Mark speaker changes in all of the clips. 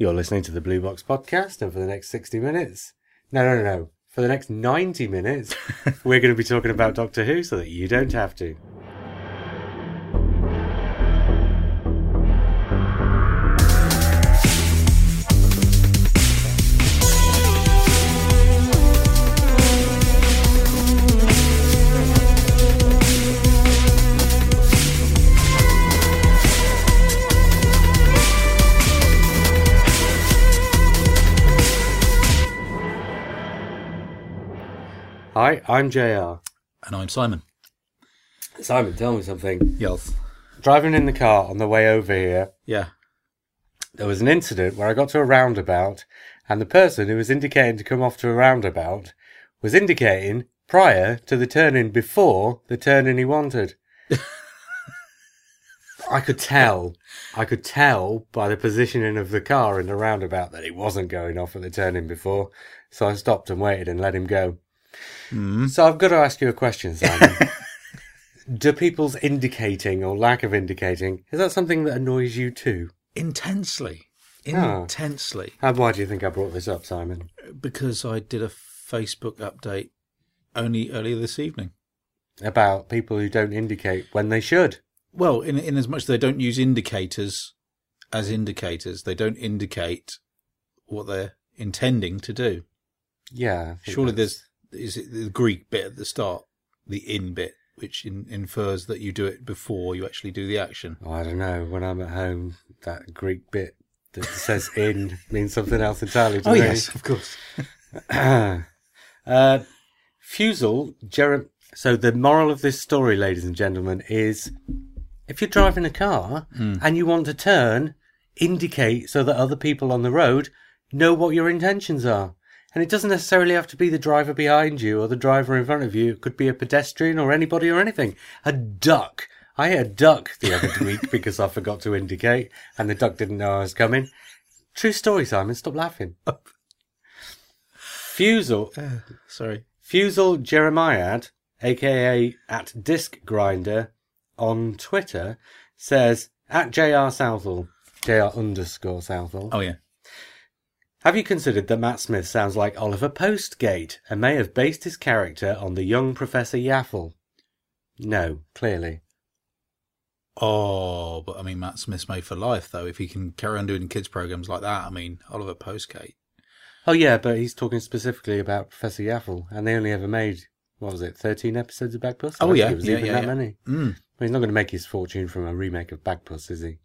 Speaker 1: You're listening to the Blue Box Podcast, and for the next 60 minutes, no, no, no, no, for the next 90 minutes, we're going to be talking about Doctor Who so that you don't have to. I'm JR.
Speaker 2: And I'm Simon.
Speaker 1: Simon, tell me something.
Speaker 2: Yes.
Speaker 1: Driving in the car on the way over here,
Speaker 2: Yeah.
Speaker 1: there was an incident where I got to a roundabout, and the person who was indicating to come off to a roundabout was indicating prior to the turning before the turning he wanted. I could tell, I could tell by the positioning of the car in the roundabout that he wasn't going off at the turning before, so I stopped and waited and let him go. Mm. So I've got to ask you a question, Simon. Do people's indicating or lack of indicating, is that something that annoys you too?
Speaker 2: Intensely.
Speaker 1: Oh.
Speaker 2: Intensely.
Speaker 1: And why do you think I brought this up, Simon?
Speaker 2: Because I did a Facebook update only earlier this evening.
Speaker 1: About people who don't indicate when they should.
Speaker 2: Well, in, in as much as they don't use indicators as indicators, they don't indicate what they're intending to do.
Speaker 1: Yeah.
Speaker 2: Surely
Speaker 1: that's-
Speaker 2: there's is it the Greek bit at the start, the in bit, which in, infers that you do it before you actually do the action.
Speaker 1: Oh, I don't know. When I'm at home, that Greek bit that says in means something else entirely to
Speaker 2: Oh
Speaker 1: me.
Speaker 2: yes, of course.
Speaker 1: uh, Fusel, Jerem. So the moral of this story, ladies and gentlemen, is if you're driving a car and you want to turn, indicate so that other people on the road know what your intentions are. And it doesn't necessarily have to be the driver behind you or the driver in front of you. It could be a pedestrian or anybody or anything. A duck. I hit a duck the other week because I forgot to indicate and the duck didn't know I was coming. True story, Simon. Stop laughing. Fusel, uh,
Speaker 2: Sorry.
Speaker 1: Fusel Jeremiad, aka at Disc Grinder on Twitter, says at JR Southall, JR underscore Southall.
Speaker 2: Oh yeah.
Speaker 1: Have you considered that Matt Smith sounds like Oliver Postgate and may have based his character on the young Professor Yaffle? No, clearly.
Speaker 2: Oh, but I mean, Matt Smith's made for life, though. If he can carry on doing kids' programs like that, I mean, Oliver Postgate.
Speaker 1: Oh yeah, but he's talking specifically about Professor Yaffle, and they only ever made what was it, thirteen episodes of Bagpuss? I
Speaker 2: Oh, yeah,
Speaker 1: it was
Speaker 2: yeah,
Speaker 1: even
Speaker 2: yeah,
Speaker 1: that
Speaker 2: yeah.
Speaker 1: many.
Speaker 2: Mm.
Speaker 1: Well, he's not going to make his fortune from a remake of Bagpuss, is he?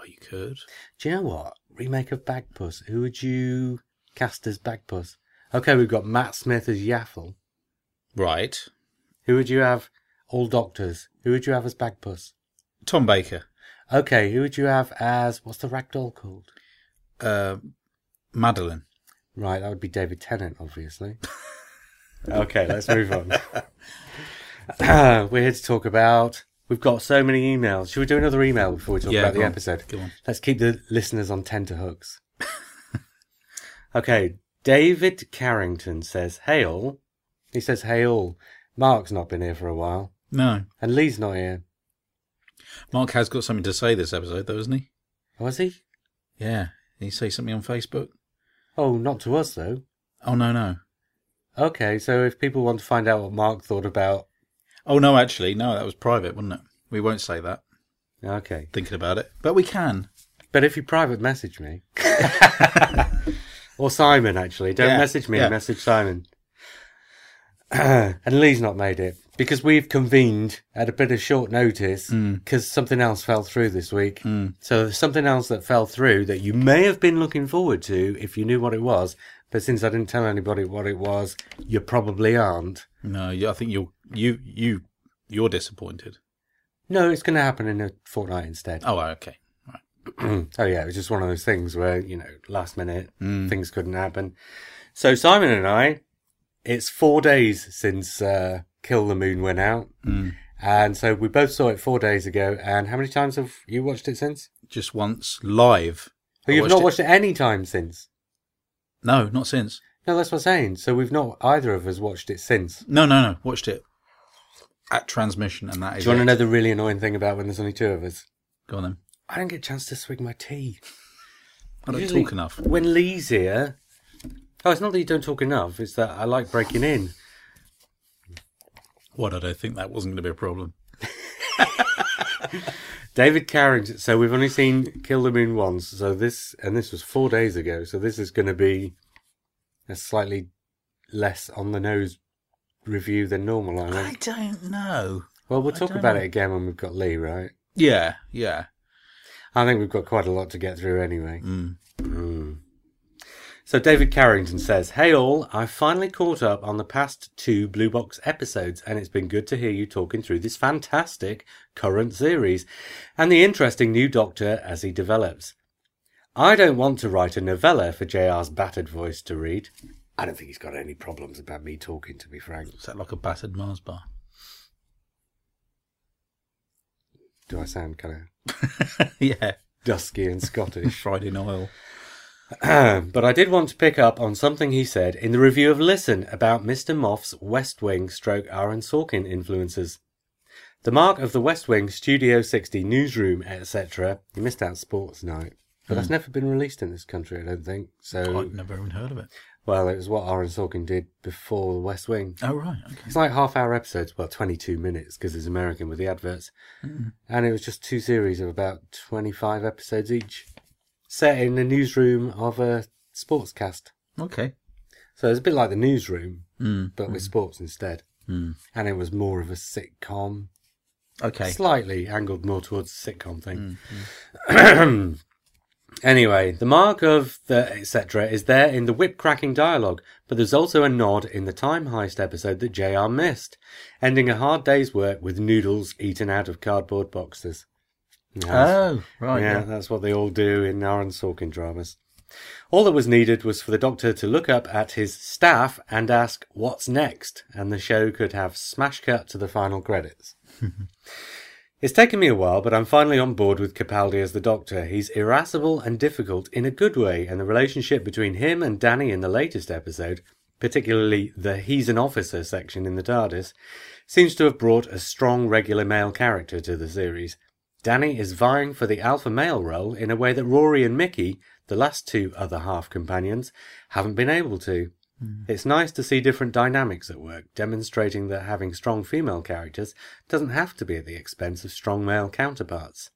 Speaker 2: Well, you could.
Speaker 1: Do you know what? Remake of Bagpuss. Who would you cast as Bagpuss? Okay, we've got Matt Smith as Yaffle.
Speaker 2: Right.
Speaker 1: Who would you have? All doctors. Who would you have as Bagpuss?
Speaker 2: Tom Baker.
Speaker 1: Okay, who would you have as what's the ragdoll called?
Speaker 2: Uh, Madeline.
Speaker 1: Right, that would be David Tennant, obviously. okay, let's move on. We're here to talk about. We've got so many emails. Should we do another email before we talk
Speaker 2: Yeah,
Speaker 1: about the
Speaker 2: go on.
Speaker 1: episode?
Speaker 2: Go on.
Speaker 1: Let's keep the listeners on tenterhooks. okay, David Carrington says, "Hey all." He says, "Hey all." Mark's not been here for a while,
Speaker 2: No.
Speaker 1: and Lee's not here.
Speaker 2: Mark has got something to say this episode, though, hasn't he?
Speaker 1: Oh, Was he?
Speaker 2: Yeah. Did he say something on Facebook?
Speaker 1: Oh, not to us though.
Speaker 2: Oh, no, no.
Speaker 1: Okay, so if people want to find out what Mark thought about,
Speaker 2: Oh, no, actually. No, that was private, wasn't it? We won't say that,
Speaker 1: okay,
Speaker 2: thinking about it. But we can.
Speaker 1: but if you private message me, or Simon actually, don't
Speaker 2: Yeah,
Speaker 1: message me,
Speaker 2: yeah.
Speaker 1: message Simon. and Lee's not made it because we've convened at a bit of short notice
Speaker 2: Hmm.
Speaker 1: because something else fell through this week. So there's something else that fell through that you may have been looking forward to if you knew what it was. But since I didn't tell anybody what it was, you probably aren't.
Speaker 2: No, I think you're, you, you, you're disappointed.
Speaker 1: No, it's going to happen in a fortnight instead.
Speaker 2: Oh, okay. Right.
Speaker 1: oh yeah, it was just one of those things where you know, last minute things couldn't happen. So Simon and I, it's four days since uh, Kill the Moon went out, and so we both saw it four days ago. And how many times have you watched it since?
Speaker 2: Just once live.
Speaker 1: Oh,
Speaker 2: I
Speaker 1: you've
Speaker 2: watched
Speaker 1: not
Speaker 2: it-
Speaker 1: watched it any time since.
Speaker 2: No, not since.
Speaker 1: No, that's what I'm saying. So we've not either of us watched it since.
Speaker 2: No, no, no. Watched it at transmission, and that is.
Speaker 1: Do you want to know the really annoying thing about when there's only two of us?
Speaker 2: Go on then.
Speaker 1: I don't get a chance to swig my tea.
Speaker 2: I don't
Speaker 1: Usually
Speaker 2: talk enough.
Speaker 1: When Lee's here, oh, it's not that you don't talk enough. It's that I like breaking in.
Speaker 2: What I think that wasn't going to be a problem?
Speaker 1: David Carrington. So we've only seen Kill the Moon once. So this, and this was four days ago. So this is going to be a slightly less on the nose review than normal. I
Speaker 2: I
Speaker 1: think.
Speaker 2: don't know.
Speaker 1: Well, we'll
Speaker 2: I
Speaker 1: talk
Speaker 2: don't
Speaker 1: about
Speaker 2: know.
Speaker 1: it again when we've got Lee, right?
Speaker 2: Yeah, yeah.
Speaker 1: I think we've got quite a lot to get through anyway.
Speaker 2: Mm.
Speaker 1: Mm. So David Carrington says, Hey all, I finally caught up on the past two Blue Box episodes and it's been good to hear you talking through this fantastic current series and the interesting new Doctor as he develops. I don't want to write a novella for JR's battered voice to read. I don't think he's got any problems about me talking, to be frank.
Speaker 2: Is that like a battered Mars bar?
Speaker 1: Do I sound kind of
Speaker 2: yeah.
Speaker 1: dusky and Scottish?
Speaker 2: Fried in oil.
Speaker 1: but I did want to pick up on something he said in the review of Listen about Mr. Moff's West Wing stroke Aaron Sorkin influences. The mark of the West Wing, Studio 60, newsroom, etc. You missed out Sports Night. But that's hmm. never been released in this country, I don't think. So,
Speaker 2: I've never even heard of it.
Speaker 1: well, it was what Aaron Sorkin did before the West Wing.
Speaker 2: Oh, right. Okay.
Speaker 1: It's like half hour episodes, well, 22 minutes because it's American with the adverts. Hmm. And it was just two series of about 25 episodes each, set in the newsroom of a sportscast.
Speaker 2: Okay.
Speaker 1: So it's a bit like the newsroom,
Speaker 2: Mm.
Speaker 1: but with sports instead.
Speaker 2: Mm.
Speaker 1: And it was more of a sitcom,
Speaker 2: Okay.
Speaker 1: slightly angled more towards the sitcom thing. anyway, the mark of the etc. is there in the whip cracking dialogue, but there's also a nod in the time heist episode that JR missed, ending a hard day's work with noodles eaten out of cardboard boxes.
Speaker 2: Oh, right.
Speaker 1: yeah,
Speaker 2: Yeah.
Speaker 1: that's what they all do in Aaron Sorkin dramas. All that was needed was for the doctor to look up at his staff and ask, What's next? And the show could have smash cut to the final credits. it's taken me a while, but I'm finally on board with Capaldi as the doctor. He's irascible and difficult in a good way, and the relationship between him and Danny in the latest episode, particularly the He's an Officer section in the TARDIS, seems to have brought a strong regular male character to the series. Danny is vying for the alpha male role in a way that Rory and Mickey, the last two other half companions, haven't been able to. Hmm. It's nice to see different dynamics at work, demonstrating that having strong female characters doesn't have to be at the expense of strong male counterparts.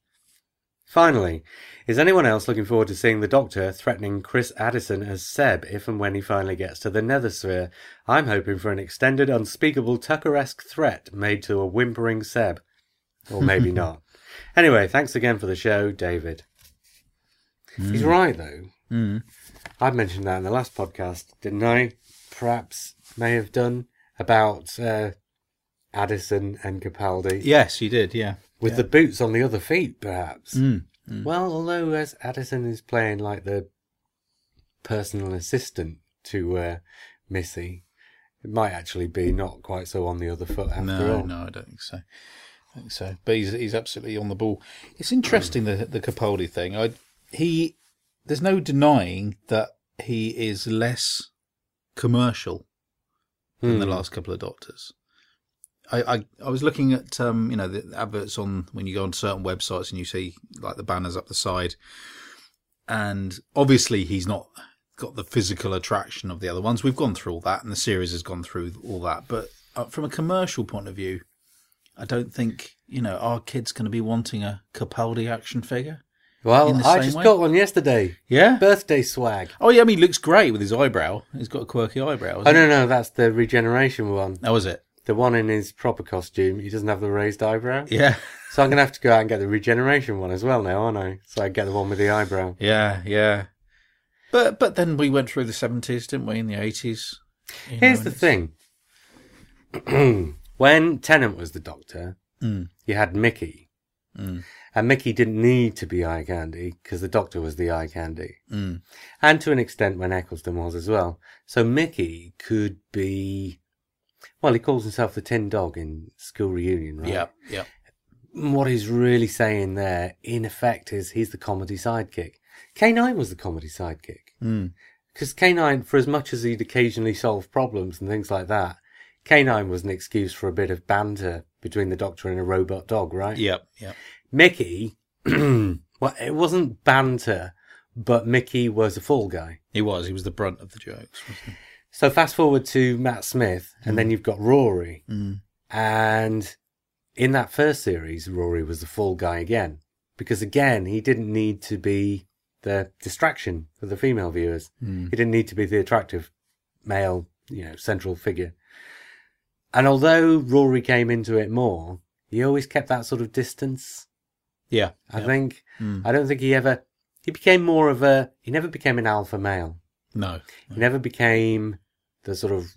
Speaker 1: Finally, is anyone else looking forward to seeing the Doctor threatening Chris Addison as Seb if and when he finally gets to the Nethersphere? I'm hoping for an extended, unspeakable Tucker-esque threat made to a whimpering Seb. Or maybe not. Anyway, thanks again for the show, David. He's right, though.
Speaker 2: Mm.
Speaker 1: I mentioned that in the last podcast, didn't I? Perhaps may have done about uh, Addison and Capaldi
Speaker 2: Yes, you did. Yeah.
Speaker 1: with
Speaker 2: yeah.
Speaker 1: the boots on the other feet, perhaps.
Speaker 2: Mm.
Speaker 1: Well, although as Addison is playing like the personal assistant to uh, Missy, it might actually be not quite so on the other foot after
Speaker 2: No,
Speaker 1: all.
Speaker 2: no, I don't think so. I think so. But he's he's absolutely on the ball. It's interesting the the Capaldi thing. I he there's no denying that he is less commercial than the
Speaker 1: Hmm.
Speaker 2: last couple of Doctors. I, I I was looking at um you know the adverts on when you go on certain websites and you see like the banners up the side, and obviously he's not got the physical attraction of the other ones. We've gone through all that, and the series has gone through all that. But uh, from a commercial point of view, I don't think you know our kids going to be wanting a Capaldi action figure.
Speaker 1: Well, I just
Speaker 2: way?
Speaker 1: got one yesterday.
Speaker 2: Yeah.
Speaker 1: Birthday swag.
Speaker 2: Oh yeah, I mean he looks great with his eyebrow. He's got a quirky eyebrow.
Speaker 1: Oh, no, no, that's the regeneration one.
Speaker 2: he? Oh, is it?
Speaker 1: The one in his proper costume, he doesn't have the raised eyebrow.
Speaker 2: Yeah.
Speaker 1: So I'm going to have to go out and get the regeneration one as well now, aren't I? So I get the one with the eyebrow.
Speaker 2: Yeah, yeah. But but then we went through the seventies, didn't we? In the eighties.
Speaker 1: Here's the thing. when Tennant was the doctor,
Speaker 2: Mm.
Speaker 1: you had Mickey.
Speaker 2: Mm.
Speaker 1: And Mickey didn't need to be eye candy because the doctor was the eye candy.
Speaker 2: Mm.
Speaker 1: And to an extent when Eccleston was as well. So Mickey could be, well, he calls himself the Tin Dog in School Reunion, right?
Speaker 2: Yep, yep.
Speaker 1: what he's really saying there, in effect, is he's the comedy sidekick. K9 was the comedy sidekick.
Speaker 2: Mm.
Speaker 1: Because K9, for as much as he'd occasionally solve problems and things like that, K9 was an excuse for a bit of banter between the doctor and a robot dog, right?
Speaker 2: Yep, yep.
Speaker 1: Mickey, well, it wasn't banter but Mickey was a fall guy.
Speaker 2: He was. He was the brunt of the jokes.
Speaker 1: So fast forward to Matt Smith, and then you've got Rory.
Speaker 2: Mm.
Speaker 1: And in that first series, Rory was the fall guy again. Because again, he didn't need to be the distraction for the female viewers.
Speaker 2: Mm.
Speaker 1: He didn't need to be the attractive male, you know, central figure. And although Rory came into it more, he always kept that sort of distance.
Speaker 2: Yeah.
Speaker 1: I
Speaker 2: yeah.
Speaker 1: think.
Speaker 2: Mm.
Speaker 1: I don't think he ever. He became more of a. He never became an alpha male.
Speaker 2: No.
Speaker 1: He never became the sort of.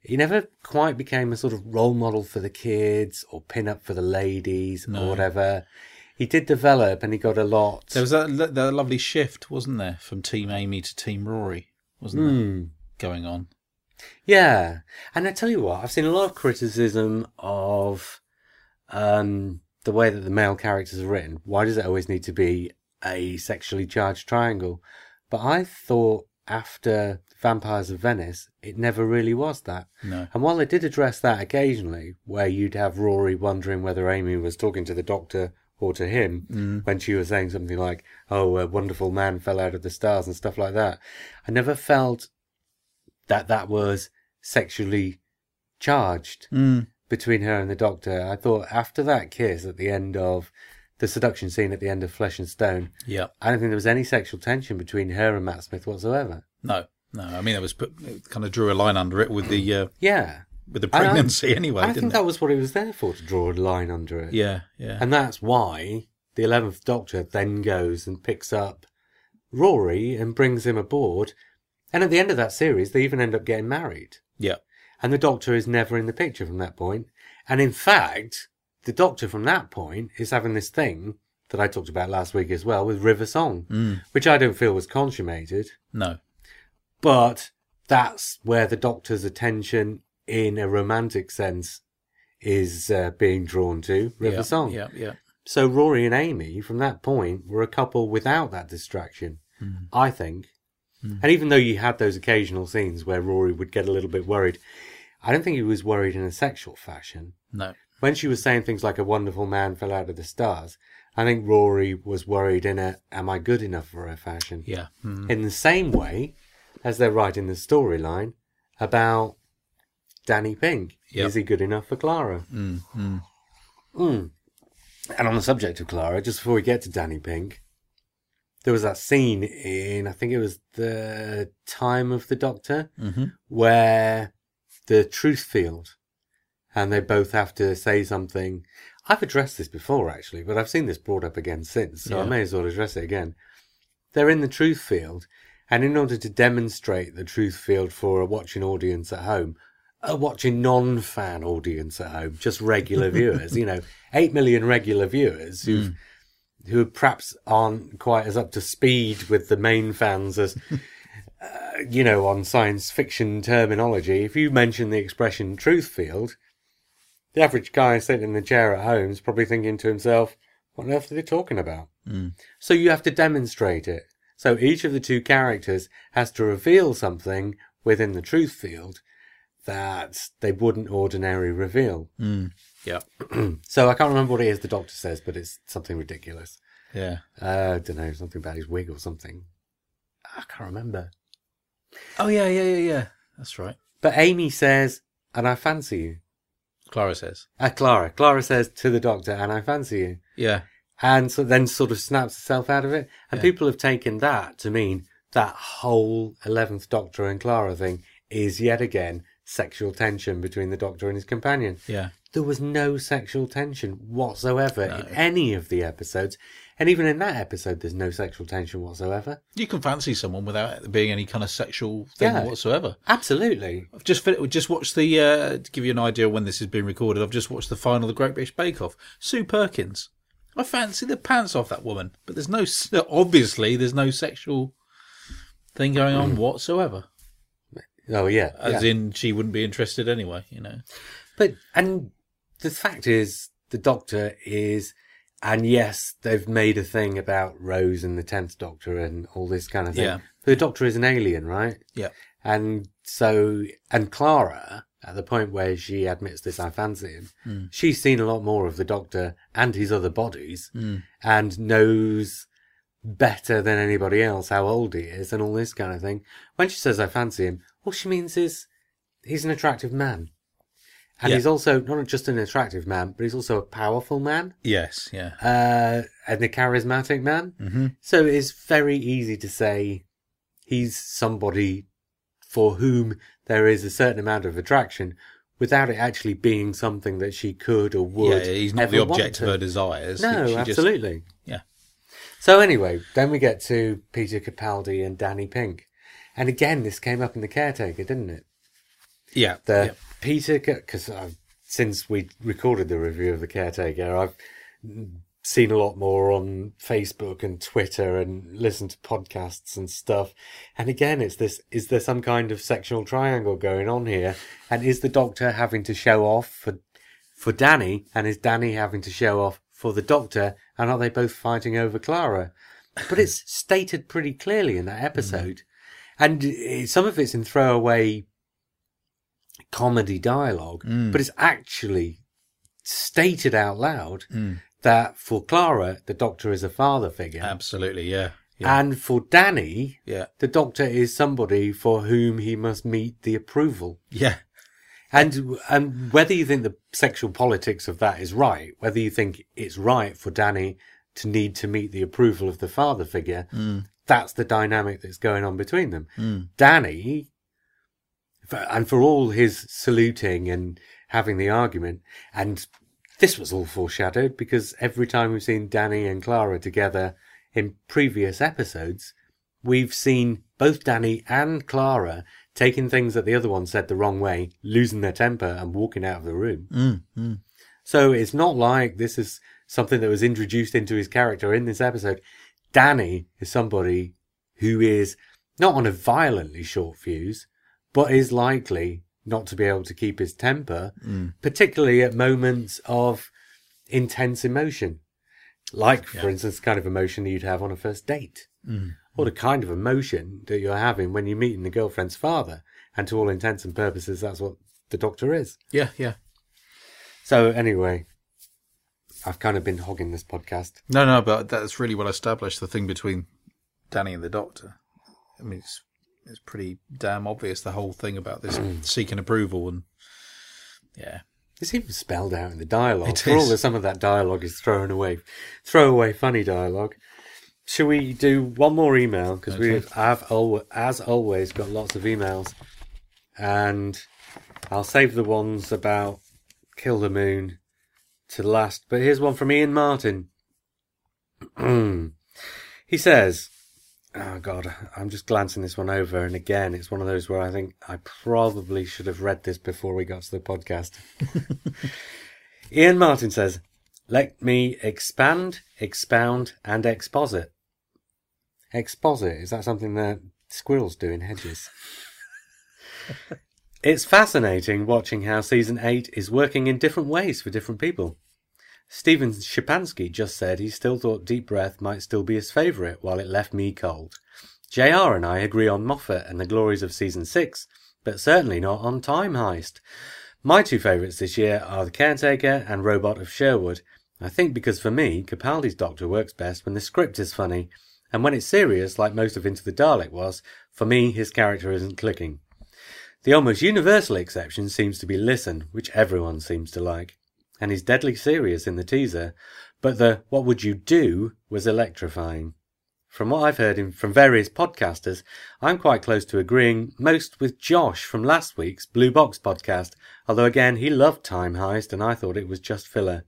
Speaker 1: He never quite became a sort of role model for the kids or pin up for the ladies
Speaker 2: No.
Speaker 1: or whatever. He did develop and he got a lot.
Speaker 2: There was that, that lovely shift, wasn't there, from Team Amy to Team Rory, wasn't there,
Speaker 1: Hmm.
Speaker 2: going on?
Speaker 1: Yeah. And I tell you what, I've seen a lot of criticism of um, the way that the male characters are written. Why does it always need to be a sexually charged triangle? But I thought after Vampires of Venice, it never really was that.
Speaker 2: No.
Speaker 1: And while they did address that occasionally, where you'd have Rory wondering whether Amy was talking to the doctor or to him when she was saying something like, oh, a wonderful man fell out of the stars and stuff like that, I never felt that that was sexually charged
Speaker 2: Mm.
Speaker 1: between her and the doctor. I thought after that kiss at the end of the seduction scene at the end of Flesh and Stone,
Speaker 2: Yeah.
Speaker 1: I don't think there was any sexual tension between her and Matt Smith whatsoever.
Speaker 2: No. No. I mean, it was put, it kind of drew a line under it with the uh,
Speaker 1: Yeah.
Speaker 2: with the
Speaker 1: I- I-
Speaker 2: pregnancy anyway,
Speaker 1: I think
Speaker 2: it?
Speaker 1: that was what it was there for, to draw a line under it.
Speaker 2: Yeah. Yeah.
Speaker 1: And that's why the 11th Doctor then goes and picks up Rory and brings him aboard. And at the end of that series, they even end up getting married.
Speaker 2: yeah.
Speaker 1: And the Doctor is never in the picture from that point. And in fact, the Doctor from that point is having this thing that I talked about last week as well with River Song,
Speaker 2: Mm.
Speaker 1: which I don't feel was consummated.
Speaker 2: No.
Speaker 1: But that's where the Doctor's attention in a romantic sense is uh, being drawn to River
Speaker 2: yeah.
Speaker 1: Song.
Speaker 2: Yeah. Yeah.
Speaker 1: So Rory and Amy, from that point, were a couple without that distraction,
Speaker 2: Mm.
Speaker 1: I think. And even though you had those occasional scenes where Rory would get a little bit worried, I don't think he was worried in a sexual fashion.
Speaker 2: No.
Speaker 1: When she was saying things like a wonderful man fell out of the stars, I think Rory was worried in a am I good enough for her fashion.
Speaker 2: Yeah. Mm.
Speaker 1: In the same way as they're writing the storyline about Danny Pink.
Speaker 2: Yep.
Speaker 1: Is he good enough for Clara?
Speaker 2: Mm. Mm.
Speaker 1: Mm. And on the subject of Clara, just before we get to Danny Pink, there was that scene in, I think it was the time of the Doctor,
Speaker 2: hmm
Speaker 1: where the truth field, and they both have to say something. I've addressed this before, actually, but I've seen this brought up again since, so I may as well address it again. They're in the truth field, and in order to demonstrate the truth field for a watching audience at home, a watching non-fan audience at home, just regular viewers, you know, eight million regular viewers who who perhaps aren't quite as up to speed with the main fans as uh, you know on science fiction terminology. If you mention the expression truth field, the average guy sitting in the chair at home is probably thinking to himself, "What on earth are they talking about?"
Speaker 2: Mm.
Speaker 1: So you have to demonstrate it. So each of the two characters has to reveal something within the truth field that they wouldn't ordinarily reveal.
Speaker 2: Mm. Yeah.
Speaker 1: So I can't remember what it is the doctor says, but it's something ridiculous.
Speaker 2: Yeah.
Speaker 1: Uh, I don't know, something about his wig or something. I can't remember.
Speaker 2: Oh yeah. Yeah. Yeah. Yeah. That's right.
Speaker 1: But Amy says, and I fancy you.
Speaker 2: Clara says.
Speaker 1: Uh, Clara. Clara says to the doctor, and I fancy you.
Speaker 2: Yeah.
Speaker 1: And so then sort of snaps herself out of it. And
Speaker 2: Yeah.
Speaker 1: people have taken that to mean that whole 11th Doctor and Clara thing is yet again sexual tension between the Doctor and his companion.
Speaker 2: Yeah.
Speaker 1: There was no sexual tension whatsoever
Speaker 2: No.
Speaker 1: in any of the episodes. And even in that episode, there's no sexual tension whatsoever.
Speaker 2: You can fancy someone without it being any kind of sexual thing
Speaker 1: Yeah.
Speaker 2: whatsoever.
Speaker 1: Absolutely.
Speaker 2: I've just just watched the uh, to give you an idea when this is being recorded. I've just watched the final of the Great British Bake Off. Sue Perkins. I fancy the pants off that woman, but there's no obviously there's no sexual thing going on whatsoever.
Speaker 1: Oh, yeah.
Speaker 2: As
Speaker 1: yeah.
Speaker 2: in, she wouldn't be interested anyway. You know.
Speaker 1: But and the fact is, the Doctor is, and yes, they've made a thing about Rose and the Tenth Doctor and all this kind of thing.
Speaker 2: Yeah.
Speaker 1: The Doctor is an alien, right?
Speaker 2: Yeah.
Speaker 1: And so, and Clara, at the point where she admits this, I fancy him,
Speaker 2: Mm.
Speaker 1: she's seen a lot more of the Doctor and his other bodies,
Speaker 2: Mm.
Speaker 1: and knows better than anybody else, how old he is, and all this kind of thing. When she says I fancy him, all she means is he's an attractive man. And
Speaker 2: Yeah.
Speaker 1: he's also not just an attractive man, but he's also a powerful man
Speaker 2: Yes, yeah.
Speaker 1: uh, and a charismatic man.
Speaker 2: Mm-hmm.
Speaker 1: So it's very easy to say he's somebody for whom there is a certain amount of attraction without it actually being something that she could or would.
Speaker 2: Yeah, he's not the object of her desires.
Speaker 1: No,
Speaker 2: She just-
Speaker 1: absolutely.
Speaker 2: yeah.
Speaker 1: So anyway, then we get to Peter Capaldi and Danny Pink. And again, this came up in The Caretaker, didn't it?
Speaker 2: yeah.
Speaker 1: The
Speaker 2: yeah.
Speaker 1: Peter, because since we recorded the review of The Caretaker, I've seen a lot more on Facebook and Twitter and listened to podcasts and stuff. And again, it's this, is there some kind of sexual triangle going on here? And is the doctor having to show off for, for Danny? And is Danny having to show off for the doctor? And are they both fighting over Clara? But it's stated pretty clearly in that episode. Mm-hmm. And eh, some of it's in throwaway comedy dialogue, mm. but it's actually stated out loud mm. that for Clara, the doctor is a father figure.
Speaker 2: Absolutely, yeah. Yeah.
Speaker 1: And for Danny,
Speaker 2: yeah.
Speaker 1: the doctor is somebody for whom he must meet the approval.
Speaker 2: Yeah.
Speaker 1: And and whether you think the sexual politics of that is right, whether you think it's right for Danny to need to meet the approval of the father figure, mm. that's the dynamic that's going on between them. Danny, for- and for all his saluting and having the argument, and this was all foreshadowed because every time we've seen Danny and Clara together in previous episodes, we've seen both Danny and Clara taking things that the other one said the wrong way, losing their temper and walking out of the room.
Speaker 2: Mm, mm.
Speaker 1: So it's not like this is something that was introduced into his character in this episode. Danny is somebody who is not on a violently short fuse, but is likely not to be able to keep his temper, mm. particularly at moments of intense emotion. Like, for instance, the kind of emotion that you'd have on a first date. Mm. Or the kind of emotion that you're having when you're meeting the girlfriend's father. And to all intents and purposes, that's what the doctor is.
Speaker 2: Yeah, yeah.
Speaker 1: So anyway, I've kind of been hogging this podcast.
Speaker 2: No, no, but that's really well established, the thing between Danny and the doctor. I mean, it's, it's pretty damn obvious, the whole thing about this mm. seeking approval and, yeah.
Speaker 1: It's even spelled out in the dialogue.
Speaker 2: It
Speaker 1: For all
Speaker 2: is.
Speaker 1: that some of that dialogue is thrown away, throwaway funny dialogue. Shall we do one more email? Because we have, al- as always, got lots of emails. And I'll save the ones about Kill the Moon to last. But here's one from Ian Martin. he says, Oh God, I'm just glancing this one over, and again, it's one of those where I think I probably should have read this before we got to the podcast. Ian Martin says, "Let me expand, expound, and exposit." Exposit is that something that squirrels do in hedges? it's fascinating watching how season eight is working in different ways for different people. Steven Shapansky just said he still thought Deep Breath might still be his favourite, while it left me cold. JR and I agree on Moffat and the glories of season 6, but certainly not on Time Heist. My two favourites this year are The Caretaker and Robot of Sherwood. I think because for me, Capaldi's Doctor works best when the script is funny, and when it's serious, like most of Into the Dalek was, for me, his character isn't clicking. The almost universal exception seems to be Listen, which everyone seems to like and he's deadly serious in the teaser, but the what would you do was electrifying. From what I've heard in, from various podcasters, I'm quite close to agreeing most with Josh from last week's Blue Box podcast, although again he loved Time Heist and I thought it was just filler.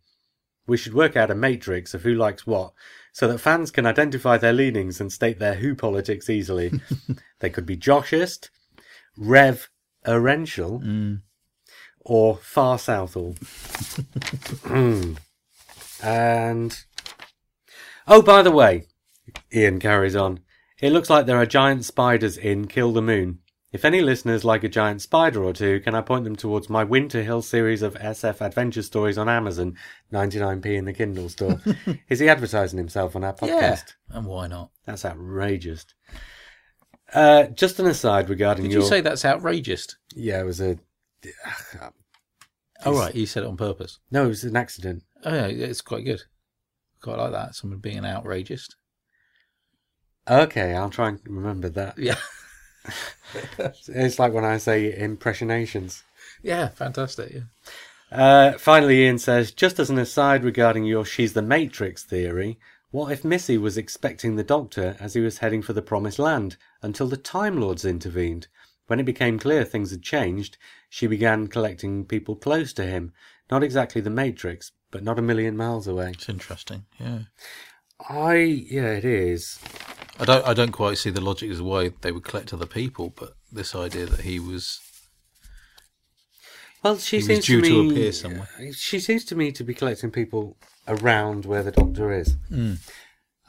Speaker 1: We should work out a matrix of who likes what, so that fans can identify their leanings and state their who politics easily. they could be Joshist, Rev Erential, mm. Or Far Southall. and oh, by the way, Ian carries on. It looks like there are giant spiders in Kill the Moon. If any listeners like a giant spider or two, can I point them towards my Winter Hill series of SF adventure stories on Amazon, 99p in the Kindle store? Is he advertising himself on our podcast?
Speaker 2: Yeah. And why not?
Speaker 1: That's outrageous. Uh, just an aside regarding
Speaker 2: Did
Speaker 1: your.
Speaker 2: you say that's outrageous?
Speaker 1: Yeah, it was a.
Speaker 2: Oh, right. You said it on purpose.
Speaker 1: No, it was an accident.
Speaker 2: Oh, yeah. It's quite good. Quite like that. Someone being an outrageous.
Speaker 1: Okay, I'll try and remember that.
Speaker 2: Yeah.
Speaker 1: It's like when I say impressionations.
Speaker 2: Yeah, fantastic. Yeah.
Speaker 1: Uh, finally, Ian says, just as an aside regarding your she's the Matrix theory, what if Missy was expecting the Doctor as he was heading for the Promised Land until the Time Lords intervened? When it became clear things had changed, she began collecting people close to him. Not exactly the Matrix, but not a million miles away.
Speaker 2: It's interesting. Yeah.
Speaker 1: I, yeah, it is.
Speaker 2: I don't I don't quite see the logic as why they would collect other people, but this idea that he was
Speaker 1: Well, she seems
Speaker 2: due
Speaker 1: to,
Speaker 2: to
Speaker 1: me,
Speaker 2: appear somewhere.
Speaker 1: She seems to me to be collecting people around where the Doctor is.
Speaker 2: Hmm.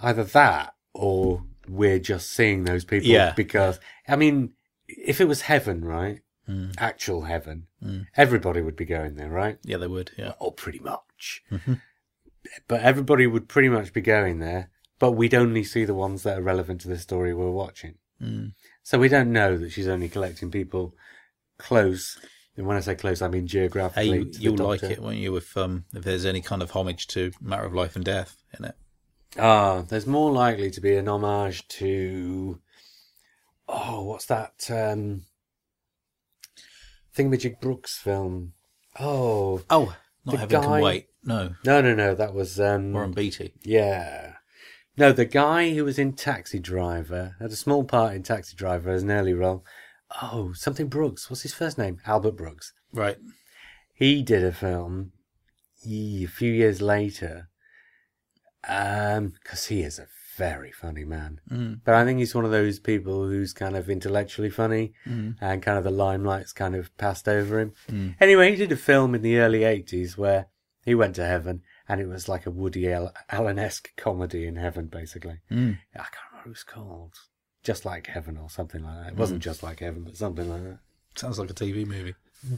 Speaker 1: Either that, or we're just seeing those people.
Speaker 2: Yeah.
Speaker 1: Because I mean, if it was heaven, right?
Speaker 2: Hmm.
Speaker 1: Actual heaven, everybody would be going there, right?
Speaker 2: yeah, they would, yeah.
Speaker 1: Or pretty much.
Speaker 2: Mm-hmm.
Speaker 1: But everybody would pretty much be going there. But we'd only see the ones that are relevant to the story we're watching.
Speaker 2: Hmm.
Speaker 1: So we don't know that she's only collecting people close. And when I say close, I mean geographically.
Speaker 2: Hey,
Speaker 1: to
Speaker 2: you'll like it, won't you, if um if there's any kind of homage to Matter of Life and Death in it.
Speaker 1: Ah, there's more likely to be an homage to. Oh, what's that? Um, Thingamajig Brooks film. Oh,
Speaker 2: Oh, not
Speaker 1: The
Speaker 2: Heaven
Speaker 1: guy-
Speaker 2: Can Wait. No.
Speaker 1: no, no, no. That was. Um,
Speaker 2: Warren Beatty.
Speaker 1: Yeah. No, the guy who was in Taxi Driver had a small part in Taxi Driver as an early role. Oh, something Brooks. What's his first name? Albert Brooks.
Speaker 2: Right.
Speaker 1: He did a film ye- a few years later because he is a very funny man.
Speaker 2: Mm.
Speaker 1: But I think he's one of those people who's kind of intellectually funny
Speaker 2: Mm.
Speaker 1: and kind of the limelight's kind of passed over him.
Speaker 2: Mm.
Speaker 1: Anyway, he did a film in the early 80s where he went to heaven and it was like a Woody Allen-esque comedy in heaven, basically.
Speaker 2: Mm.
Speaker 1: I can't remember what it was called. Just Like Heaven or something like that. It wasn't Just Like Heaven, but something like that.
Speaker 2: Sounds like a TV movie.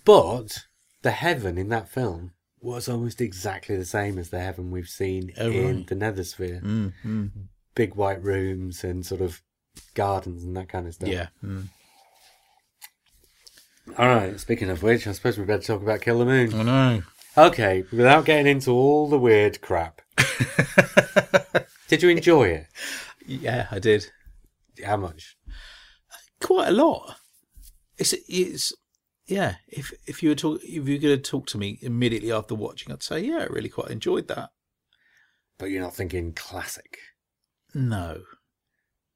Speaker 1: But the heaven in that film was almost exactly the same as the heaven we've seen
Speaker 2: Oh,
Speaker 1: in
Speaker 2: right.
Speaker 1: the Nethersphere.
Speaker 2: Mm. Mm.
Speaker 1: Big white rooms and sort of gardens and that kind of stuff.
Speaker 2: Yeah. Mm.
Speaker 1: All right. Speaking of which, I suppose we better talk about Kill the Moon.
Speaker 2: I know.
Speaker 1: Okay, without getting into all the weird crap. Did you enjoy it?
Speaker 2: Yeah, I did.
Speaker 1: How much?
Speaker 2: Quite a lot. It's it's yeah. If if you were talk if you were going to talk to me immediately after watching, I'd say yeah, I really quite enjoyed that.
Speaker 1: But you're not thinking classic.
Speaker 2: No,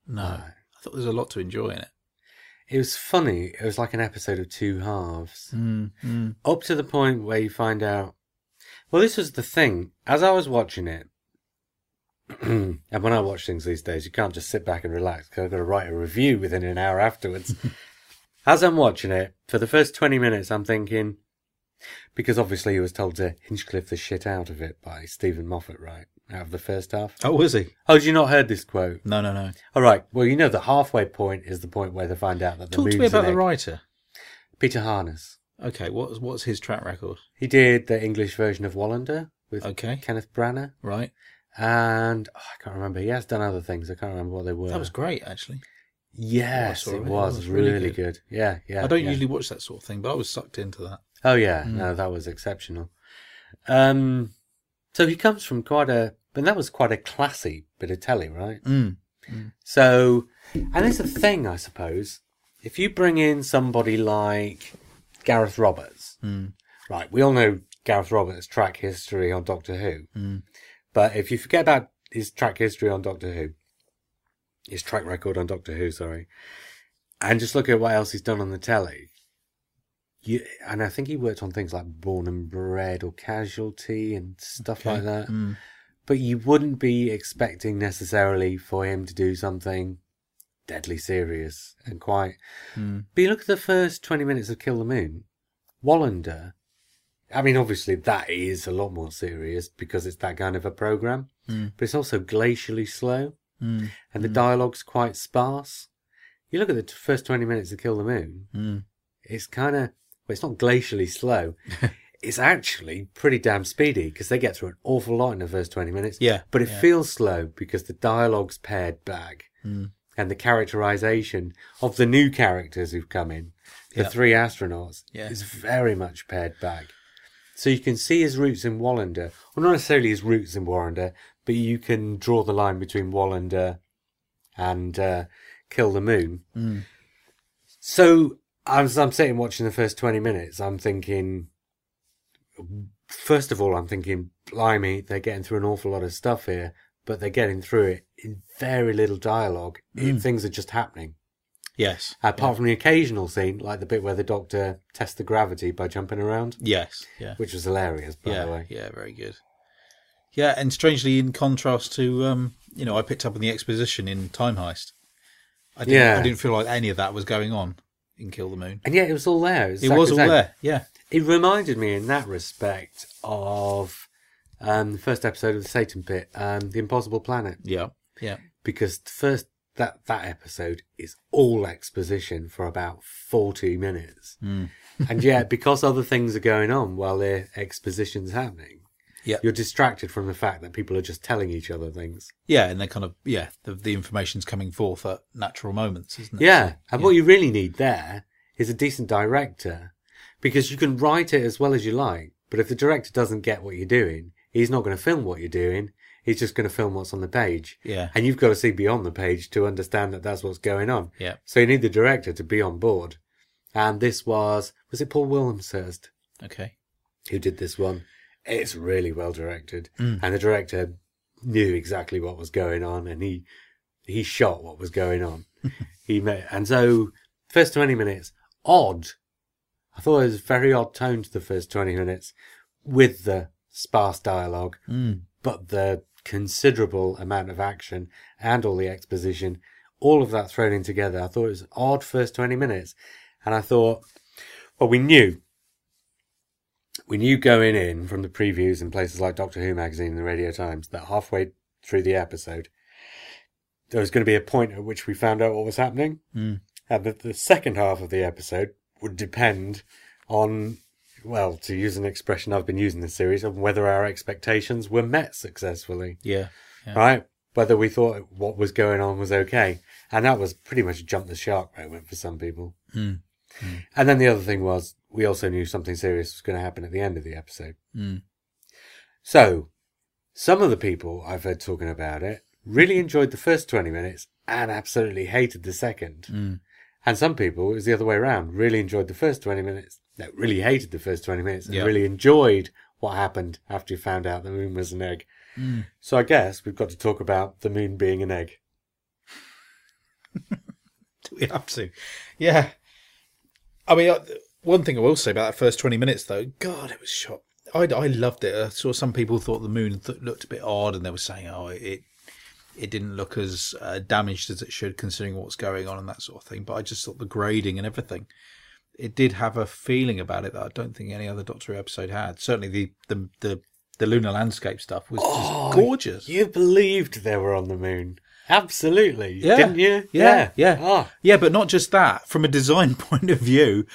Speaker 2: no. I thought there was a lot to enjoy in it.
Speaker 1: It was funny. It was like an episode of two halves.
Speaker 2: Mm. Mm.
Speaker 1: Up to the point where you find out. Well, this was the thing. As I was watching it, and when I watch things these days, you can't just sit back and relax because I've got to write a review within an hour afterwards. As I'm watching it, for the first 20 minutes, I'm thinking, because obviously he was told to Hinchcliffe the shit out of it by Steven Moffat, right? Out of the first half.
Speaker 2: Oh, was he?
Speaker 1: Oh, did you not heard this quote?
Speaker 2: No, no, no.
Speaker 1: All right. Well, you know the halfway point is the point where they find out that the
Speaker 2: Talk to me about
Speaker 1: an
Speaker 2: the
Speaker 1: egg.
Speaker 2: writer.
Speaker 1: Peter Harness.
Speaker 2: Okay, what's what's his track record?
Speaker 1: He did the English version of Wallander with
Speaker 2: Okay,
Speaker 1: Kenneth Branagh.
Speaker 2: right.
Speaker 1: And oh, I can't remember. He has done other things. I can't remember what they were.
Speaker 2: That was great, actually.
Speaker 1: yes,
Speaker 2: saw
Speaker 1: it
Speaker 2: it.
Speaker 1: was,
Speaker 2: It was
Speaker 1: really,
Speaker 2: really
Speaker 1: good. Yeah, yeah.
Speaker 2: I don't
Speaker 1: yeah.
Speaker 2: usually watch that sort of thing, but I was sucked into that.
Speaker 1: Oh yeah,
Speaker 2: Mm.
Speaker 1: no, that was exceptional. Um, so he comes from quite a, and that was quite a classy bit of telly, right?
Speaker 2: Mm.
Speaker 1: So, and it's a thing, I suppose. If you bring in somebody like Gareth Roberts,
Speaker 2: Mm.
Speaker 1: right? We all know Gareth Roberts' track history on Doctor Who,
Speaker 2: Mm.
Speaker 1: but if you forget about his track history on Doctor Who, his track record on Doctor Who, sorry, and just look at what else he's done on the telly. You, and I think he worked on things like Born and Bred or Casualty and stuff like that.
Speaker 2: Mm.
Speaker 1: But you wouldn't be expecting necessarily for him to do something deadly serious and quite.
Speaker 2: Mm.
Speaker 1: But you look at the first 20 minutes of Kill the Moon, Wallander. I mean, obviously, that is a lot more serious because it's that kind of a program,
Speaker 2: Mm.
Speaker 1: but it's also glacially slow
Speaker 2: Mm.
Speaker 1: and the dialogue's quite sparse. You look at the first 20 minutes of Kill the Moon,
Speaker 2: Mm.
Speaker 1: it's kind of, well, it's not glacially slow. it's actually pretty damn speedy because they get through an awful lot in the first 20 minutes.
Speaker 2: Yeah,
Speaker 1: But it
Speaker 2: yeah.
Speaker 1: feels slow because the dialogue's pared back
Speaker 2: Mm.
Speaker 1: and the characterization of the new characters who've come in, the
Speaker 2: Yeah.
Speaker 1: three astronauts,
Speaker 2: Yeah.
Speaker 1: is very much pared back. So you can see his roots in Wallander. Well, not necessarily his roots in Wallander, but you can draw the line between Wallander and uh, kill the moon. So as I'm sitting watching the first 20 minutes, I'm thinking, first of all, I'm thinking, blimey, they're getting through an awful lot of stuff here, but they're getting through it in very little dialogue. It- things are just happening.
Speaker 2: Yes.
Speaker 1: Apart from the occasional scene, like the bit where the doctor tests the gravity by jumping around,
Speaker 2: Yes. Yeah.
Speaker 1: which was hilarious, by
Speaker 2: yeah.
Speaker 1: the way.
Speaker 2: Yeah. Very good. Yeah, and strangely, in contrast to, um, you know, I picked up on the exposition in Time Heist. I didn't,
Speaker 1: Yeah.
Speaker 2: I didn't feel like any of that was going on in Kill the Moon.
Speaker 1: And yet it was all there.
Speaker 2: It was all
Speaker 1: exactly the
Speaker 2: there. Yeah.
Speaker 1: It reminded me in that respect of um, the first episode of the Satan Pit, um, The Impossible Planet,
Speaker 2: Yeah. Yeah.
Speaker 1: because the first that that episode is all exposition for about forty minutes,
Speaker 2: Hmm.
Speaker 1: and yet because other things are going on while the exposition's happening,
Speaker 2: Yeah.
Speaker 1: you're distracted from the fact that people are just telling each other things.
Speaker 2: Yeah, and they're kind of yeah, the the information's coming forth at natural moments, isn't it?
Speaker 1: Yeah, and what you really need there is a decent director, because you can write it as well as you like, but if the director doesn't get what you're doing, he's not going to film what you're doing. He's just going to film what's on the page.
Speaker 2: Yeah.
Speaker 1: And you've got to see beyond the page to understand that that's what's going on.
Speaker 2: Yeah.
Speaker 1: So you need the director to be on board. And this was, was it Paul Wilmshurst
Speaker 2: Okay.
Speaker 1: who did this one? It's really well directed. Mm. And the director knew exactly what was going on and he, he shot what was going on. he made, and so first 20 minutes, odd. I thought it was very odd tone to the first 20 minutes with the sparse dialogue, mm. but the considerable amount of action and all the exposition, all of that thrown in together. I thought it was odd first 20 minutes. And I thought, well, we knew we knew going in in from the previews in places like Doctor Who magazine and the Radio Times that halfway through the episode, there was going to be a point at which we found out what was happening.
Speaker 2: Mm.
Speaker 1: And that the second half of the episode would depend on, well, to use an expression I've been using this series, of whether our expectations were met successfully,
Speaker 2: Yeah. Yeah.
Speaker 1: right? Whether we thought what was going on was okay. And that was pretty much a jump the shark moment for some people.
Speaker 2: Mm.
Speaker 1: And then the other thing was, we also knew something serious was going to happen at the end of the episode.
Speaker 2: Mm.
Speaker 1: So, some of the people I've heard talking about it really enjoyed the first 20 minutes and absolutely hated the second.
Speaker 2: Mm.
Speaker 1: And some people, it was the other way around, really enjoyed the first 20 minutes, no, really hated the first 20 minutes and
Speaker 2: Yeah.
Speaker 1: really enjoyed what happened after you found out the moon was an egg.
Speaker 2: Mm.
Speaker 1: So I guess we've got to talk about the moon being an egg.
Speaker 2: Do we have to? Yeah. I mean, uh, one thing I will say about that first 20 minutes, though, God, it was shot. I, I loved it. I saw some people thought the moon th- looked a bit odd and they were saying, oh, it it didn't look as uh, damaged as it should considering what's going on and that sort of thing. But I just thought the grading and everything, it did have a feeling about it that I don't think any other Doctor Who episode had. Certainly the, the, the, the lunar landscape stuff was just gorgeous.
Speaker 1: You believed they were on the moon. Absolutely.
Speaker 2: Yeah.
Speaker 1: Didn't you?
Speaker 2: Yeah, yeah.
Speaker 1: Ah,
Speaker 2: Yeah, but not just that. From a design point of view,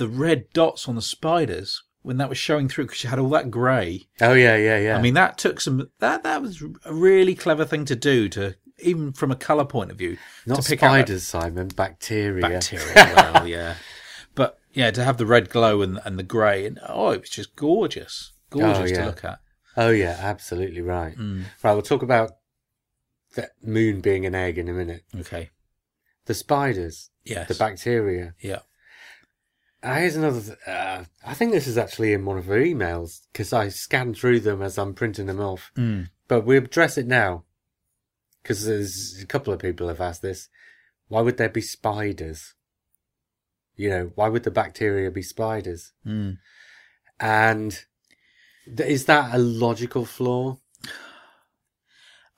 Speaker 2: the red dots on the spiders when that was showing through because you had all that grey.
Speaker 1: Oh, yeah, yeah, yeah.
Speaker 2: I mean, that took some. That that was a really clever thing to do to even from a colour point of view
Speaker 1: not
Speaker 2: to pick out that
Speaker 1: spiders, Simon, bacteria.
Speaker 2: bacteria. well, yeah, but yeah, to have the red glow and and the grey and oh, it was just gorgeous, gorgeous to
Speaker 1: yeah.
Speaker 2: look at.
Speaker 1: Oh yeah, absolutely right.
Speaker 2: Mm.
Speaker 1: Right, we'll talk about that moon being an egg in a minute.
Speaker 2: Okay.
Speaker 1: The spiders,
Speaker 2: Yes.
Speaker 1: the bacteria.
Speaker 2: yeah.
Speaker 1: Uh, here's another. Th- uh, I think this is actually in one of her emails because I scanned through them as I'm printing them off.
Speaker 2: Mm.
Speaker 1: But we address it now because there's a couple of people have asked this. Why would there be spiders? You know, why would the bacteria be spiders?
Speaker 2: Mm.
Speaker 1: And th- is that a logical flaw?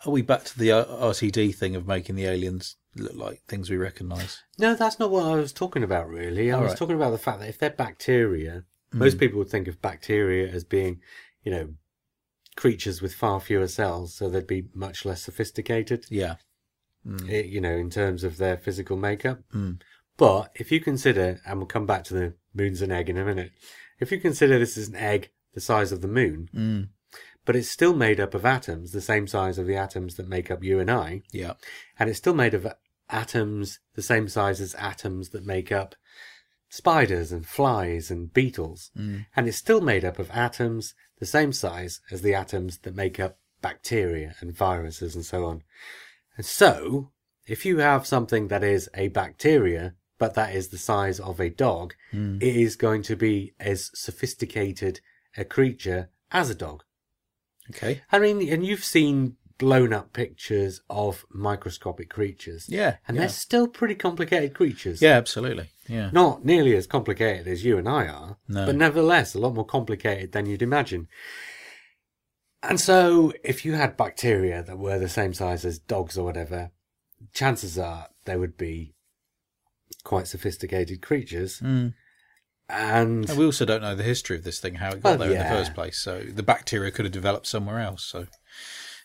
Speaker 2: Are we back to the uh, RTD thing of making the aliens look like things we recognise?
Speaker 1: No, that's not what I was talking about, really. I
Speaker 2: All
Speaker 1: was
Speaker 2: right.
Speaker 1: talking about the fact that if they're bacteria, most people would think of bacteria as being, you know, creatures with far fewer cells, so they'd be much less sophisticated,
Speaker 2: Yeah.
Speaker 1: eh, you know, in terms of their physical makeup.
Speaker 2: Mm.
Speaker 1: But if you consider, and we'll come back to the moon's an egg in a minute, if you consider this is an egg the size of the moon,
Speaker 2: Mm.
Speaker 1: But it's still made up of atoms the same size of the atoms that make up you and I,
Speaker 2: Yeah.
Speaker 1: and it's still made of atoms the same size as atoms that make up spiders and flies and beetles.
Speaker 2: Mm.
Speaker 1: And it's still made up of atoms the same size as the atoms that make up bacteria and viruses and so on. And so, if you have something that is a bacteria, but that is the size of a dog, it is going to be as sophisticated a creature as a dog.
Speaker 2: Okay.
Speaker 1: I mean, and you've seen blown up pictures of microscopic creatures.
Speaker 2: Yeah.
Speaker 1: And
Speaker 2: yeah.
Speaker 1: they're still pretty complicated creatures.
Speaker 2: yeah, absolutely. Yeah.
Speaker 1: Not nearly as complicated as you and I are,
Speaker 2: No.
Speaker 1: but nevertheless a lot more complicated than you'd imagine. And so, if you had bacteria that were the same size as dogs or whatever, chances are they would be quite sophisticated creatures.
Speaker 2: Mm.
Speaker 1: And
Speaker 2: And we also don't know the history of this thing, how it got there in the first place. So the bacteria could have developed somewhere else. So,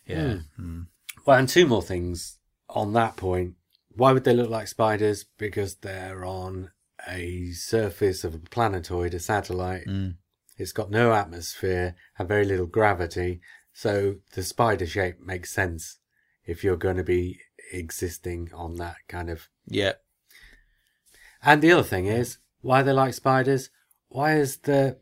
Speaker 2: yeah. Mm.
Speaker 1: Well, and two more things on that point. Why would they look like spiders? Because they're on a surface of a planetoid, a satellite.
Speaker 2: Mm.
Speaker 1: It's got no atmosphere and very little gravity. So the spider shape makes sense if you're going to be existing on that kind of.
Speaker 2: Yeah.
Speaker 1: And the other thing is, why they like spiders? Why is the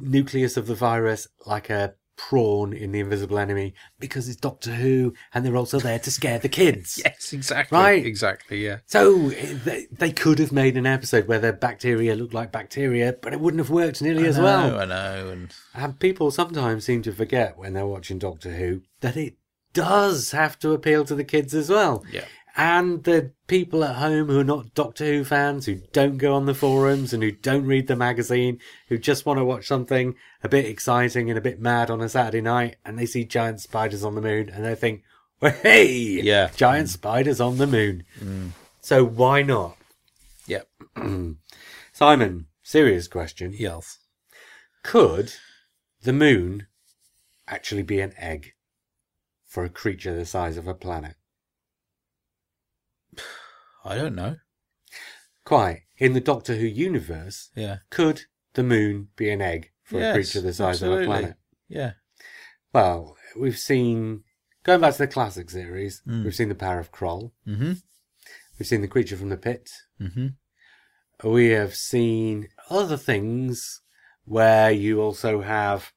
Speaker 1: nucleus of the virus like a prawn in The Invisible Enemy? Because it's Doctor Who and they're also there to scare the kids.
Speaker 2: Yes, exactly.
Speaker 1: Right.
Speaker 2: Exactly, yeah.
Speaker 1: So they, they could have made an episode where their bacteria looked like bacteria, but it wouldn't have worked nearly as
Speaker 2: I know,
Speaker 1: well.
Speaker 2: I know. And
Speaker 1: And people sometimes seem to forget when they're watching Doctor Who that it does have to appeal to the kids as well.
Speaker 2: yeah.
Speaker 1: And the people at home who are not Doctor Who fans, who don't go on the forums and who don't read the magazine, who just want to watch something a bit exciting and a bit mad on a Saturday night, and they see giant spiders on the moon and they think, well, hey,
Speaker 2: Yeah. Mm.
Speaker 1: giant spiders on the moon. So why not?
Speaker 2: Yep.
Speaker 1: Simon, serious question.
Speaker 2: Yes.
Speaker 1: Could the moon actually be an egg for a creature the size of a planet?
Speaker 2: I don't know.
Speaker 1: Quite. In the Doctor Who universe,
Speaker 2: Yeah.
Speaker 1: could the moon be an egg for
Speaker 2: Yes,
Speaker 1: a creature the size
Speaker 2: absolutely.
Speaker 1: of a planet?
Speaker 2: Yeah.
Speaker 1: Well, we've seen, going back to the classic series, we've seen the power of Kroll.
Speaker 2: Mm-hmm.
Speaker 1: We've seen the creature from the pit.
Speaker 2: Mm-hmm.
Speaker 1: We have seen other things where you also have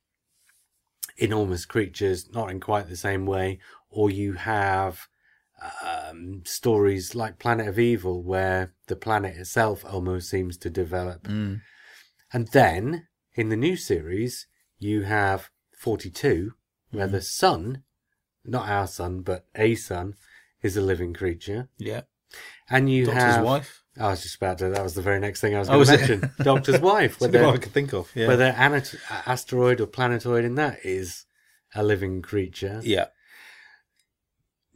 Speaker 1: enormous creatures, not in quite the same way, or you have um, stories like Planet of Evil, where the planet itself almost seems to develop.
Speaker 2: Mm.
Speaker 1: And then in the new series, you have 42, where the sun, not our sun, but a sun, is a living creature.
Speaker 2: Yeah.
Speaker 1: And you have
Speaker 2: Doctor's
Speaker 1: have.
Speaker 2: wife.
Speaker 1: I was just about to. That was the very next thing I was
Speaker 2: Oh,
Speaker 1: going
Speaker 2: was
Speaker 1: to mention. Doctor's wife,
Speaker 2: That's the I could think of. Yeah.
Speaker 1: whether asteroid or planetoid in that is a living creature.
Speaker 2: yeah.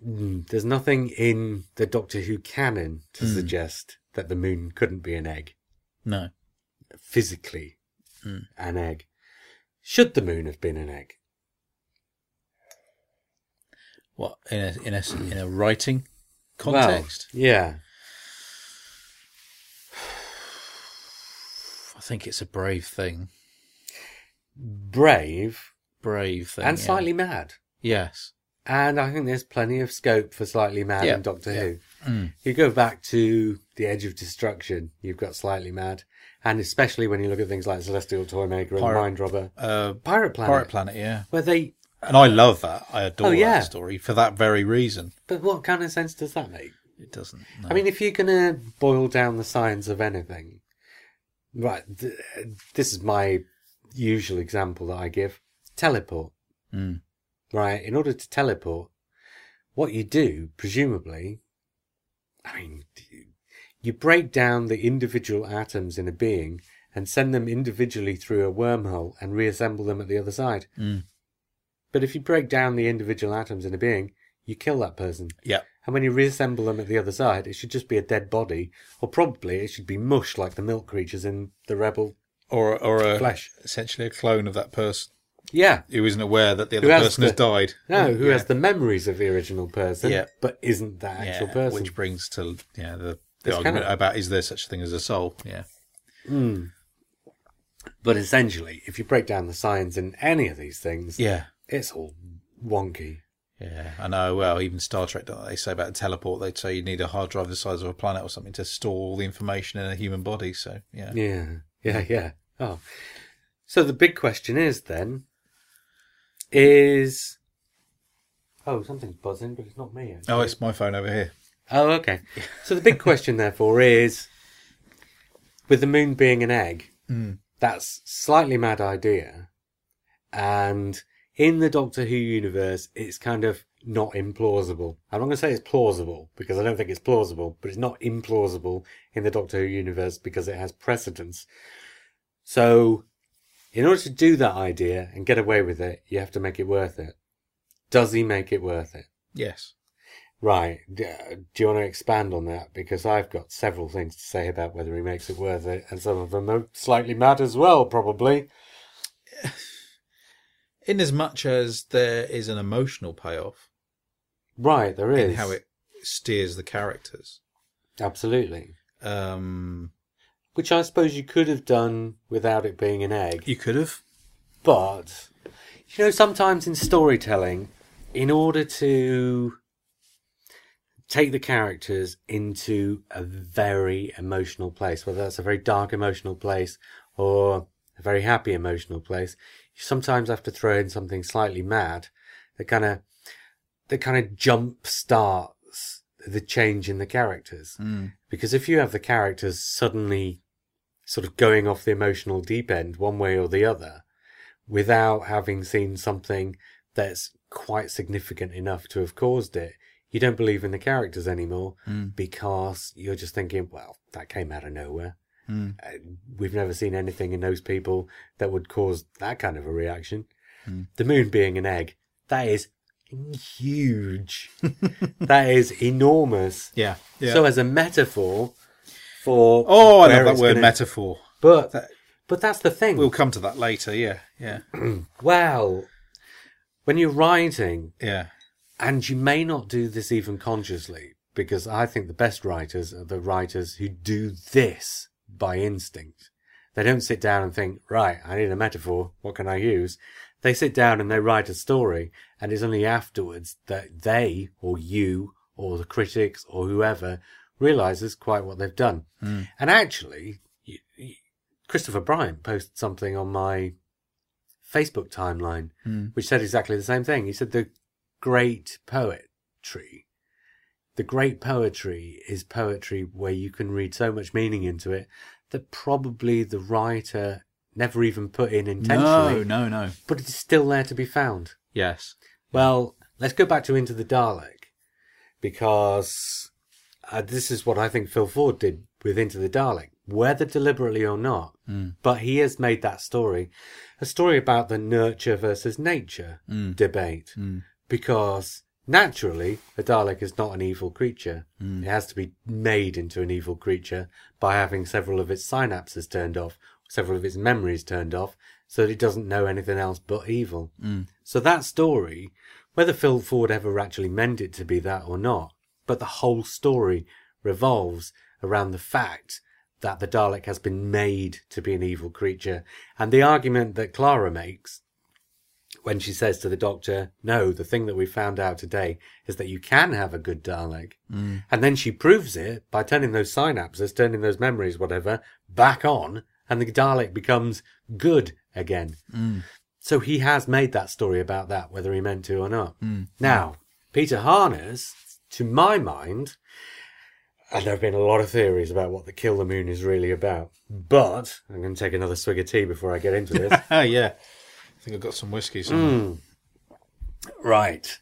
Speaker 1: Mm, There's nothing in the Doctor Who canon to
Speaker 2: Mm.
Speaker 1: suggest that the moon couldn't be an egg,
Speaker 2: No.
Speaker 1: physically,
Speaker 2: Mm.
Speaker 1: an egg. Should the moon have been an egg?
Speaker 2: What in a in a in a writing context?
Speaker 1: Well, yeah.
Speaker 2: I think it's a brave thing.
Speaker 1: Brave
Speaker 2: Brave thing.
Speaker 1: and
Speaker 2: yeah.
Speaker 1: slightly mad.
Speaker 2: Yes.
Speaker 1: And I think there's plenty of scope for slightly mad
Speaker 2: Yeah,
Speaker 1: in Doctor
Speaker 2: yeah.
Speaker 1: Who.
Speaker 2: Mm.
Speaker 1: You go back to the Edge of Destruction, you've got slightly mad, and especially when you look at things like Celestial Toymaker and Mind Robber,
Speaker 2: Uh,
Speaker 1: Pirate Planet,
Speaker 2: Pirate Planet. Yeah.
Speaker 1: where they.
Speaker 2: And I love that. I adore
Speaker 1: Oh, yeah.
Speaker 2: that story for that very reason.
Speaker 1: But what kind of sense does that make?
Speaker 2: It doesn't. No.
Speaker 1: I mean, if you're going to boil down the science of anything, right? Th- this is my usual example that I give: teleport.
Speaker 2: Mm.
Speaker 1: Right. In order to teleport, what you do, presumably, I mean, you break down the individual atoms in a being and send them individually through a wormhole and reassemble them at the other side.
Speaker 2: Mm.
Speaker 1: But if you break down the individual atoms in a being, you kill that person.
Speaker 2: Yeah.
Speaker 1: And when you reassemble them at the other side, it should just be a dead body, or probably it should be mush like the milk creatures in the Rebel
Speaker 2: Or or a,
Speaker 1: flesh.
Speaker 2: essentially a clone of that person
Speaker 1: Yeah.
Speaker 2: who isn't aware that the other
Speaker 1: has
Speaker 2: person
Speaker 1: the-
Speaker 2: has died.
Speaker 1: No, who
Speaker 2: Yeah.
Speaker 1: has the memories of the original person,
Speaker 2: Yeah.
Speaker 1: but isn't that actual
Speaker 2: Yeah,
Speaker 1: person.
Speaker 2: Which brings to yeah the, the argument
Speaker 1: kinda-
Speaker 2: about is there such a thing as a soul? Yeah.
Speaker 1: Mm. But essentially, if you break down the science in any of these things,
Speaker 2: Yeah.
Speaker 1: it's all wonky.
Speaker 2: Yeah, I know. Well, even Star Trek, they say about a teleport? They'd say you need a hard drive the size of a planet or something to store all the information in a human body. So, yeah.
Speaker 1: Yeah, yeah, yeah. Oh, so the big question is then, is oh something's buzzing, but it's not me. actually.
Speaker 2: Oh, it's my phone over here.
Speaker 1: Oh, okay. So the big question, therefore, is with the moon being an egg, hmm. that's slightly mad idea, and in the Doctor Who universe, it's kind of not implausible. I'm not going to say it's plausible because I don't think it's plausible, but it's not implausible in the Doctor Who universe because it has precedence. So, in order to do that idea and get away with it, you have to make it worth it. Does he make it worth it?
Speaker 2: Yes.
Speaker 1: Right. Do you want to expand on that? Because I've got several things to say about whether he makes it worth it, and some of them are slightly mad as well, probably.
Speaker 2: In as much as there is an emotional payoff
Speaker 1: Right, there is.
Speaker 2: in how it steers the characters.
Speaker 1: Absolutely.
Speaker 2: Um,
Speaker 1: Which I suppose you could have done without it being an egg.
Speaker 2: you could have.
Speaker 1: But, you know, sometimes in storytelling, in order to take the characters into a very emotional place, whether that's a very dark emotional place or a very happy emotional place, you sometimes have to throw in something slightly mad that kind of that kind of jump starts the change in the characters. Hmm. Because if you have the characters suddenly sort of going off the emotional deep end one way or the other, without having seen something that's quite significant enough to have caused it, you don't believe in the characters anymore mm. because you're just thinking, well, that came out of nowhere. Mm. Uh, we've never seen anything in those people that would cause that kind of a reaction. Mm. The moon being an egg, that is huge. that is enormous.
Speaker 2: Yeah. Yeah.
Speaker 1: So as a metaphor for
Speaker 2: oh, I love that word
Speaker 1: gonna-
Speaker 2: metaphor.
Speaker 1: But
Speaker 2: That-
Speaker 1: but that's the thing.
Speaker 2: We'll come to that later. Yeah. Yeah.
Speaker 1: Well, when you're writing,
Speaker 2: Yeah.
Speaker 1: and you may not do this even consciously, because I think the best writers are the writers who do this by instinct. They don't sit down and think, right, I need a metaphor. What can I use? They sit down and they write a story, and it's only afterwards that they, or you, or the critics, or whoever, realizes quite what they've done. Hmm. And actually, y y Christopher Bryant posted something on my Facebook timeline, hmm. which said exactly the same thing. He said the great poetry, the great poetry is poetry where you can read so much meaning into it that probably the writer never even put in intentionally,
Speaker 2: No. No. No.
Speaker 1: but it's still there to be found.
Speaker 2: Yes.
Speaker 1: Well, let's go back to Into the Dalek because uh, this is what I think Phil Ford did with Into the Dalek, whether deliberately or not. Mm. But he has made that story a story about the nurture versus nature mm. debate mm. because naturally a Dalek is not an evil creature. It has to be made into an evil creature by having several of its synapses turned off, several of its memories turned off, so that it doesn't know anything else but evil. So that story, whether Phil Ford ever actually meant it to be that or not, but the whole story revolves around the fact that the Dalek has been made to be an evil creature. And the argument that Clara makes when she says to the doctor, no, the thing that we found out today is that you can have a good Dalek. Mm. And then she proves it by turning those synapses, turning those memories, whatever, back on, and the Dalek becomes good again. Mm. So he has made that story about that, whether he meant to or not. Mm. Now, Peter Harness, to my mind, and there have been a lot of theories about what the Kill the Moon is really about. But I'm going to take another swig of tea before I get into this.
Speaker 2: Ah, yeah. I think I've got some whiskey. Some
Speaker 1: right.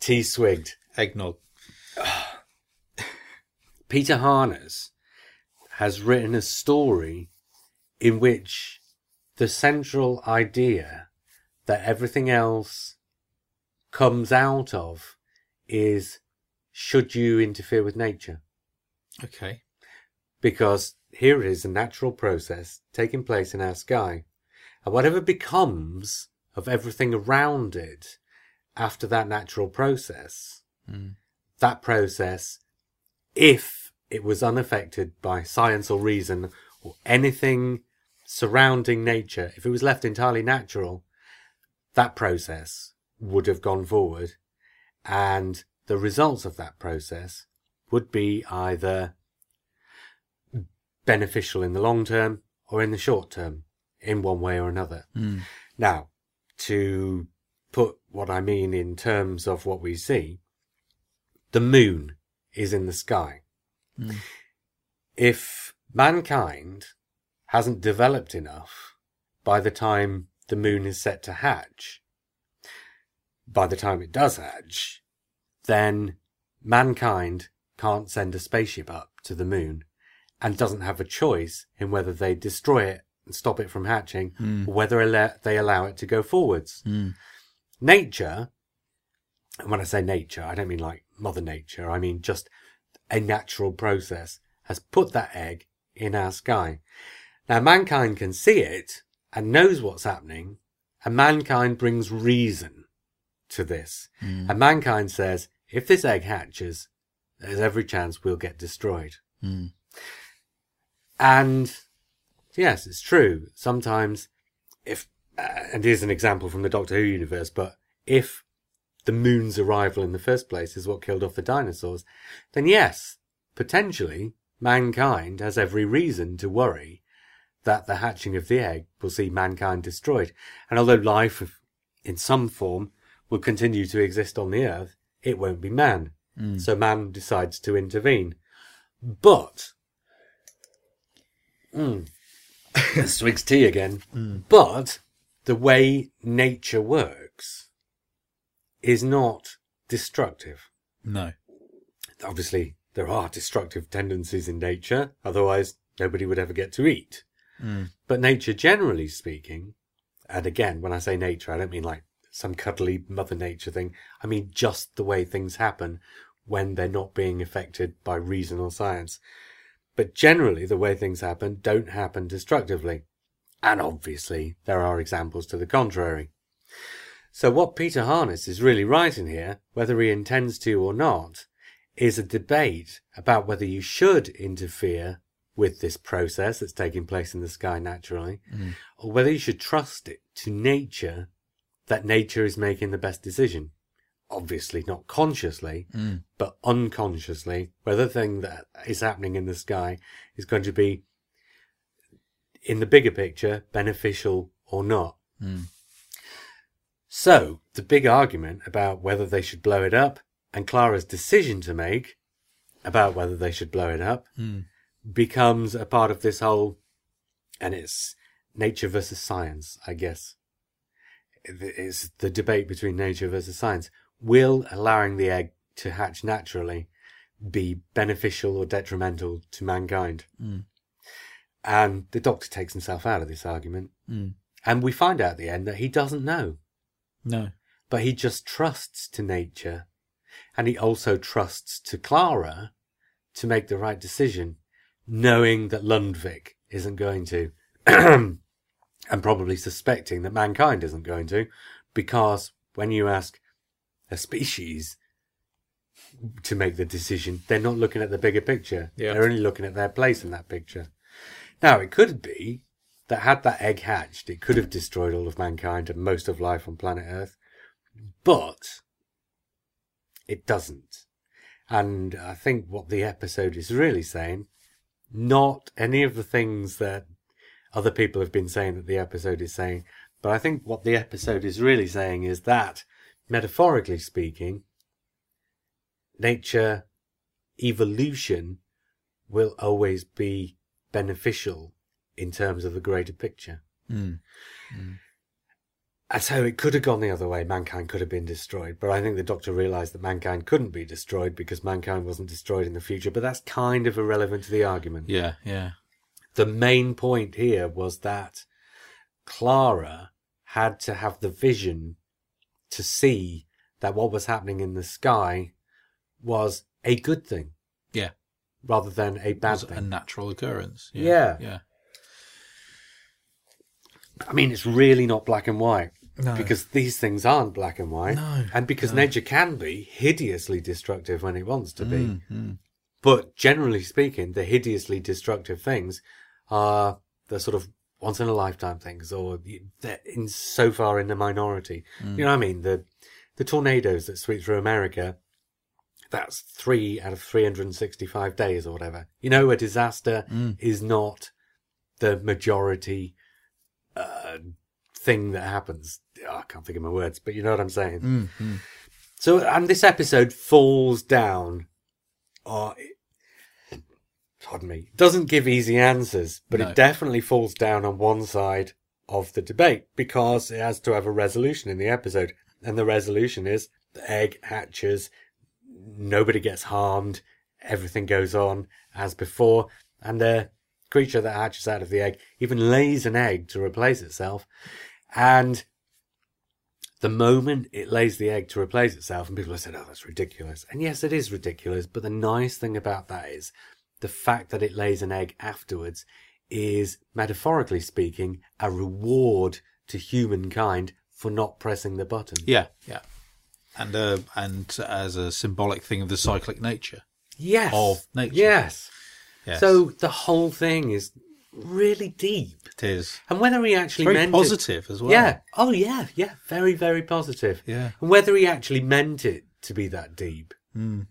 Speaker 1: Tea swigged.
Speaker 2: eggnog.
Speaker 1: Peter Harness has written a story in which the central idea that everything else comes out of is should you interfere with nature?
Speaker 2: Okay.
Speaker 1: because here is a natural process taking place in our sky. And whatever becomes of everything around it after that natural process, hmm. that process, if it was unaffected by science or reason or anything surrounding nature, if it was left entirely natural, that process would have gone forward and the results of that process would be either beneficial in the long term or in the short term in one way or another. Hmm. Now, to put what I mean in terms of what we see, the moon is in the sky. Hmm. If mankind hasn't developed enough by the time the moon is set to hatch, by the time it does hatch, then mankind can't send a spaceship up to the moon and doesn't have a choice in whether they destroy it and stop it from hatching hmm. or whether ele- they allow it to go forwards. Hmm. Nature, and when I say nature, I don't mean like Mother Nature, I mean just a natural process, has put that egg in our sky. Now, mankind can see it and knows what's happening, and mankind brings reason to this. And mankind says, if this egg hatches, there's every chance we'll get destroyed. And yes, it's true. Sometimes, if, uh, and here's an example from the Doctor Who universe, but if the moon's arrival in the first place is what killed off the dinosaurs, then yes, potentially mankind has every reason to worry that the hatching of the egg will see mankind destroyed. And although life in some form will continue to exist on the earth, it won't be man. Hmm. So man decides to intervene. But, mm, Swig's tea again. Hmm. But the way nature works is not destructive.
Speaker 2: No.
Speaker 1: Obviously, there are destructive tendencies in nature, otherwise, nobody would ever get to eat. Hmm. But nature, generally speaking, and again, when I say nature, I don't mean like some cuddly mother nature thing. I mean just the way things happen when they're not being affected by reason or science. But generally, the way things happen don't happen destructively. And obviously, there are examples to the contrary. So what Peter Harness is really writing here, whether he intends to or not, is a debate about whether you should interfere with this process that's taking place in the sky naturally, mm. or whether you should trust it to nature that nature is making the best decision. Obviously not consciously, mm. but unconsciously, whether the thing that is happening in the sky is going to be, in the bigger picture, beneficial or not. Mm. So, the big argument about whether they should blow it up and Clara's decision to make about whether they should blow it up mm. becomes a part of this whole, and it's nature versus science, I guess. It's the debate between nature versus science. Will allowing the egg to hatch naturally be beneficial or detrimental to mankind? Hmm. And the doctor takes himself out of this argument. Hmm. And we find out at the end that he doesn't know,
Speaker 2: No.
Speaker 1: but he just trusts to nature. And he also trusts to Clara to make the right decision, knowing that Lundvik isn't going to, hmm. And probably suspecting that mankind isn't going to, because when you ask a species to make the decision, they're not looking at the bigger picture.
Speaker 2: Yeah.
Speaker 1: They're only looking at their place in that picture. Now, it could be that had that egg hatched, it could have destroyed all of mankind and most of life on planet Earth. But it doesn't. And I think what the episode is really saying, not any of the things that other people have been saying that the episode is saying, but I think what the episode is really saying is that, metaphorically speaking, nature, evolution will always be beneficial in terms of the greater picture.
Speaker 2: Mm.
Speaker 1: And so it could have gone the other way. Mankind could have been destroyed. But I think the doctor realized that mankind couldn't be destroyed because mankind wasn't destroyed in the future. But that's kind of irrelevant to the argument.
Speaker 2: Yeah, yeah.
Speaker 1: The main point here was that Clara had to have the vision to see that what was happening in the sky was a good thing
Speaker 2: Yeah.
Speaker 1: rather than a bad thing.
Speaker 2: a natural occurrence.
Speaker 1: Yeah.
Speaker 2: Yeah.
Speaker 1: I mean, it's really not black and white.
Speaker 2: No.
Speaker 1: Because these things aren't black and white.
Speaker 2: No,
Speaker 1: And because nature can be hideously destructive when it wants to be.
Speaker 2: Mm, mm.
Speaker 1: But generally speaking, the hideously destructive things are the sort of once in a lifetime things or they're in so far in the minority. You know what I mean? The, the tornadoes that sweep through America, that's three out of 365 days or whatever. You know, a disaster is not the majority, uh, thing that happens. Oh, I can't think of my words, but you know what I'm saying.
Speaker 2: Mm, mm.
Speaker 1: So, and this episode falls down Oh, are, pardon me, doesn't give easy answers, but
Speaker 2: No.
Speaker 1: it definitely falls down on one side of the debate because it has to have a resolution in the episode. And the resolution is the egg hatches, nobody gets harmed, everything goes on as before, and the creature that hatches out of the egg even lays an egg to replace itself. And the moment it lays the egg to replace itself, and people have said, oh, that's ridiculous. And yes, it is ridiculous. But the nice thing about that is the fact that it lays an egg afterwards is, metaphorically speaking, a reward to humankind for not pressing the button.
Speaker 2: Yeah, yeah. And uh, and as a symbolic thing of the cyclic nature.
Speaker 1: Yes.
Speaker 2: Of nature.
Speaker 1: Yes.
Speaker 2: Yes.
Speaker 1: So the whole thing is really deep.
Speaker 2: it is.
Speaker 1: And whether he actually
Speaker 2: Very
Speaker 1: meant it,
Speaker 2: positive as well.
Speaker 1: Yeah. Oh, yeah. Yeah. Very, very positive.
Speaker 2: Yeah.
Speaker 1: And whether he actually meant it to be that deep,
Speaker 2: Mm.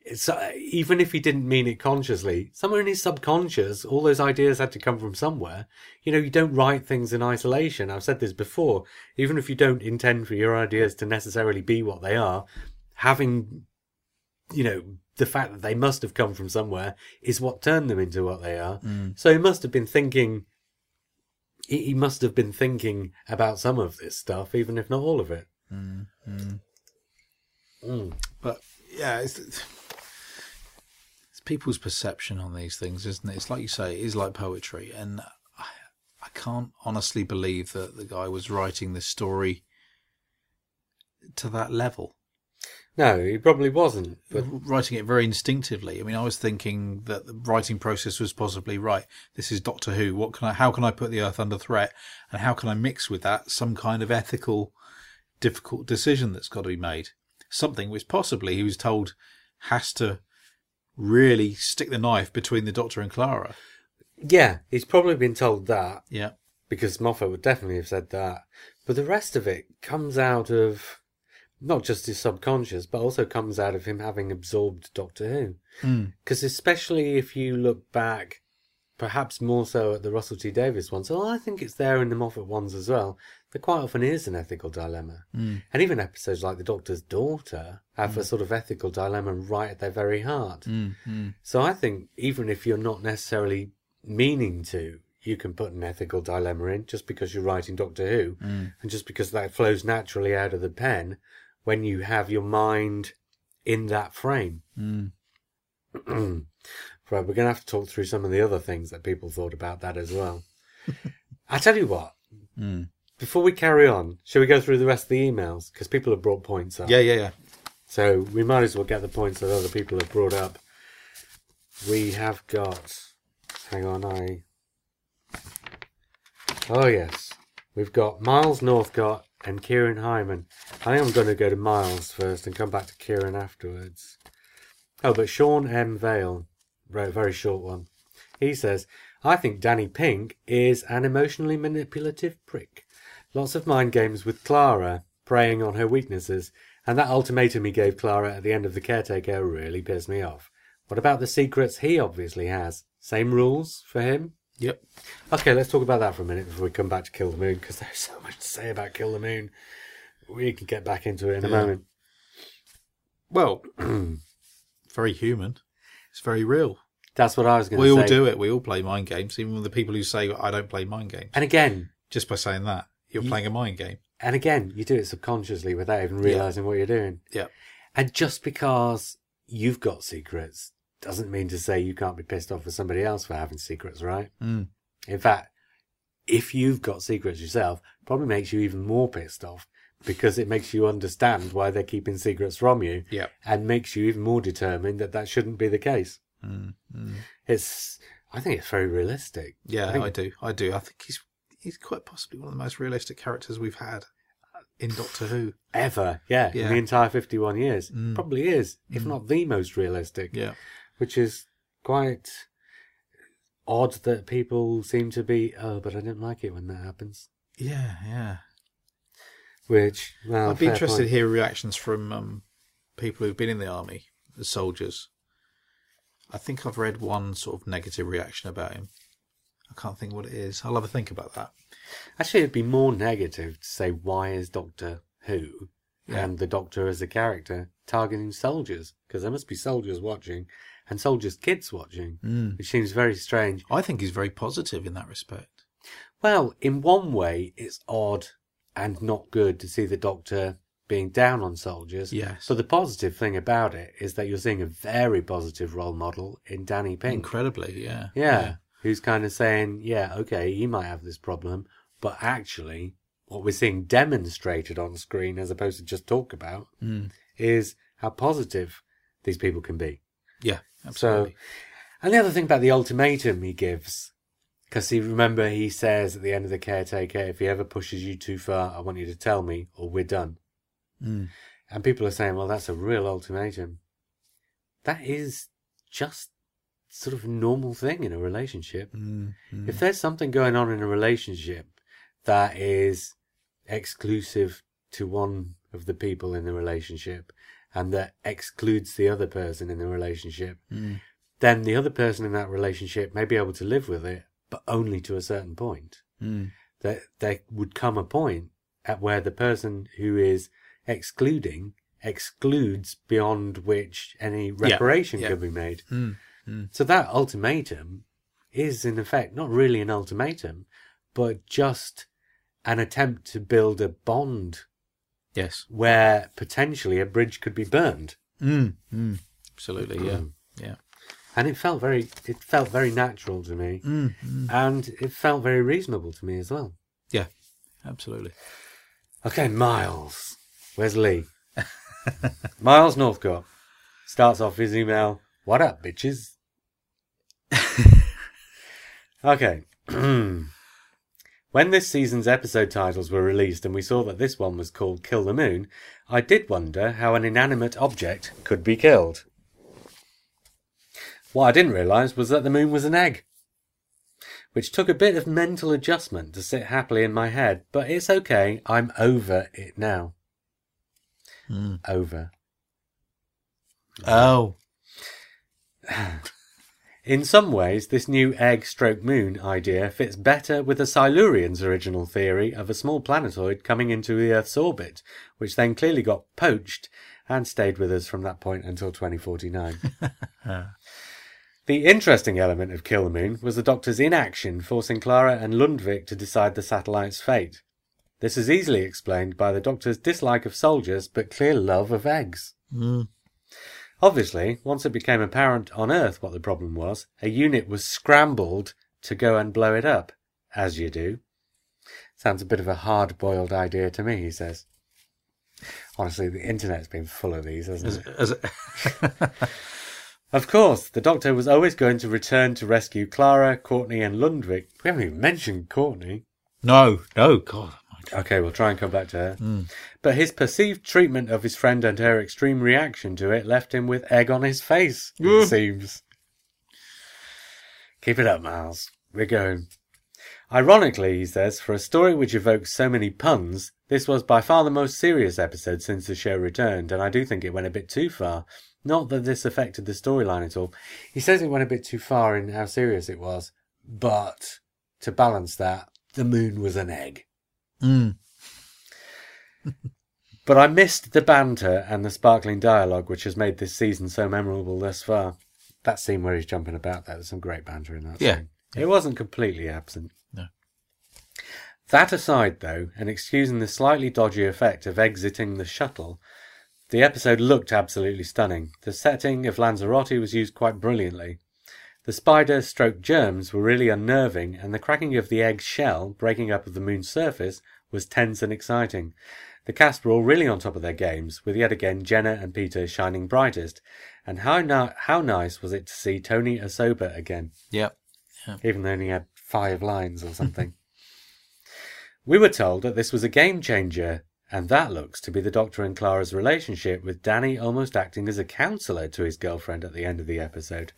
Speaker 1: it's, uh, even if he didn't mean it consciously, somewhere in his subconscious, all those ideas had to come from somewhere. You know, you don't write things in isolation. I've said this before. Even if you don't intend for your ideas to necessarily be what they are, having, you know, the fact that they must have come from somewhere is what turned them into what they are. So he must have been thinking. He he must have been thinking about some of this stuff, even if not all of it. Mm.
Speaker 2: But yeah, it's, it's people's perception on these things, isn't it? It's like you say, it is like poetry, and I, I can't honestly believe that the guy was writing this story to that level.
Speaker 1: No, he probably wasn't. But
Speaker 2: writing it very instinctively. I mean, I was thinking that the writing process was possibly right. This is Doctor Who. What can I? How can I put the Earth under threat? And how can I mix with that some kind of ethical, difficult decision that's got to be made? Something which possibly he was told has to really stick the knife between the Doctor and Clara.
Speaker 1: yeah, he's probably been told that
Speaker 2: Yeah,
Speaker 1: because Moffat would definitely have said that. But the rest of it comes out of not just his subconscious, but also comes out of him having absorbed Doctor Who.
Speaker 2: Mm.
Speaker 1: Because especially if you look back, perhaps more so at the Russell T Davies ones, well, I think it's there in the Moffat ones as well. There quite often is an ethical dilemma.
Speaker 2: Mm.
Speaker 1: And even episodes like The Doctor's Daughter have a sort of ethical dilemma right at their very heart.
Speaker 2: Mm. Mm.
Speaker 1: So I think even if you're not necessarily meaning to, you can put an ethical dilemma in just because you're writing Doctor Who,
Speaker 2: Mm.
Speaker 1: and just because that flows naturally out of the pen when you have your mind in that frame.
Speaker 2: Mm.
Speaker 1: right, we're going to have to talk through some of the other things that people thought about that as well. I tell you what,
Speaker 2: Mm.
Speaker 1: before we carry on, shall we go through the rest of the emails? Because people have brought points up.
Speaker 2: Yeah, yeah, yeah.
Speaker 1: So we might as well get the points that other people have brought up. We have got. Hang on, I. Oh, yes. We've got Miles Northcott and Kieran Hyman. I think I'm going to go to Miles first and come back to Kieran afterwards. Oh, but Sean M. Vale wrote a very short one. He says, I think Danny Pink is an emotionally manipulative prick. Lots of mind games with Clara, preying on her weaknesses, and that ultimatum he gave Clara at the end of The Caretaker really pissed me off. What about the secrets he obviously has? Same rules for him?
Speaker 2: Yep.
Speaker 1: Okay, let's talk about that for a minute before we come back to Kill the Moon, because there's so much to say about Kill the Moon. We can get back into it in a
Speaker 2: Yeah.
Speaker 1: moment.
Speaker 2: Well, very human. It's very real.
Speaker 1: That's what I was going to say.
Speaker 2: We all do it. We all play mind games. Even with the people who say I don't play mind games.
Speaker 1: And again,
Speaker 2: Just by saying that, you're
Speaker 1: You-
Speaker 2: playing a mind game.
Speaker 1: and again, you do it subconsciously without even realizing what you're doing.
Speaker 2: Yeah.
Speaker 1: And just because you've got secrets doesn't mean to say you can't be pissed off with somebody else for having secrets, right?
Speaker 2: Mm.
Speaker 1: In fact, if you've got secrets yourself, probably makes you even more pissed off because it makes you understand why they're keeping secrets from you
Speaker 2: Yeah.
Speaker 1: and makes you even more determined that that shouldn't be the case.
Speaker 2: Mm. Mm.
Speaker 1: It's, I think it's very realistic.
Speaker 2: Yeah,
Speaker 1: I think, I,
Speaker 2: do. I do. I think he's he's quite possibly one of the most realistic characters we've had in Doctor Who.
Speaker 1: Ever, yeah,
Speaker 2: Yeah.
Speaker 1: in the entire 51 years.
Speaker 2: Mm.
Speaker 1: Probably is, if not the most realistic.
Speaker 2: Yeah.
Speaker 1: Which is quite odd that people seem to be. Oh, but I don't like it when that happens.
Speaker 2: Yeah, yeah.
Speaker 1: Which, well,
Speaker 2: I'd be interested
Speaker 1: point.
Speaker 2: to hear reactions from um, people who've been in the army, the soldiers. I think I've read one sort of negative reaction about him. I can't think what it is. I'll have a think about that.
Speaker 1: Actually, it'd be more negative to say why is Doctor Who
Speaker 2: Yeah.
Speaker 1: and the Doctor as a character targeting soldiers because there must be soldiers watching, and soldiers' kids watching, mm. which seems very strange.
Speaker 2: I think he's very positive in that respect.
Speaker 1: Well, in one way, it's odd and not good to see the Doctor being down on soldiers.
Speaker 2: Yes.
Speaker 1: So the positive thing about it is that you're seeing a very positive role model in Danny Pink.
Speaker 2: Incredibly, yeah.
Speaker 1: Yeah. Who's kind of saying, yeah, okay, he might have this problem, but actually, what we're seeing demonstrated on screen as opposed to just talk about mm. is how positive these people can be.
Speaker 2: Yeah,
Speaker 1: So, and the other thing about the ultimatum he gives, because he remember he says at the end of the caretaker, if he ever pushes you too far, I want you to tell me, or we're done.
Speaker 2: Mm.
Speaker 1: And people are saying, well, that's a real ultimatum. That is just sort of a normal thing in a relationship.
Speaker 2: Mm, mm.
Speaker 1: If there's something going on in a relationship that is exclusive to one of the people in the relationship and that excludes the other person in the relationship,
Speaker 2: Mm.
Speaker 1: then the other person in that relationship may be able to live with it, but only to a certain point.
Speaker 2: Mm.
Speaker 1: That there would come a point at where the person who is excluding excludes beyond which any reparation
Speaker 2: yeah.
Speaker 1: could be made.
Speaker 2: Mm. Mm.
Speaker 1: So that ultimatum is in effect not really an ultimatum, but just an attempt to build a bond
Speaker 2: Yes.
Speaker 1: where potentially a bridge could be burned.
Speaker 2: Mm. Mm. Absolutely, yeah. Yeah.
Speaker 1: And it felt very it felt very natural to me.
Speaker 2: Mm. Mm.
Speaker 1: And it felt very reasonable to me as well.
Speaker 2: Yeah, absolutely.
Speaker 1: Okay, Miles. Where's Lee? Miles Northcott starts off his email. What up, bitches? okay. when this season's episode titles were released and we saw that this one was called Kill the Moon, I did wonder how an inanimate object could be killed. What I didn't realise was that the moon was an egg which took a bit of mental adjustment to sit happily in my head, but it's okay. I'm over it now.
Speaker 2: Mm.
Speaker 1: Over.
Speaker 2: Oh.
Speaker 1: In some ways, this new egg stroke moon idea fits better with the Silurians' original theory of a small planetoid coming into the Earth's orbit, which then clearly got poached and stayed with us from that point until 2049. The interesting element of Kill the Moon was the Doctor's inaction, forcing Clara and Lundvik to decide the satellite's fate. This is easily explained by the Doctor's dislike of soldiers but clear love of eggs.
Speaker 2: Mm.
Speaker 1: Obviously, once it became apparent on Earth what the problem was, a unit was scrambled to go and blow it up, as you do. Sounds a bit of a hard boiled idea to me, he says. Honestly, the internet's been full of these, hasn't it?
Speaker 2: As,
Speaker 1: Of course, the Doctor was always going to return to rescue Clara, Courtney, and Lundvik. We haven't even mentioned Courtney.
Speaker 2: no, no, God.
Speaker 1: Okay, we'll try and come back to her. Hmm. But his perceived treatment of his friend and her extreme reaction to it left him with egg on his face, it seems. Keep it up, Miles. We're going. Ironically, he says, for a story which evokes so many puns, this was by far the most serious episode since the show returned, and I do think it went a bit too far. Not that this affected the storyline at all. He says it went a bit too far in how serious it was, but to balance that, the moon was an egg.
Speaker 2: Mm.
Speaker 1: But I missed the banter and the sparkling dialogue which has made this season so memorable thus far. That scene where he's jumping about, there was some great banter in that
Speaker 2: Yeah.
Speaker 1: scene. It wasn't completely absent.
Speaker 2: No.
Speaker 1: That aside, though, and excusing the slightly dodgy effect of exiting the shuttle, the episode looked absolutely stunning. The setting of Lanzarote was used quite brilliantly. The spider stroke germs were really unnerving, and the cracking of the egg's shell, breaking up of the moon's surface, was tense and exciting. The cast were all really on top of their games, with yet again Jenna and Peter shining brightest. And how ni- how nice was it to see Tony Osoba again,
Speaker 2: Yep.
Speaker 1: even though he only had five lines or something. we were told that this was a game changer, and that looks to be the Doctor and Clara's relationship, with Danny almost acting as a counsellor to his girlfriend at the end of the episode.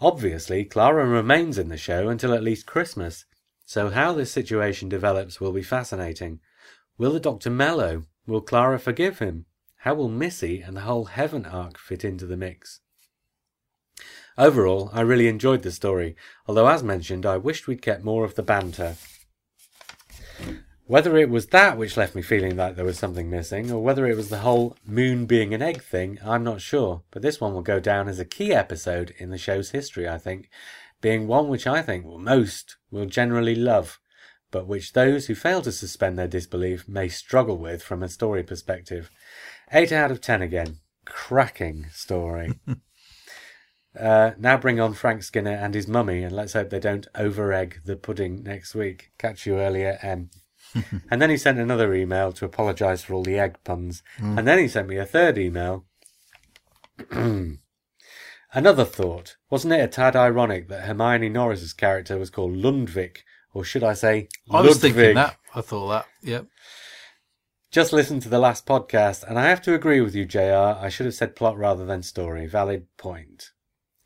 Speaker 1: Obviously, Clara remains in the show until at least Christmas, so how this situation develops will be fascinating. Will the Doctor mellow? Will Clara forgive him? How will Missy and the whole Heaven arc fit into the mix? Overall, I really enjoyed the story, although as mentioned, I wished we'd kept more of the banter. Whether it was that which left me feeling like there was something missing, or whether it was the whole moon being an egg thing, I'm not sure. But this one will go down as a key episode in the show's history, I think, being one which I think most will generally love, but which those who fail to suspend their disbelief may struggle with from a story perspective. 8 out of 10 again. Cracking story. Uh, now bring on Frank Skinner and his mummy, and let's hope they don't over egg the pudding next week. Catch you earlier, M. and then he sent another email to apologise for all the egg puns. Mm. And then he sent me a third email. Another thought. Wasn't it a tad ironic that Hermione Norris's character was called Lundvik, or should I say
Speaker 2: I was thinking that. I thought that. Yep.
Speaker 1: Just listen to the last podcast, and I have to agree with you, JR. I should have said plot rather than story. Valid point.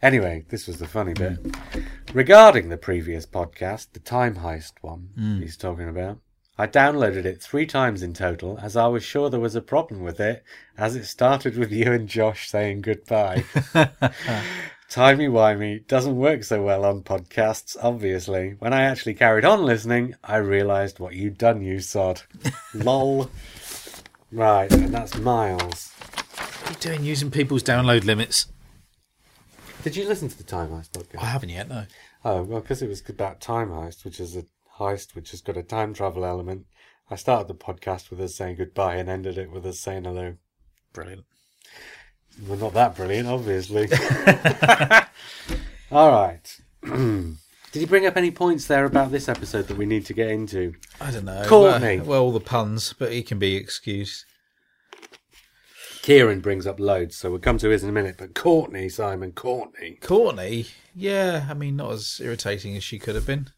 Speaker 1: Anyway, this was the funny bit. Mm. Regarding the previous podcast, the time heist one mm. he's talking about, I downloaded it three times in total as I was sure there was a problem with it as it started with you and Josh saying goodbye. Timey-wimey doesn't work so well on podcasts, obviously. When I actually carried on listening, I realised what you'd done, you sod. Lol. Right, and that's Miles.
Speaker 2: What are you doing using people's download limits?
Speaker 1: Did you listen to the Time Heist podcast?
Speaker 2: I haven't yet, no.
Speaker 1: Oh, well, because it was about Time Heist, which is a heist which has got a time travel element. I started the podcast with us saying goodbye and ended it with us saying hello.
Speaker 2: Brilliant.
Speaker 1: We're not that brilliant, obviously. All right. Did you bring up any points there about this episode that we need to get into?
Speaker 2: I don't know.
Speaker 1: Courtney.
Speaker 2: Well, well, all the puns, but he can be excused.
Speaker 1: Kieran brings up loads, so we'll come to his in a minute. But Courtney, Simon, Courtney.
Speaker 2: Courtney, yeah, I mean, not as irritating as she could have been.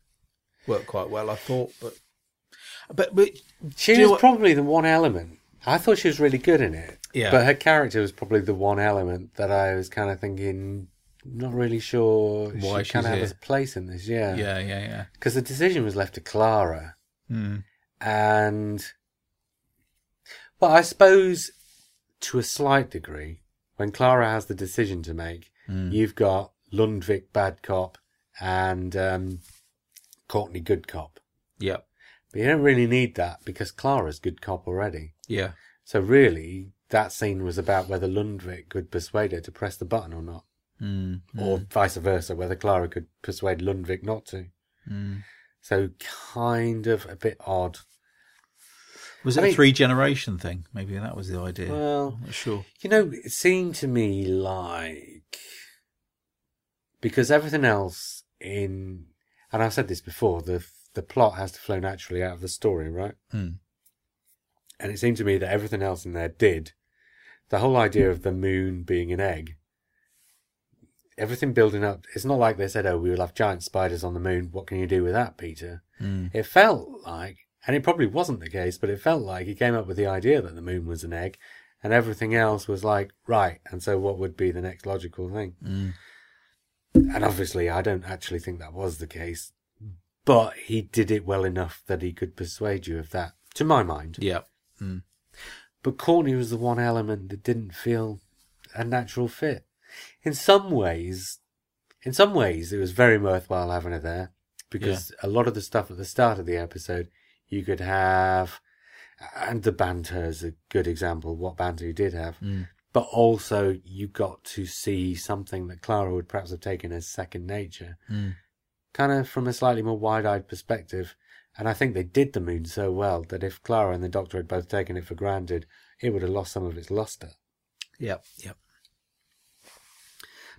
Speaker 2: Worked quite well, I thought, but but but
Speaker 1: She was
Speaker 2: what-
Speaker 1: probably the one element. I thought she was really good in it.
Speaker 2: Yeah.
Speaker 1: But her character was probably the one element that I was kind of thinking, not really sure
Speaker 2: Why
Speaker 1: she kind of has a place in this. Yeah.
Speaker 2: yeah, yeah, yeah.
Speaker 1: Because the decision was left to Clara.
Speaker 2: Hmm.
Speaker 1: And, well, I suppose to a slight degree, when Clara has the decision to make,
Speaker 2: Hmm.
Speaker 1: you've got Lundvik, bad cop, and um, Courtney, good cop.
Speaker 2: Yep.
Speaker 1: But you don't really need that because Clara's good cop already.
Speaker 2: Yeah.
Speaker 1: So really, that scene was about whether Lundvik could persuade her to press the button or not,
Speaker 2: Mm.
Speaker 1: or vice versa, whether Clara could persuade Lundvik not to.
Speaker 2: Mm.
Speaker 1: So kind of a bit odd.
Speaker 2: Was
Speaker 1: I
Speaker 2: it a
Speaker 1: mean-
Speaker 2: three generation thing? Maybe that was the idea.
Speaker 1: Well,
Speaker 2: not sure.
Speaker 1: you know, it seemed to me like because everything else in, and I've said this before, the the plot has to flow naturally out of the story, right?
Speaker 2: Hmm.
Speaker 1: And it seemed to me that everything else in there did. The whole idea of the moon being an egg, everything building up. It's not like they said, "Oh, we will have giant spiders on the moon. What can you do with that, Peter?"
Speaker 2: Mm.
Speaker 1: It felt like, and it probably wasn't the case, but it felt like he came up with the idea that the moon was an egg, and everything else was like right. And so, what would be the next logical thing?
Speaker 2: Mm.
Speaker 1: And obviously, I don't actually think that was the case, but he did it well enough that he could persuade you of that, to my mind.
Speaker 2: Yep.
Speaker 1: But Courtney was the one element that didn't feel a natural fit. In some ways, in some ways, it was very worthwhile having her there because a lot of the stuff at the start of the episode you could have, and the banter is a good example. What banter you did have,
Speaker 2: Mm.
Speaker 1: But also you got to see something that Clara would perhaps have taken as second nature,
Speaker 2: Mm.
Speaker 1: kind of from a slightly more wide-eyed perspective. And I think they did the moon so well that if Clara and the Doctor had both taken it for granted, it would have lost some of its luster.
Speaker 2: Yep. Yep.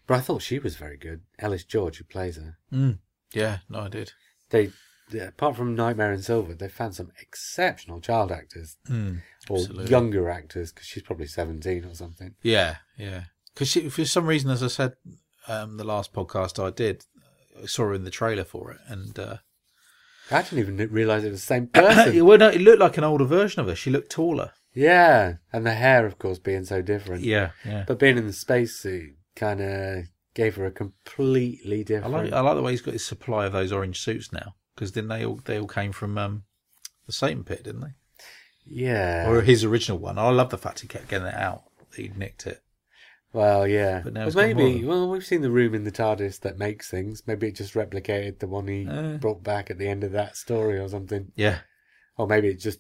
Speaker 1: But I thought she was very good. Ellis George, who plays her.
Speaker 2: Mm. Yeah. No, I did.
Speaker 1: They, apart from Nightmare in Silver, they found some exceptional child actors
Speaker 2: Mm.
Speaker 1: or
Speaker 2: Absolutely.
Speaker 1: younger actors because she's probably seventeen or something.
Speaker 2: Yeah. Yeah. Because for some reason, as I said, um, the last podcast I did, I saw her in the trailer for it, and uh,
Speaker 1: I didn't even realise it was the same person.
Speaker 2: well, no, it looked like an older version of her. She looked taller.
Speaker 1: yeah, and the hair, of course, being so different.
Speaker 2: Yeah. Yeah.
Speaker 1: But being in the spacesuit kind of gave her a completely
Speaker 2: I
Speaker 1: different.
Speaker 2: like I like the way he's got his supply of those orange suits now. Because didn't they all they all came from um, the Satan pit, didn't they?
Speaker 1: yeah.
Speaker 2: Or his original one. I love the fact he kept getting it out. He nicked it.
Speaker 1: Well, yeah.
Speaker 2: But now
Speaker 1: But
Speaker 2: it's got more
Speaker 1: maybe, well, we've seen the room in the TARDIS that makes things. Maybe it just replicated the one he
Speaker 2: Uh.
Speaker 1: brought back at the end of that story or something.
Speaker 2: Yeah.
Speaker 1: Or maybe it just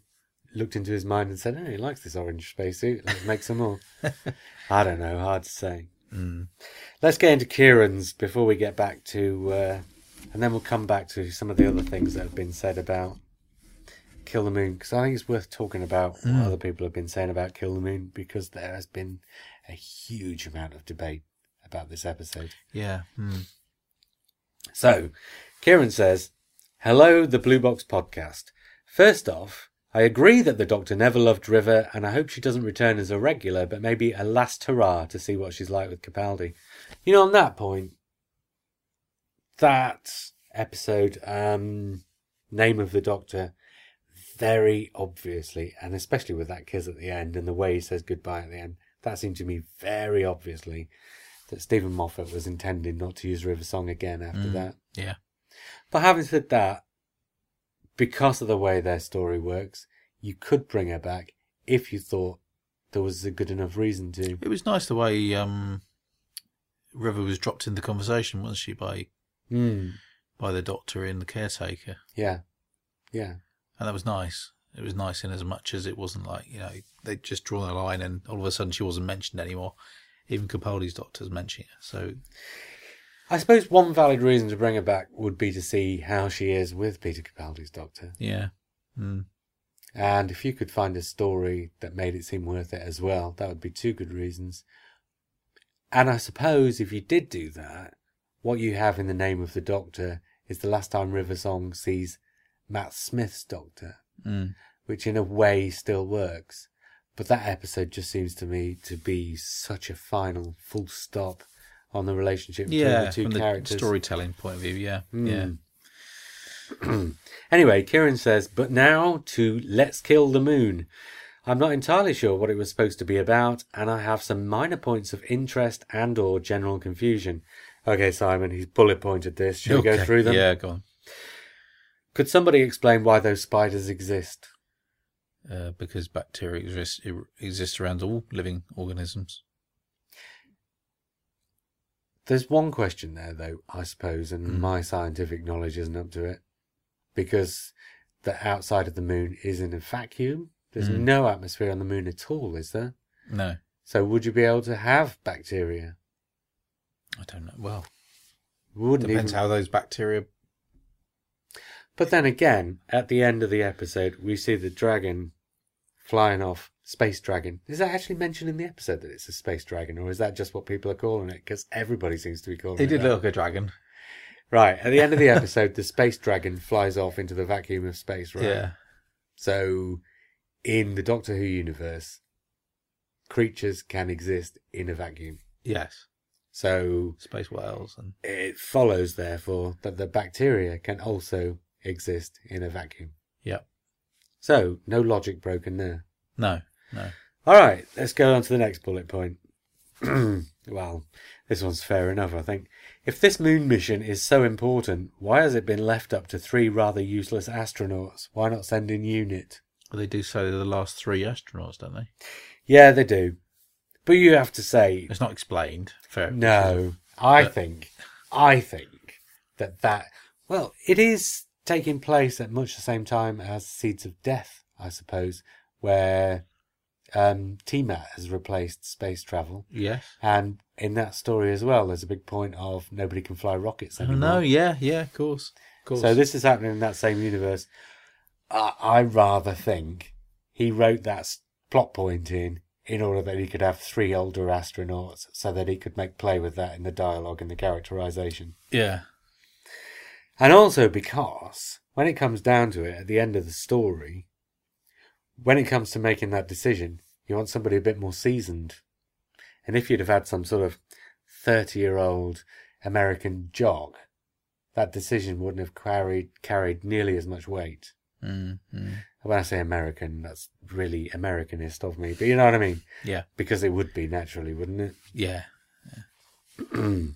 Speaker 1: looked into his mind and said, "Oh, he likes this orange spacesuit. Let's make some more." I don't know. Hard to say. Let's get into Kieran's before we get back to, uh, and then we'll come back to some of the other things that have been said about Kill the Moon because I think it's worth talking about what other people have been saying about Kill the Moon because there has been a huge amount of debate about this episode.
Speaker 2: Yeah. Mm.
Speaker 1: So, Kieran says, Hello, the Blue Box podcast. First off, I agree that the Doctor never loved River, and I hope she doesn't return as a regular, but maybe a last hurrah to see what she's like with Capaldi. You know, on that point, that episode, um, Name of the Doctor, very obviously, and especially with that kiss at the end and the way he says goodbye at the end, that seemed to me very obviously that Steven Moffat was intending not to use River Song again after that.
Speaker 2: Yeah.
Speaker 1: But having said that, because of the way their story works, you could bring her back if you thought there was a good enough reason to.
Speaker 2: It was nice the way um, River was dropped in the conversation, wasn't she, by
Speaker 1: Hmm.
Speaker 2: by the doctor and the caretaker,
Speaker 1: Yeah. Yeah.
Speaker 2: and that was nice. It was nice in as much as it wasn't like you know they just drawn a line and all of a sudden she wasn't mentioned anymore. Even Capaldi's doctor's mentioning her. So
Speaker 1: I suppose one valid reason to bring her back would be to see how she is with Peter Capaldi's Doctor.
Speaker 2: yeah, mm.
Speaker 1: And if you could find a story that made it seem worth it as well, that would be two good reasons. And I suppose if you did do that, what you have in the name of the Doctor is the last time River Song sees Matt Smith's Doctor,
Speaker 2: Mm.
Speaker 1: which in a way still works. But that episode just seems to me to be such a final full stop on the relationship between
Speaker 2: yeah,
Speaker 1: the two
Speaker 2: from the
Speaker 1: characters.
Speaker 2: storytelling point of view, yeah, yeah.
Speaker 1: Anyway, Kieran says, but now to Let's Kill the Moon. I'm not entirely sure what it was supposed to be about, and I have some minor points of interest and or general confusion. Okay, Simon, he's bullet pointed this. Shall we go through them?
Speaker 2: Yeah, go on.
Speaker 1: Could somebody explain why those spiders exist?
Speaker 2: Uh, because bacteria exist, exist around all living organisms.
Speaker 1: There's one question there, though, I suppose, and
Speaker 2: Hmm.
Speaker 1: my scientific knowledge isn't up to it. Because the outside of the moon is in a vacuum. There's
Speaker 2: Hmm.
Speaker 1: no atmosphere on the moon at all, is there?
Speaker 2: No,
Speaker 1: So would you be able to have bacteria?
Speaker 2: I don't know. Well,
Speaker 1: Wouldn't
Speaker 2: depends
Speaker 1: even...
Speaker 2: how those bacteria.
Speaker 1: But then again, at the end of the episode, we see the dragon flying off. Space dragon. Is that actually mentioned in the episode that it's a space dragon, or is that just what people are calling it? Because everybody seems to be calling
Speaker 2: It
Speaker 1: it.
Speaker 2: did
Speaker 1: that.
Speaker 2: look like a dragon.
Speaker 1: Right. At the end of the episode, the space dragon flies off into the vacuum of space, right?
Speaker 2: Yeah,
Speaker 1: So, in the Doctor Who universe, creatures can exist in a vacuum.
Speaker 2: yes.
Speaker 1: So,
Speaker 2: Space whales and
Speaker 1: it follows, therefore, that the bacteria can also exist in a vacuum.
Speaker 2: Yep.
Speaker 1: So, no logic broken there.
Speaker 2: No, no.
Speaker 1: All right, let's go on to the next bullet point. well, this one's fair enough, I think. If this moon mission is so important, why has it been left up to three rather useless astronauts? Why not send in UNIT?
Speaker 2: Well, they do say they're the last three astronauts, don't they?
Speaker 1: Yeah, they do. But you have to say,
Speaker 2: It's not explained. Fair.
Speaker 1: no, I
Speaker 2: But-
Speaker 1: think, I think that that, well, it is taking place at much the same time as Seeds of Death, I suppose, where um, TMAT has replaced space travel.
Speaker 2: Yes.
Speaker 1: And in that story as well, there's a big point of nobody can fly rockets
Speaker 2: Oh,
Speaker 1: anymore.
Speaker 2: no, yeah, yeah, of course. Of course.
Speaker 1: So this is happening in that same universe. I, I rather think he wrote that s- plot point in in order that he could have three older astronauts, so that he could make play with that in the dialogue and the characterization.
Speaker 2: Yeah.
Speaker 1: And also because when it comes down to it, at the end of the story, when it comes to making that decision, you want somebody a bit more seasoned. And if you'd have had some sort of 30 year old American jock, that decision wouldn't have carried, carried nearly as much weight.
Speaker 2: Mm, mm.
Speaker 1: When I say American, that's really Americanist of me, but you know what I mean?
Speaker 2: Yeah.
Speaker 1: Because it would be naturally, wouldn't it?
Speaker 2: Yeah.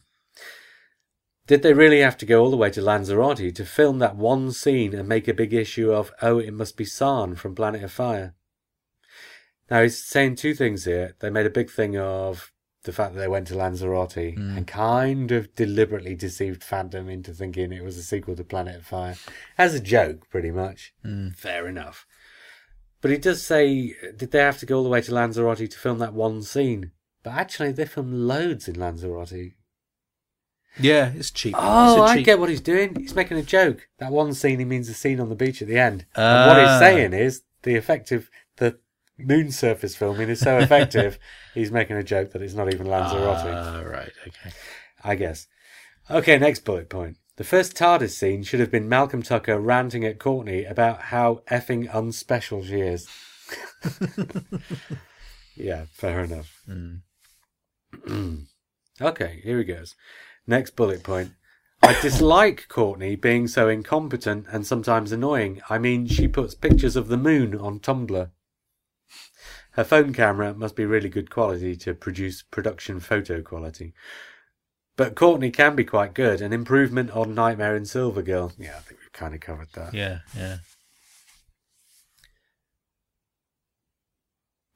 Speaker 1: Did they really have to go all the way to Lanzarote to film that one scene and make a big issue of, oh, it must be Sarn from Planet of Fire? Now, he's saying two things here. They made a big thing of the fact that they went to Lanzarote and kind of deliberately deceived fandom into thinking it was a sequel to Planet of Fire. As a joke, pretty much. Fair enough. But he does say, did they have to go all the way to Lanzarote to film that one scene? But actually, they filmed loads in Lanzarote.
Speaker 2: Yeah, it's cheap.
Speaker 1: Oh,
Speaker 2: It's a
Speaker 1: I
Speaker 2: cheap-
Speaker 1: get what he's doing. He's making a joke. That one scene, he means the scene on the beach at the end. and what he's
Speaker 2: Ah.
Speaker 1: saying is the effective, the moon surface filming is so effective, he's making a joke that it's not even Lanzarote.
Speaker 2: Ah, right. Okay.
Speaker 1: I guess. Okay, next bullet point. The first TARDIS scene should have been Malcolm Tucker ranting at Courtney about how effing unspecial she is. yeah, fair enough. okay, here he goes. Next bullet point. I dislike Courtney being so incompetent and sometimes annoying. I mean, she puts pictures of the moon on Tumblr. Her phone camera must be really good quality to produce production photo quality. But Courtney can be quite good. An improvement on Nightmare in Silver Girl. Yeah, I think we've kind of covered that.
Speaker 2: Yeah, yeah.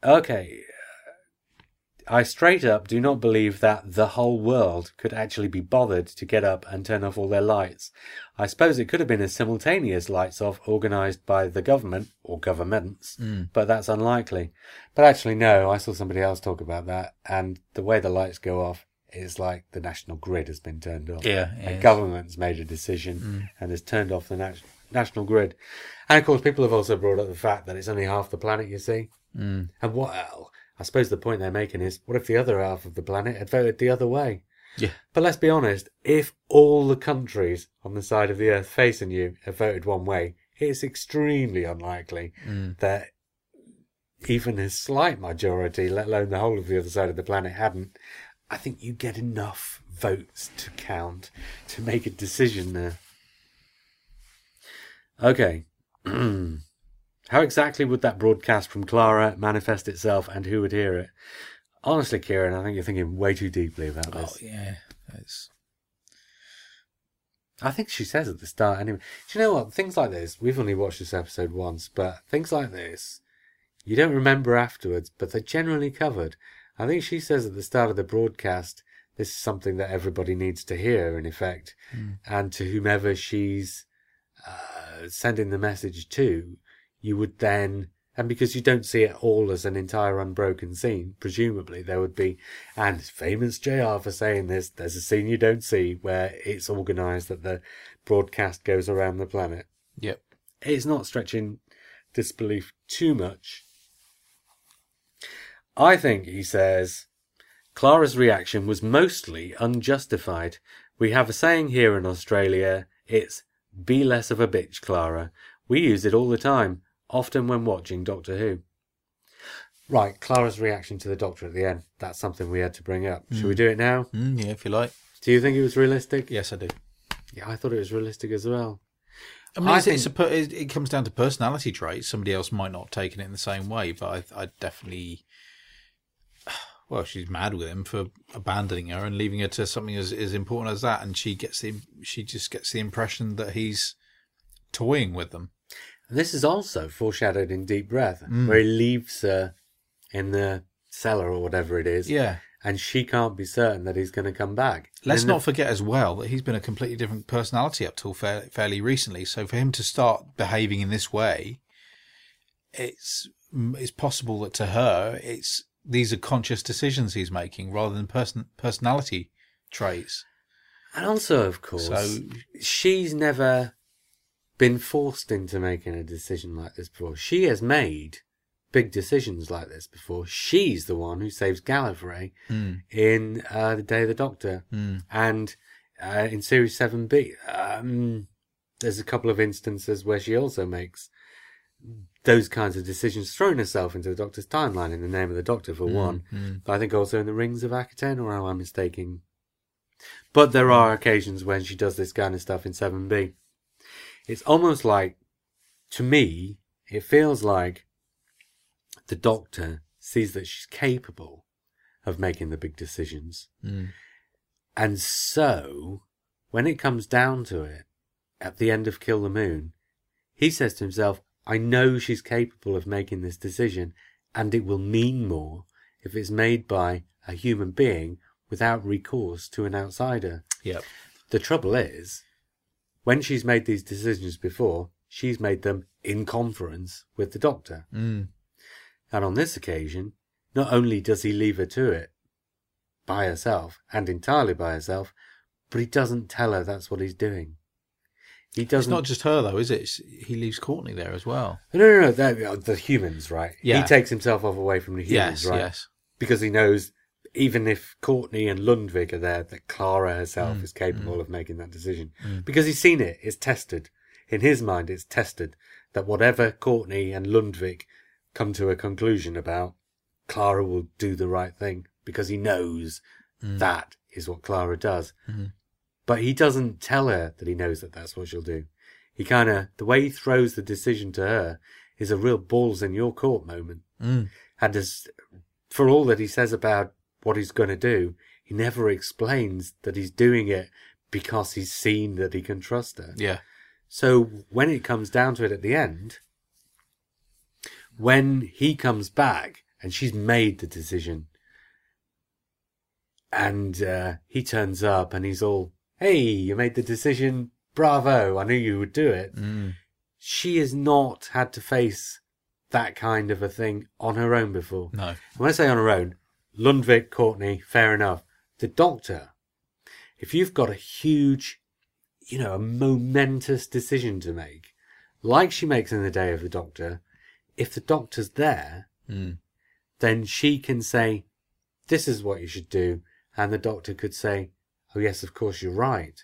Speaker 1: Okay. I straight up do not believe that the whole world could actually be bothered to get up and turn off all their lights. I suppose it could have been a simultaneous lights off organised by the government or governments, but that's unlikely. But actually, no, I saw somebody else talk about that, and the way the lights go off is like the national grid has been turned off.
Speaker 2: Yeah, yes.
Speaker 1: government's made a decision and has turned off the nat- national grid. And of course, people have also brought up the fact that it's only half the planet, you see. Mm. And what, well, I suppose the point they're making is what if the other half of the planet had voted the other way?
Speaker 2: Yeah.
Speaker 1: But let's be honest, if all the countries on the side of the earth facing you have voted one way, it's extremely unlikely mm. that even a slight majority, let alone the whole of the other side of the planet, hadn't. I think you get enough votes to count to make a decision there. Okay. How exactly would that broadcast from Clara manifest itself and who would hear it? Honestly, Kieran, I think you're thinking way too deeply about this.
Speaker 2: Oh, yeah. It's
Speaker 1: I think she says at the start anyway. Do you know what? Things like this, we've only watched this episode once, but things like this, you don't remember afterwards, but they're generally covered. I think she says at the start of the broadcast, this is something that everybody needs to hear, in effect, and to whomever she's uh, sending the message to, you would then, and because you don't see it all as an entire unbroken scene, presumably there would be, and it's famous JR for saying this, there's a scene you don't see where it's organised that the broadcast goes around the planet.
Speaker 2: yep.
Speaker 1: It's not stretching disbelief too much. I think, he says, Clara's reaction was mostly unjustified. We have a saying here in Australia, it's be less of a bitch, Clara. We use it all the time, often when watching Doctor Who. Right, Clara's reaction to the Doctor at the end. That's something we had to bring up. Should we do it now?
Speaker 2: Mm, yeah, if you like.
Speaker 1: Do you think it was realistic?
Speaker 2: Yes, I do.
Speaker 1: Yeah, I thought it was realistic as well.
Speaker 2: I mean,
Speaker 1: I
Speaker 2: it's, it's a, per- it, it comes down to personality traits. Somebody else might not have taken it in the same way, but I, I definitely. Well, she's mad with him for abandoning her and leaving her to something as, as important as that, and she gets the she just gets the impression that he's toying with them.
Speaker 1: And this is also foreshadowed in Deep Breath, mm. where he leaves her in the cellar or whatever it is,
Speaker 2: Yeah.
Speaker 1: and she can't be certain that he's going to come back.
Speaker 2: Let's not forget as well that he's been a completely different personality up till fair, fairly recently. So for him to start behaving in this way, it's it's possible that to her, it's these are conscious decisions he's making rather than person personality traits.
Speaker 1: And also, of course,
Speaker 2: So-
Speaker 1: she's never been forced into making a decision like this before. She has made big decisions like this before. She's the one who saves Gallifrey in uh, The Day of the Doctor. And uh, in Series 7B, um, there's a couple of instances where she also makes those kinds of decisions, throwing herself into the Doctor's timeline in the name of the Doctor, for one. But I think also in the Rings of Akhaten, or am I mistaking? But there are occasions when she does this kind of stuff in 7B. It's almost like, to me, it feels like the Doctor sees that she's capable of making the big decisions. Mm. And so, when it comes down to it, at the end of Kill the Moon, he says to himself, I know she's capable of making this decision, and it will mean more if it's made by a human being without recourse to an outsider.
Speaker 2: Yep.
Speaker 1: The trouble is, when she's made these decisions before, she's made them in conference with the doctor.
Speaker 2: Mm.
Speaker 1: And on this occasion, not only does he leave her to it by herself and entirely by herself, but he doesn't tell her that's what he's doing. He doesn't.
Speaker 2: not just her though, is it? It's, he leaves Courtney there as well.
Speaker 1: no, no, no. The humans, right?
Speaker 2: Yeah.
Speaker 1: He takes himself off away from the humans,
Speaker 2: yes,
Speaker 1: right?
Speaker 2: yes.
Speaker 1: Because he knows even if Courtney and Lundvik are there, that Clara herself
Speaker 2: Mm,
Speaker 1: is capable of making that decision. Because he's seen it, it's tested. In his mind, it's tested that whatever Courtney and Lundvik come to a conclusion about, Clara will do the right thing because he knows
Speaker 2: Mm.
Speaker 1: that is what Clara does.
Speaker 2: Mhm.
Speaker 1: But he doesn't tell her that he knows that that's what she'll do. He kind of, the way he throws the decision to her is a real balls in your court moment.
Speaker 2: Mm.
Speaker 1: And as, for all that he says about what he's going to do, he never explains that he's doing it because he's seen that he can trust her.
Speaker 2: Yeah.
Speaker 1: So when it comes down to it at the end, when he comes back and she's made the decision, and uh, he turns up and he's all, "Hey, you made the decision! Bravo! I knew you would do it."
Speaker 2: Mm.
Speaker 1: She has not had to face that kind of a thing on her own before.
Speaker 2: No.
Speaker 1: And when I say on her own, Lundvik, Courtney, fair enough. The doctor, if you've got a huge, you know, a momentous decision to make, like she makes in the day of the doctor, if the doctor's there,
Speaker 2: Mm.
Speaker 1: then she can say, this is what you should do. And the doctor could say, oh yes, of course you're right.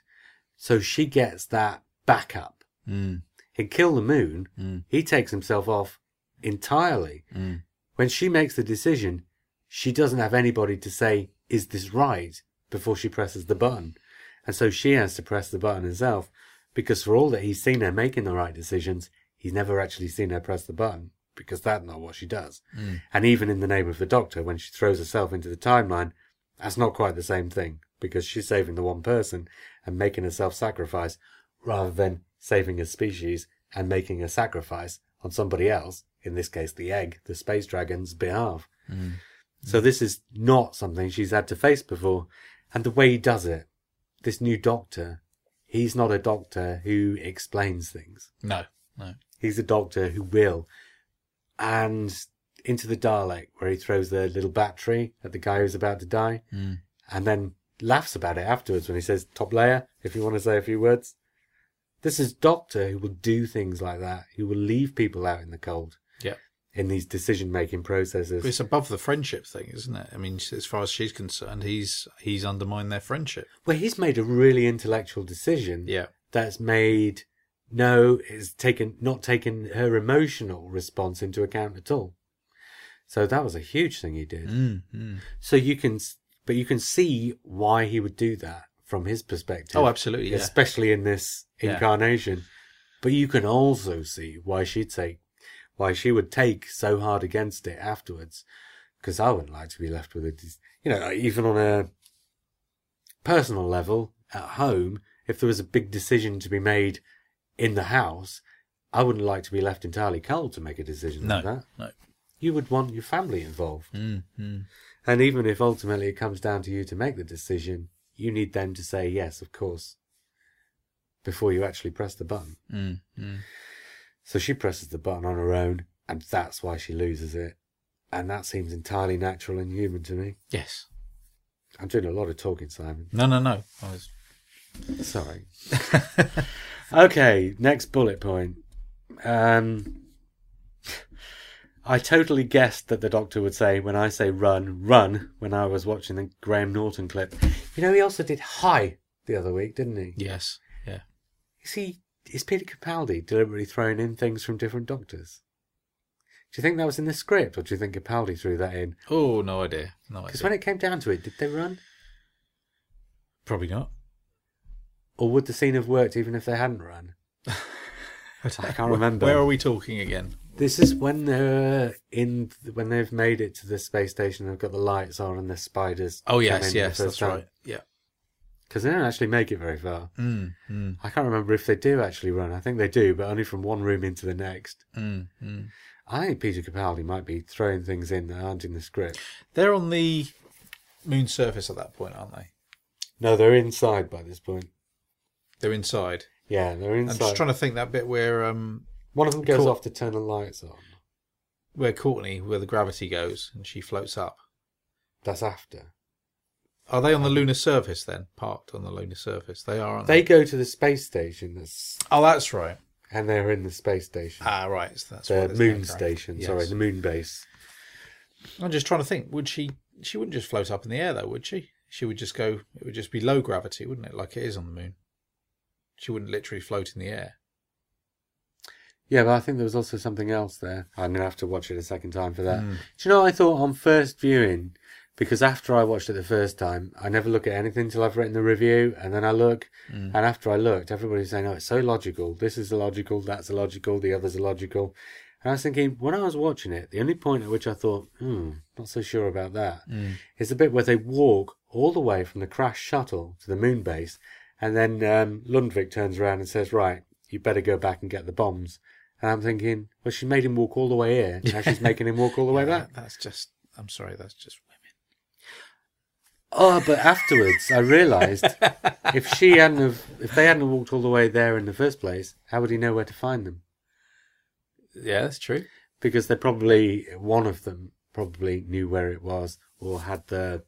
Speaker 1: So she gets that backup.
Speaker 2: Mm.
Speaker 1: In Kill the Moon,
Speaker 2: Mm.
Speaker 1: he takes himself off entirely.
Speaker 2: Mm.
Speaker 1: When she makes the decision, she doesn't have anybody to say, is this right? before she presses the button. And so she has to press the button herself because for all that he's seen her making the right decisions, he's never actually seen her press the button because that's not what she does.
Speaker 2: Mm.
Speaker 1: And even in the name of the doctor, when she throws herself into the timeline, that's not quite the same thing because she's saving the one person and making a self sacrifice rather than saving a species and making a sacrifice on somebody else, in this case the egg, the space dragon's behalf.
Speaker 2: Mm.
Speaker 1: So this is not something she's had to face before. And the way he does it, this new doctor, he's not a doctor who explains things.
Speaker 2: No, no.
Speaker 1: He's a doctor who will. And into the Dalek, where he throws the little battery at the guy who's about to die,
Speaker 2: Mm.
Speaker 1: and then laughs about it afterwards when he says, top layer, if you want to say a few words. This is Doctor who will do things like that, who will leave people out in the cold. In these decision making processes.
Speaker 2: But it's above the friendship thing, isn't it? I mean, as far as she's concerned, he's he's undermined their friendship.
Speaker 1: Well, he's made a really intellectual decision
Speaker 2: Yeah.
Speaker 1: that's made no, it's taken not taken her emotional response into account at all. So that was a huge thing he did.
Speaker 2: Mm. Mm.
Speaker 1: So you can, but you can see why he would do that from his perspective.
Speaker 2: Oh, absolutely. Yeah.
Speaker 1: especially in this
Speaker 2: Yeah.
Speaker 1: incarnation. But you can also see why she'd take, why she would take so hard against it afterwards. Because I wouldn't like to be left with a, you know, even on a personal level at home, if there was a big decision to be made in the house, I wouldn't like to be left entirely cold to make a decision
Speaker 2: No.
Speaker 1: like that.
Speaker 2: No.
Speaker 1: You would want your family involved.
Speaker 2: Mm. Mm.
Speaker 1: And even if ultimately it comes down to you to make the decision, you need them to say yes, of course, before you actually press the button.
Speaker 2: Mm.
Speaker 1: So she presses the button on her own, and that's why she loses it. And that seems entirely natural and human to me.
Speaker 2: Yes.
Speaker 1: I'm doing a lot of talking, Simon.
Speaker 2: No, no, no. I was...
Speaker 1: Sorry. okay, next bullet point. Um, I totally guessed that the doctor would say, when I say run, run, when I was watching the Graham Norton clip. You know, he also did hi the other week, didn't he?
Speaker 2: Yes. Yeah.
Speaker 1: Is he, is Peter Capaldi deliberately throwing in things from different doctors? Do you think that was in the script, or do you think Capaldi threw that in?
Speaker 2: Oh, no idea. No
Speaker 1: Because when it came down to it, did they run?
Speaker 2: Probably not.
Speaker 1: Or would the scene have worked even if they hadn't run? I can't remember.
Speaker 2: Where are we talking again?
Speaker 1: This is when they're in when they've made it to the space station. They've got the lights on and the spiders.
Speaker 2: Oh, yes, yes, that's
Speaker 1: first
Speaker 2: right. Yeah.
Speaker 1: Because they don't actually make it very far.
Speaker 2: Mm. Mm.
Speaker 1: I can't remember if they do actually run. I think they do, but only from one room into the next.
Speaker 2: Mm.
Speaker 1: I think Peter Capaldi might be throwing things in that aren't in the script.
Speaker 2: They're on the moon surface at that point, aren't they?
Speaker 1: No, they're inside by this point.
Speaker 2: They're inside.
Speaker 1: Yeah, they're inside.
Speaker 2: I'm just trying to think that bit where um
Speaker 1: One of them goes off to turn the lights on.
Speaker 2: where Courtney, where the gravity goes, and she floats up.
Speaker 1: That's after.
Speaker 2: Are they on the lunar surface then? Parked on the lunar surface. They are,
Speaker 1: They
Speaker 2: they?
Speaker 1: go to the space station, that's,
Speaker 2: Oh, that's right.
Speaker 1: and they're in the space station.
Speaker 2: Ah, right. So that's
Speaker 1: the moon station, sorry, the moon base.
Speaker 2: I'm just trying to think. Would she? She wouldn't just float up in the air, though, would she? She would just go. It would just be low gravity, wouldn't it? Like it is on the moon. She wouldn't literally float in the air.
Speaker 1: Yeah, but I think there was also something else there. I'm going to have to watch it a second time for that.
Speaker 2: Mm.
Speaker 1: Do you know what I thought on first viewing? Because after I watched it the first time, I never look at anything till I've written the review, and then I look,
Speaker 2: Mm.
Speaker 1: and after I looked, everybody's saying, "Oh, it's so logical. This is illogical. That's illogical. The others are logical." And I was thinking, when I was watching it, the only point at which I thought, "Hmm, not so sure about that,"
Speaker 2: Mm.
Speaker 1: is the bit where they walk all the way from the crash shuttle to the moon base, and then um, Lundvik turns around and says, "Right, you better go back and get the bombs." And I'm thinking, well, she made him walk all the way here. Now she's making him walk all the way
Speaker 2: Yeah,
Speaker 1: back.
Speaker 2: That's just. I'm sorry. That's just.
Speaker 1: Oh, but afterwards I realised if she hadn't have, if they hadn't walked all the way there in the first place, how would he know where to find them?
Speaker 2: Yeah, that's true.
Speaker 1: Because they probably one of them probably knew where it was or had the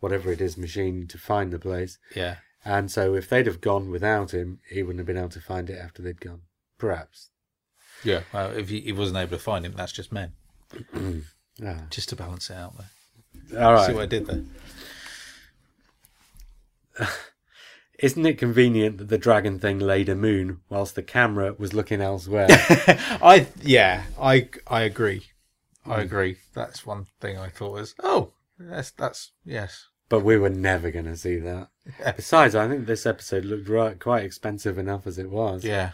Speaker 1: whatever it is machine to find the place.
Speaker 2: Yeah.
Speaker 1: And so if they'd have gone without him, he wouldn't have been able to find it after they'd gone. Perhaps.
Speaker 2: Yeah. Well, if he, he wasn't able to find him, that's just men.
Speaker 1: Ah.
Speaker 2: Just to balance it out there.
Speaker 1: All
Speaker 2: See what I did there?
Speaker 1: Isn't it convenient that the dragon thing laid a moon whilst the camera was looking elsewhere?
Speaker 2: I yeah, I I agree. I agree. That's one thing I thought was oh that's that's yes
Speaker 1: but we were never going to see that. Besides, I think this episode looked right, quite expensive enough as it was.
Speaker 2: yeah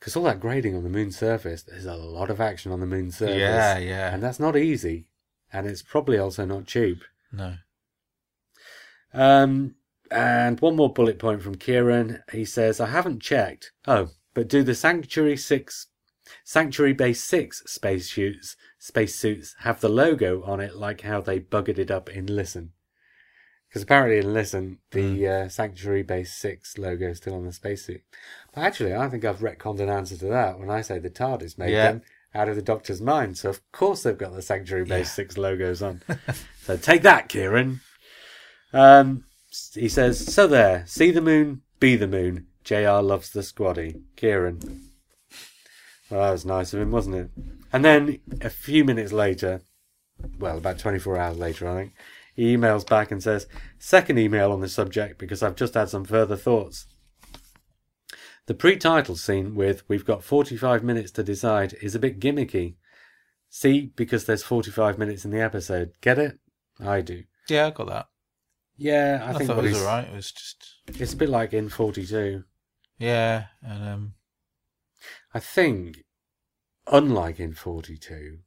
Speaker 1: Because all that grading on the moon's surface, there's a lot of action on the moon's surface.
Speaker 2: yeah yeah
Speaker 1: And that's not easy. And it's probably also not cheap.
Speaker 2: no
Speaker 1: Um, and one more bullet point from Kieran. He says, I haven't checked. Oh, but do the Sanctuary 6, Sanctuary Base 6 space suits, space suits have the logo on it like how they buggered it up in Listen? Because apparently in Listen, the uh, Sanctuary Base 6 logo is still on the spacesuit. But actually, I think I've retconned an answer to that when I say the TARDIS made
Speaker 2: Yeah.
Speaker 1: them out of the Doctor's mind. So of course they've got the Sanctuary Base
Speaker 2: Yeah.
Speaker 1: 6 logos on. so take that, Kieran. Um, he says, so there, see the moon, be the moon. JR loves the squaddy. Kieran. Well, that was nice of him, wasn't it? And then a few minutes later, well, about 24 hours later, I think, he emails back and says, second email on the subject because I've just had some further thoughts. The pre-title scene with "We've got 45 minutes to decide" is a bit gimmicky. See, because there's 45 minutes in the episode. Get it? I do.
Speaker 2: yeah I got that
Speaker 1: Yeah, I,
Speaker 2: I,
Speaker 1: think
Speaker 2: thought it was alright it was just
Speaker 1: it's a bit like in 42.
Speaker 2: yeah and um
Speaker 1: I think, unlike in 42,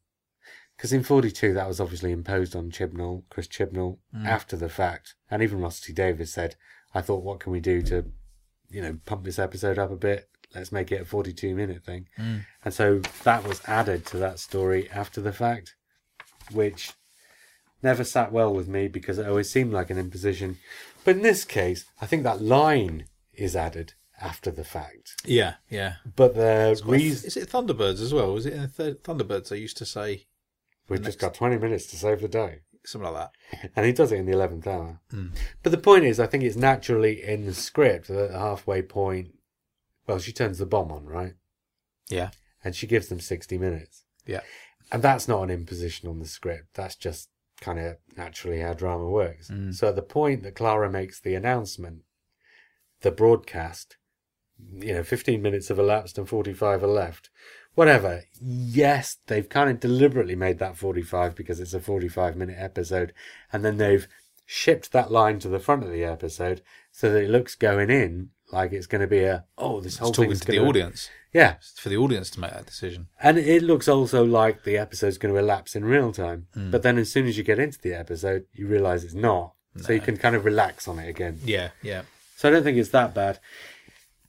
Speaker 1: because in 42 that was obviously imposed on Chibnall, Chris Chibnall, after the fact, and even Russell T. Davies said, I thought, what can we do to, you know, pump this episode up a bit? Let's make it a 42 minute thing.
Speaker 2: Mm.
Speaker 1: And so that was added to that story after the fact, which never sat well with me because it always seemed like an imposition. But in this case, I think that line is added after the fact.
Speaker 2: yeah yeah
Speaker 1: But the reason
Speaker 2: is it Thunderbirds as well was it in Th- Thunderbirds I used to say
Speaker 1: we've just got 20 minutes to save the day.
Speaker 2: something like that
Speaker 1: And he does it in the 11th hour.
Speaker 2: Mm.
Speaker 1: But the point is, I think it's naturally in the script that at the halfway point, well, she turns the bomb on, right?
Speaker 2: yeah
Speaker 1: And she gives them 60 minutes.
Speaker 2: yeah
Speaker 1: And that's not an imposition on the script. That's just kind of naturally how drama works.
Speaker 2: Mm.
Speaker 1: So at the point that Clara makes the announcement, the broadcast, you know, 15 minutes have elapsed and 45 are left. Whatever. Yes, they've kind of deliberately made that 45 because it's a 45 minute episode. And then they've shipped that line to the front of the episode so that it looks going in like it's going to be a, oh, this whole
Speaker 2: it's talking to the
Speaker 1: gonna-
Speaker 2: audience
Speaker 1: Yeah.
Speaker 2: it's for the audience to make that decision
Speaker 1: And it looks also like the episode's going to elapse in real time.
Speaker 2: Hmm.
Speaker 1: But then as soon as you get into the episode, you realise it's not. So you can kind of relax on it again.
Speaker 2: yeah yeah
Speaker 1: So I don't think it's that bad.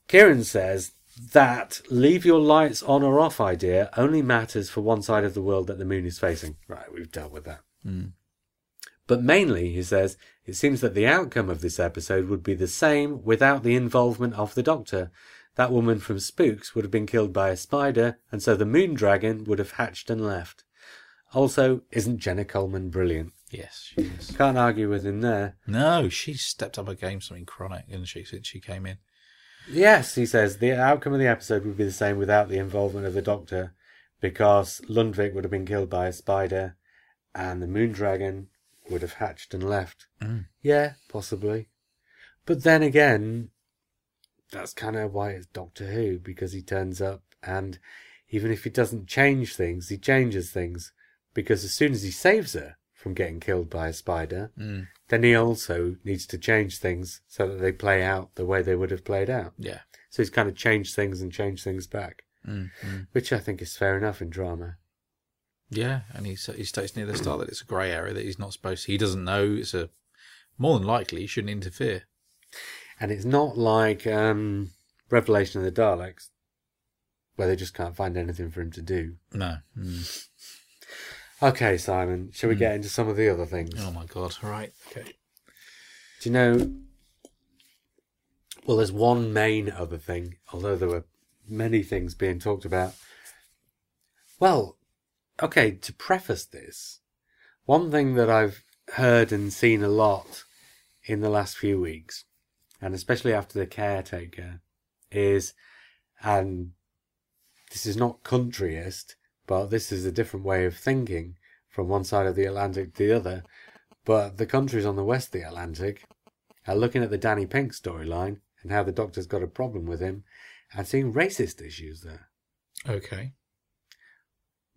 Speaker 1: Kieran says that leave your lights on or off idea only matters for one side of the world that the moon is facing. Right, we've dealt with that. But mainly, he says, it seems that the outcome of this episode would be the same without the involvement of the Doctor. That woman from Spooks would have been killed by a spider, and so the Moon Dragon would have hatched and left. Also, isn't Jenna Coleman brilliant?
Speaker 2: Yes, she is.
Speaker 1: Can't argue with him there.
Speaker 2: No, she's stepped up her game something chronic, isn't she, since she came in?
Speaker 1: Yes, he says, the outcome of the episode would be the same without the involvement of the Doctor, because Lundvik would have been killed by a spider, and the Moon Dragon would have hatched and left.
Speaker 2: Mm.
Speaker 1: Yeah, possibly. But then again, that's kind of why it's Doctor Who, because he turns up and even if he doesn't change things, he changes things. Because as soon as he saves her from getting killed by a spider,
Speaker 2: Mm.
Speaker 1: then he also needs to change things so that they play out the way they would have played out.
Speaker 2: Yeah.
Speaker 1: So he's kind of changed things and changed things back,
Speaker 2: Mm.
Speaker 1: Which I think is fair enough in drama.
Speaker 2: Yeah, and he he states near the start that it's a grey area that he's not supposed. to. He doesn't know. It's a more than likely he shouldn't interfere.
Speaker 1: And it's not like um, Revelation of the Daleks, where they just can't find anything for him to do.
Speaker 2: No. Mm.
Speaker 1: Okay, Simon, shall we get into some of the other things?
Speaker 2: Oh my god! All right. Okay.
Speaker 1: Do you know? Well, there's one main other thing, although there were many things being talked about. Well, okay, to preface this, one thing that I've heard and seen a lot in the last few weeks, and especially after the caretaker, is, and this is not countryist, but this is a different way of thinking from one side of the Atlantic to the other. But the countries on the west of the Atlantic are looking at the Danny Pink storyline and how the Doctor's got a problem with him and seeing racist issues there.
Speaker 2: Okay.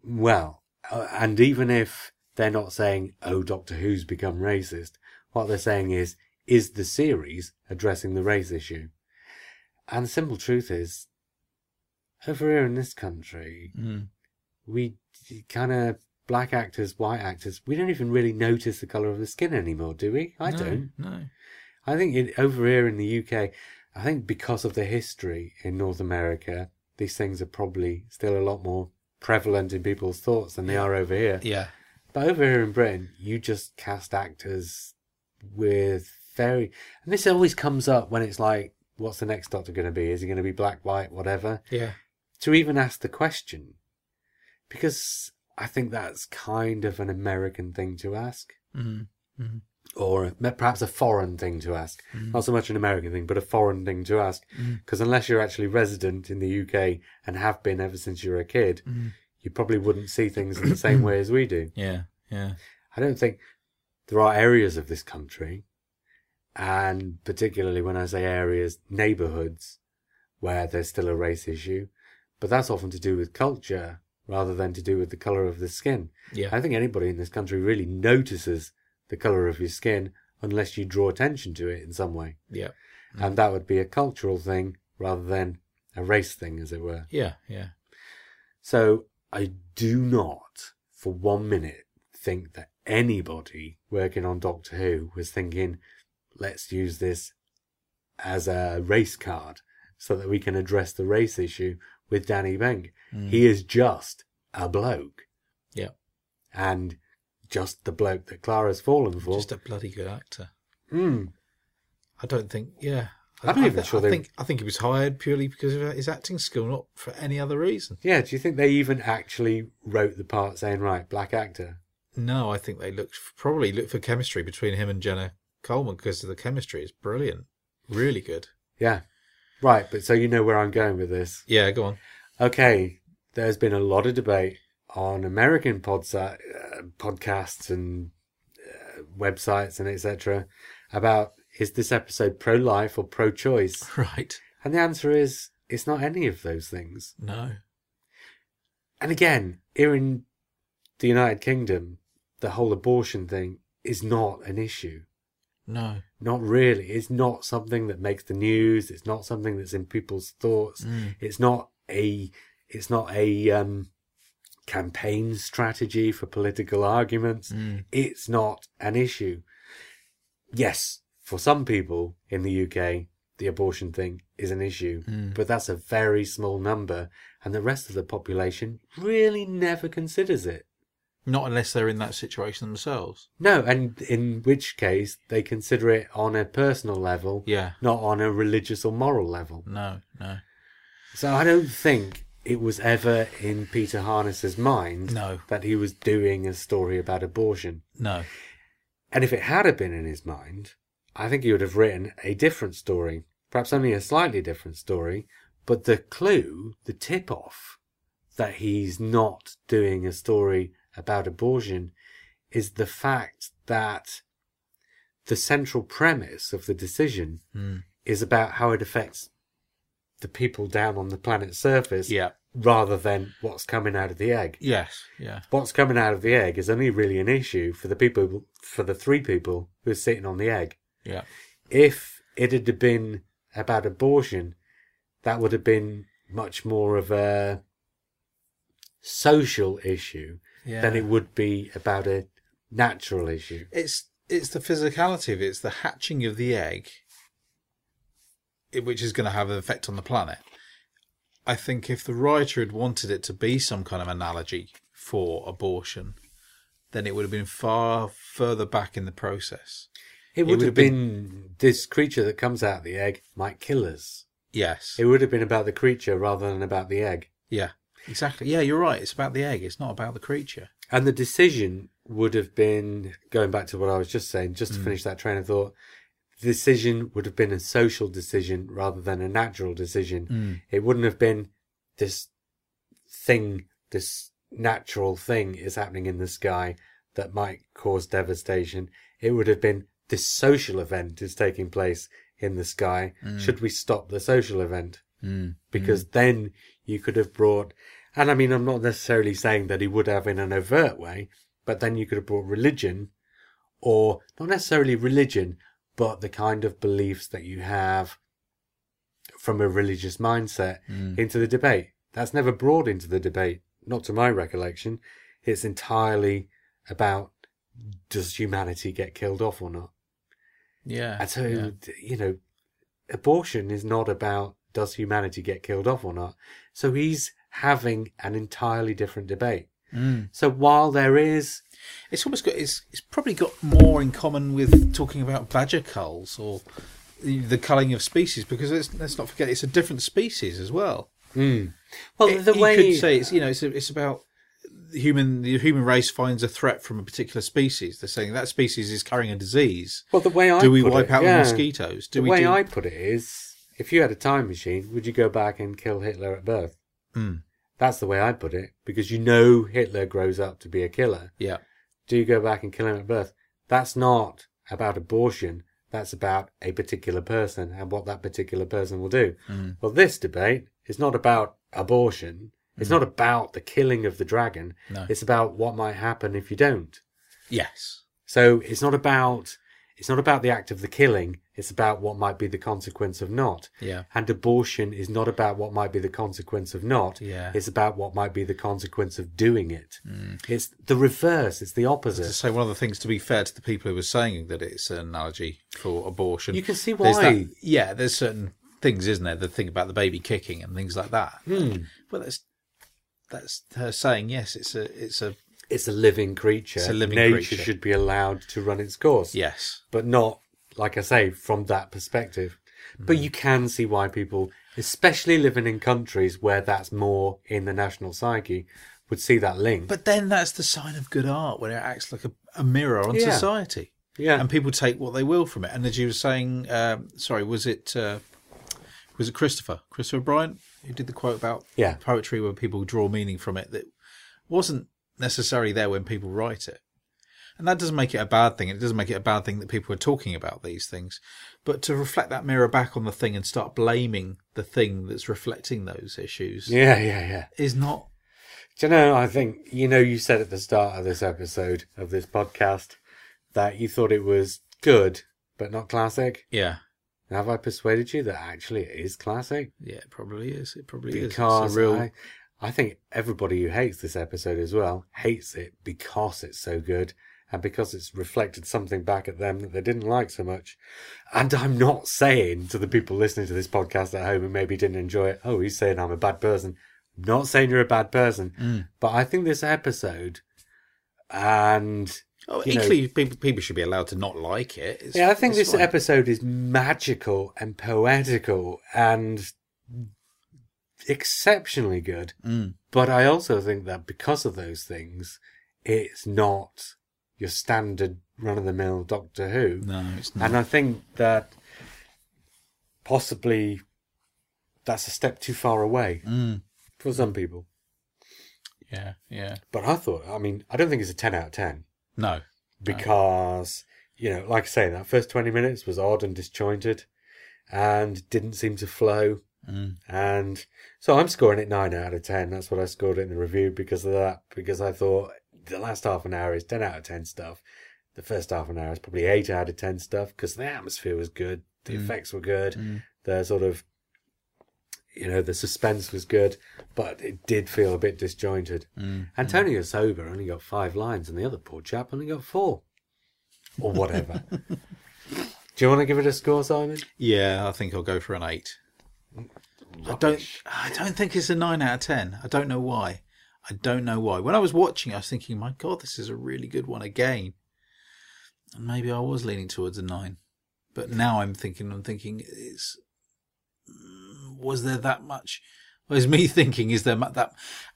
Speaker 1: Well, uh, and even if they're not saying, oh, Doctor Who's become racist, what they're saying is, is the series addressing the race issue? And the simple truth is, over here in this country,
Speaker 2: Mm.
Speaker 1: we kind of, black actors, white actors, we don't even really notice the colour of the skin anymore, do we? I
Speaker 2: no,
Speaker 1: don't.
Speaker 2: No.
Speaker 1: I think in, over here in the UK, I think because of the history in North America, these things are probably still a lot more prevalent in people's thoughts than they are over here.
Speaker 2: Yeah.
Speaker 1: But over here in Britain, you just cast actors with very, and this always comes up when it's like, what's the next Doctor going to be? Is he going to be black, white, whatever?
Speaker 2: Yeah.
Speaker 1: To even ask the question, because I think that's kind of an American thing to ask
Speaker 2: Mm.
Speaker 1: Or perhaps a foreign thing to ask.
Speaker 2: Mm.
Speaker 1: Not so much an American thing, but a foreign thing to ask.
Speaker 2: Mm.
Speaker 1: Because unless you're actually resident in the UK and have been ever since you were a kid,
Speaker 2: Mm.
Speaker 1: you probably wouldn't see things in the same way as we do.
Speaker 2: Yeah. Yeah.
Speaker 1: I don't think there are areas of this country, and particularly when I say areas, neighbourhoods, where there's still a race issue, but that's often to do with culture rather than to do with the colour of the skin.
Speaker 2: Yeah.
Speaker 1: I think anybody in this country really notices the colour of your skin unless you draw attention to it in some way.
Speaker 2: Yeah.
Speaker 1: And that would be a cultural thing rather than a race thing, as it were.
Speaker 2: Yeah. Yeah.
Speaker 1: So I do not, for one minute, think that anybody working on Doctor Who was thinking, let's use this as a race card so that we can address the race issue with Danny Pink. Mm. He is just a bloke.
Speaker 2: Yeah.
Speaker 1: And just the bloke that Clara's fallen for.
Speaker 2: Just a bloody good actor.
Speaker 1: Mm.
Speaker 2: I don't think. Yeah.
Speaker 1: I'm not even sure
Speaker 2: I
Speaker 1: they-
Speaker 2: think I think he was hired purely because of his acting skill, not for any other reason.
Speaker 1: Yeah, do you think they even actually wrote the part saying, right, black actor?
Speaker 2: No, I think they looked probably looked for chemistry between him and Jenna Coleman because the chemistry is brilliant, really good.
Speaker 1: Yeah. Right, but so you know where I'm going with this.
Speaker 2: Yeah, go on.
Speaker 1: Okay, there's been a lot of debate on American podsi- uh, podcasts and uh, websites and etc. about is this episode pro-life or pro-choice?
Speaker 2: Right.
Speaker 1: And the answer is it's not any of those things.
Speaker 2: No.
Speaker 1: And again, here in the United Kingdom, the whole abortion thing is not an issue.
Speaker 2: No.
Speaker 1: Not really. It's not something that makes the news. It's not something that's in people's thoughts.
Speaker 2: Mm.
Speaker 1: It's not a. It's not a um, campaign strategy for political arguments.
Speaker 2: Mm.
Speaker 1: It's not an issue. Yes, for some people in the UK, the abortion thing is an issue,
Speaker 2: Mm.
Speaker 1: but that's a very small number, and the rest of the population really never considers it.
Speaker 2: Not unless they're in that situation themselves.
Speaker 1: No, and in which case they consider it on a personal level,
Speaker 2: Yeah.
Speaker 1: not on a religious or moral level.
Speaker 2: No, no.
Speaker 1: So I don't think it was ever in Peter Harness's mind
Speaker 2: No.
Speaker 1: that he was doing a story about abortion.
Speaker 2: No.
Speaker 1: And if it had been in his mind, I think he would have written a different story, perhaps only a slightly different story. But the clue, the tip off that he's not doing a story about abortion is the fact that the central premise of the decision
Speaker 2: Mm.
Speaker 1: is about how it affects the people down on the planet's surface
Speaker 2: Yeah.
Speaker 1: rather than what's coming out of the egg
Speaker 2: Yes. Yeah.
Speaker 1: what's coming out of the egg is only really an issue for the people, for the three people who are sitting on the egg.
Speaker 2: Yeah.
Speaker 1: If it had been about abortion, that would have been much more of a social issue
Speaker 2: Yeah.
Speaker 1: than it would be about a natural issue.
Speaker 2: it's it's the physicality of it. It's the hatching of the egg, which is going to have an effect on the planet. I think if the writer had wanted it to be some kind of analogy for abortion, then it would have been far further back in the process.
Speaker 1: It would,
Speaker 2: would
Speaker 1: have
Speaker 2: have
Speaker 1: been, this creature that comes out of the egg might kill us.
Speaker 2: Yes.
Speaker 1: It would have been about the creature rather than about the egg.
Speaker 2: yeah. Exactly. Yeah, you're right. It's about the egg. It's not about the creature.
Speaker 1: And the decision would have been going back to what I was just saying, just to mm. finish that train of thought. The decision would have been a social decision rather than a natural decision. Hmm. It wouldn't have been this thing, this natural thing is happening in the sky that might cause devastation. It would have been this social event is taking place in the sky. Hmm. Should we stop the social event?
Speaker 2: Mm.
Speaker 1: because then you could have brought and i mean i'm not necessarily saying that he would have in an overt way but then you could have brought religion or not necessarily religion but the kind of beliefs that you have from a religious mindset mm. into the debate that's never brought into the debate not to my recollection it's entirely about does humanity get killed off or not
Speaker 2: Yeah.
Speaker 1: and so,
Speaker 2: yeah.
Speaker 1: you know, abortion is not about does humanity get killed off or not. So he's having an entirely different debate.
Speaker 2: Mm.
Speaker 1: So while there is,
Speaker 2: It's almost got. It's, it's probably got more in common with talking about badger culls or the, the culling of species because it's, let's not forget it's a different species as well.
Speaker 1: mm, well,
Speaker 2: It-
Speaker 1: the way you
Speaker 2: could say it's you know it's it's about the human the human race finds a threat from a particular species. They're saying that species is carrying a disease.
Speaker 1: well, the way I
Speaker 2: do we
Speaker 1: put
Speaker 2: wipe
Speaker 1: it,
Speaker 2: out
Speaker 1: yeah,
Speaker 2: the mosquitoes? Do
Speaker 1: the way
Speaker 2: do?
Speaker 1: I put it is, if you had a time machine, would you go back and kill Hitler at birth?
Speaker 2: Mm.
Speaker 1: That's the way I put it because you know Hitler grows up to be a killer.
Speaker 2: Yeah,
Speaker 1: do you go back and kill him at birth? That's not about abortion. That's about a particular person and what that particular person will do.
Speaker 2: Mm.
Speaker 1: Well, this debate is not about abortion. It's not about the killing of the dragon.
Speaker 2: No.
Speaker 1: It's about what might happen if you don't.
Speaker 2: yes,
Speaker 1: So it's not about it's not about the act of the killing. It's about what might be the consequence of not.
Speaker 2: yeah,
Speaker 1: And abortion is not about what might be the consequence of not.
Speaker 2: Yeah.
Speaker 1: It's about what might be the consequence of doing it. It's the reverse. It's the opposite.
Speaker 2: to say one of the things to be fair to the people who were saying that it's an analogy for abortion.
Speaker 1: You can see
Speaker 2: There's
Speaker 1: why.
Speaker 2: that- yeah, there's certain things, isn't there? The thing about the baby kicking and things like that.
Speaker 1: Hmm.
Speaker 2: Well, that's that's her saying yes. It's a it's a
Speaker 1: It's a living creature.
Speaker 2: It's a living
Speaker 1: Nature
Speaker 2: creature.
Speaker 1: should be allowed to run its course.
Speaker 2: yes.
Speaker 1: But not, like I say, from that perspective. But
Speaker 2: Mm.
Speaker 1: you can see why people, especially living in countries where that's more in the national psyche, would see that link.
Speaker 2: But then that's the sign of good art when it acts like a, a mirror on
Speaker 1: Yeah.
Speaker 2: society.
Speaker 1: yeah.
Speaker 2: and people take what they will from it. And as you were saying, um, sorry, was it uh, was it Christopher Christopher Bryant who did the quote about
Speaker 1: Yeah.
Speaker 2: poetry where people draw meaning from it that wasn't necessarily there when people write it. And that doesn't make it a bad thing. It doesn't make it a bad thing that people are talking about these things. But to reflect that mirror back on the thing and start blaming the thing that's reflecting those issues
Speaker 1: yeah, yeah, yeah.
Speaker 2: is not.
Speaker 1: Do you know, I think, you know, you said at the start of this episode of this podcast that you thought it was good, but not classic.
Speaker 2: Yeah.
Speaker 1: Have I persuaded you that actually it is classic?
Speaker 2: Yeah, it probably is. It probably is. It's
Speaker 1: because
Speaker 2: real.
Speaker 1: Uh, I, I think everybody who hates this episode as well hates it because it's so good and because it's reflected something back at them that they didn't like so much. And I'm not saying to the people listening to this podcast at home who maybe didn't enjoy it, oh, he's saying I'm a bad person. I'm not saying you're a bad person,
Speaker 2: Mm.
Speaker 1: but I think this episode and
Speaker 2: Oh,
Speaker 1: you know-
Speaker 2: people, people should be allowed to not like it. It's-
Speaker 1: yeah, I think this
Speaker 2: fine.
Speaker 1: episode is magical and poetical and exceptionally good.
Speaker 2: Mm.
Speaker 1: But I also think that because of those things, it's not your standard run of the mill Doctor Who.
Speaker 2: No, it's not.
Speaker 1: And I think that possibly that's a step too far away
Speaker 2: Mm.
Speaker 1: for some people.
Speaker 2: Yeah, yeah.
Speaker 1: But I thought, I mean, I don't think it's a 10 out of 10
Speaker 2: No.
Speaker 1: because, you know, like I say, that first 20 minutes was odd and disjointed and didn't seem to flow.
Speaker 2: Mm.
Speaker 1: And so I'm scoring it 9 out of 10. That's what I scored it in the review because of that. Because I thought the last half an hour is 10 out of 10 stuff. The first half an hour is probably 8 out of 10 stuff because the atmosphere was good. The
Speaker 2: Mm.
Speaker 1: effects were good.
Speaker 2: Mm.
Speaker 1: The sort of, you know, the suspense was good. But it did feel a bit disjointed.
Speaker 2: Mm.
Speaker 1: Tony Osoba only got five lines and the other poor chap only got four. Or whatever. Do you want to give it a score, Simon?
Speaker 2: Yeah, I think I'll go for an eight. I don't. I don't think it's a nine out of ten. I don't know why. I don't know why. When I was watching, I was thinking, "My God, this is a really good one again." And maybe I was leaning towards a nine, but now I'm thinking. I'm thinking, it's mm, was there that much? Was me thinking, is there that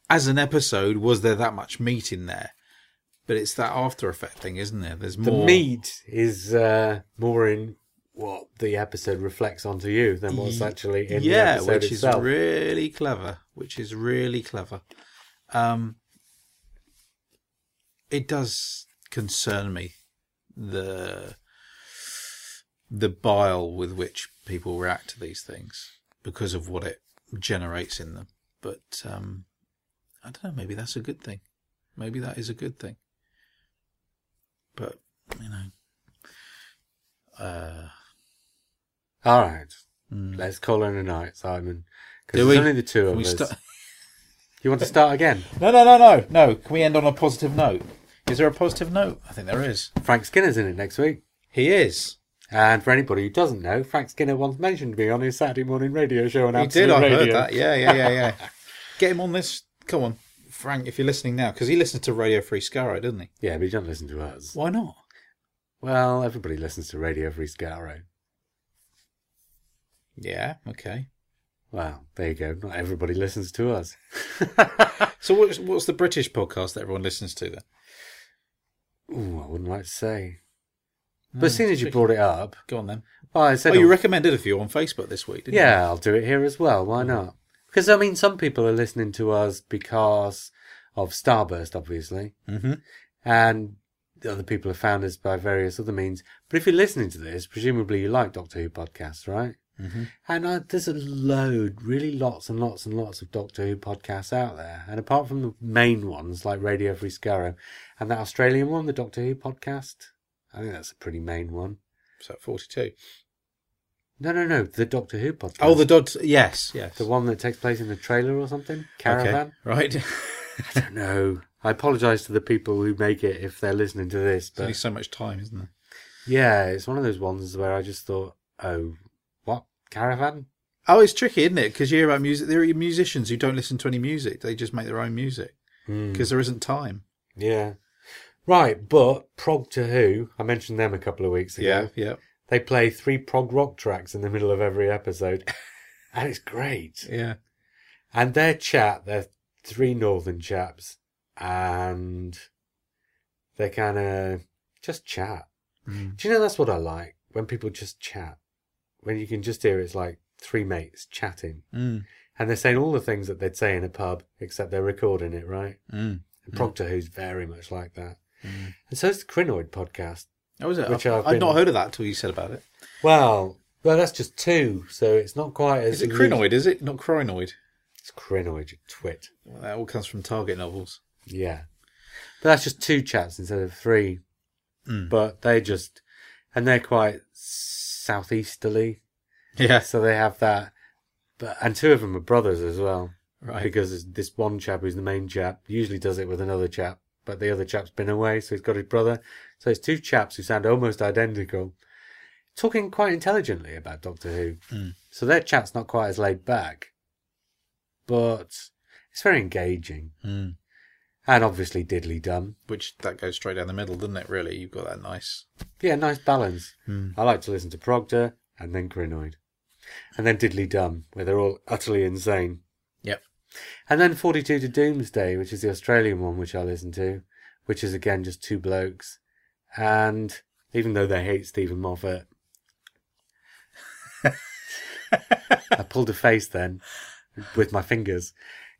Speaker 2: as an episode? Was there that much meat in there? But it's that after effect thing, isn't there? There's more.
Speaker 1: The meat is uh, more in what the episode reflects onto you than what's actually in
Speaker 2: yeah,
Speaker 1: the episode Yeah,
Speaker 2: which
Speaker 1: itself.
Speaker 2: is really clever. Which is really clever. Um, it does concern me the the bile with which people react to these things because of what it generates in them. But um, I don't know. Maybe that's a good thing. Maybe that is a good thing. But you know, uh,
Speaker 1: All right.
Speaker 2: mm.
Speaker 1: Let's call it a night, Simon. Because
Speaker 2: we?
Speaker 1: there's only the two of us.
Speaker 2: start?
Speaker 1: You want to start again?
Speaker 2: No, no, no, no, no. Can we end on a positive note? Is there a positive note? I think there is.
Speaker 1: Frank Skinner's in it next week.
Speaker 2: He is.
Speaker 1: And for anybody who doesn't know, Frank Skinner once mentioned me on his Saturday morning radio show on
Speaker 2: He
Speaker 1: Absolute
Speaker 2: did. I
Speaker 1: Radio.
Speaker 2: heard that. Yeah, yeah, yeah, yeah. Get him on this. Come on, Frank, if you're listening now, because he listens to Radio Free Skaro, doesn't he?
Speaker 1: Yeah, but he doesn't listen to us.
Speaker 2: Why not?
Speaker 1: Well, everybody listens to Radio Free Skaro.
Speaker 2: Yeah. Okay.
Speaker 1: Well, there you go. Not everybody listens to us.
Speaker 2: So what's what's the British podcast that everyone listens to then?
Speaker 1: Ooh, I wouldn't like to say.
Speaker 2: No,
Speaker 1: But as soon as you brought it up,
Speaker 2: Go on then.
Speaker 1: well, I said,
Speaker 2: Oh, you recommended a few on Facebook this week, didn't you?
Speaker 1: yeah, I'll do it here as well. Why not? Because I mean, some people are listening to us because of Starburst, obviously,
Speaker 2: Mm-hmm.
Speaker 1: and the other people have found us by various other means. But if you're listening to this, presumably you like Doctor Who podcasts, right?
Speaker 2: Mm-hmm.
Speaker 1: And uh, there's a load, really lots and lots and lots of Doctor Who podcasts out there. And apart from the main ones like Radio Free Skaro and that Australian one, the Doctor Who podcast, I think that's a pretty main one.
Speaker 2: So forty-two.
Speaker 1: No, no, no, the Doctor Who podcast.
Speaker 2: Oh, the Dodds. Yes, yes.
Speaker 1: the one that takes place in the trailer or something? Caravan?
Speaker 2: Okay. Right.
Speaker 1: I don't know. I apologise to the people who make it if they're listening to this,
Speaker 2: There's only
Speaker 1: but
Speaker 2: so much time, isn't there?
Speaker 1: yeah, it's one of those ones where I just thought, oh? Caravan?
Speaker 2: Oh, it's tricky, isn't it? Because you hear about music. There are musicians who don't listen to any music; they just make their own music
Speaker 1: Hmm.
Speaker 2: because there isn't time.
Speaker 1: Yeah. Right, but Prog to Who, I mentioned them a couple of weeks ago.
Speaker 2: Yeah, yeah,
Speaker 1: They play three prog rock tracks in the middle of every episode. and it's great.
Speaker 2: yeah.
Speaker 1: And their chat, they're three northern chaps, and they kind of just chat.
Speaker 2: Mm.
Speaker 1: Do you know that's what I like? When people just chat. When you can just hear it's like three mates chatting.
Speaker 2: Mm.
Speaker 1: And they're saying all the things that they'd say in a pub, except they're recording it, right?
Speaker 2: Mm.
Speaker 1: And Prog to Who's very much like that.
Speaker 2: Mm.
Speaker 1: And so is the Krynoid podcast.
Speaker 2: Oh, was it?
Speaker 1: Which
Speaker 2: I've,
Speaker 1: I've
Speaker 2: I'd
Speaker 1: been-
Speaker 2: not heard of that until you said about it.
Speaker 1: Well, well, that's just two, so it's not quite as.
Speaker 2: Is it crinoid? Is it not crinoid?
Speaker 1: It's crinoid, you twit.
Speaker 2: Well, that all comes from Target novels.
Speaker 1: Yeah, but that's just two chats instead of three.
Speaker 2: Mm.
Speaker 1: But they just, and they're quite southeasterly,
Speaker 2: Yeah,
Speaker 1: so they have that. But and two of them are brothers as well,
Speaker 2: right.
Speaker 1: because this one chap who's the main chap usually does it with another chap, but the other chap's been away, so he's got his brother. So it's two chaps who sound almost identical, talking quite intelligently about Doctor Who.
Speaker 2: Mm.
Speaker 1: So their chat's not quite as laid back, but it's very engaging.
Speaker 2: Mm.
Speaker 1: And obviously Diddly Dum.
Speaker 2: Which that goes straight down the middle, doesn't it? Really, you've got that nice.
Speaker 1: Yeah, nice balance. Hmm. I like to listen to Proctor and then Krynoid. And then Diddly Dum, where they're all utterly insane.
Speaker 2: Yep.
Speaker 1: And then 42 to Doomsday, which is the Australian one, which I listen to, which is again just two blokes. And even though they hate Steven Moffat, I pulled a face then with my fingers.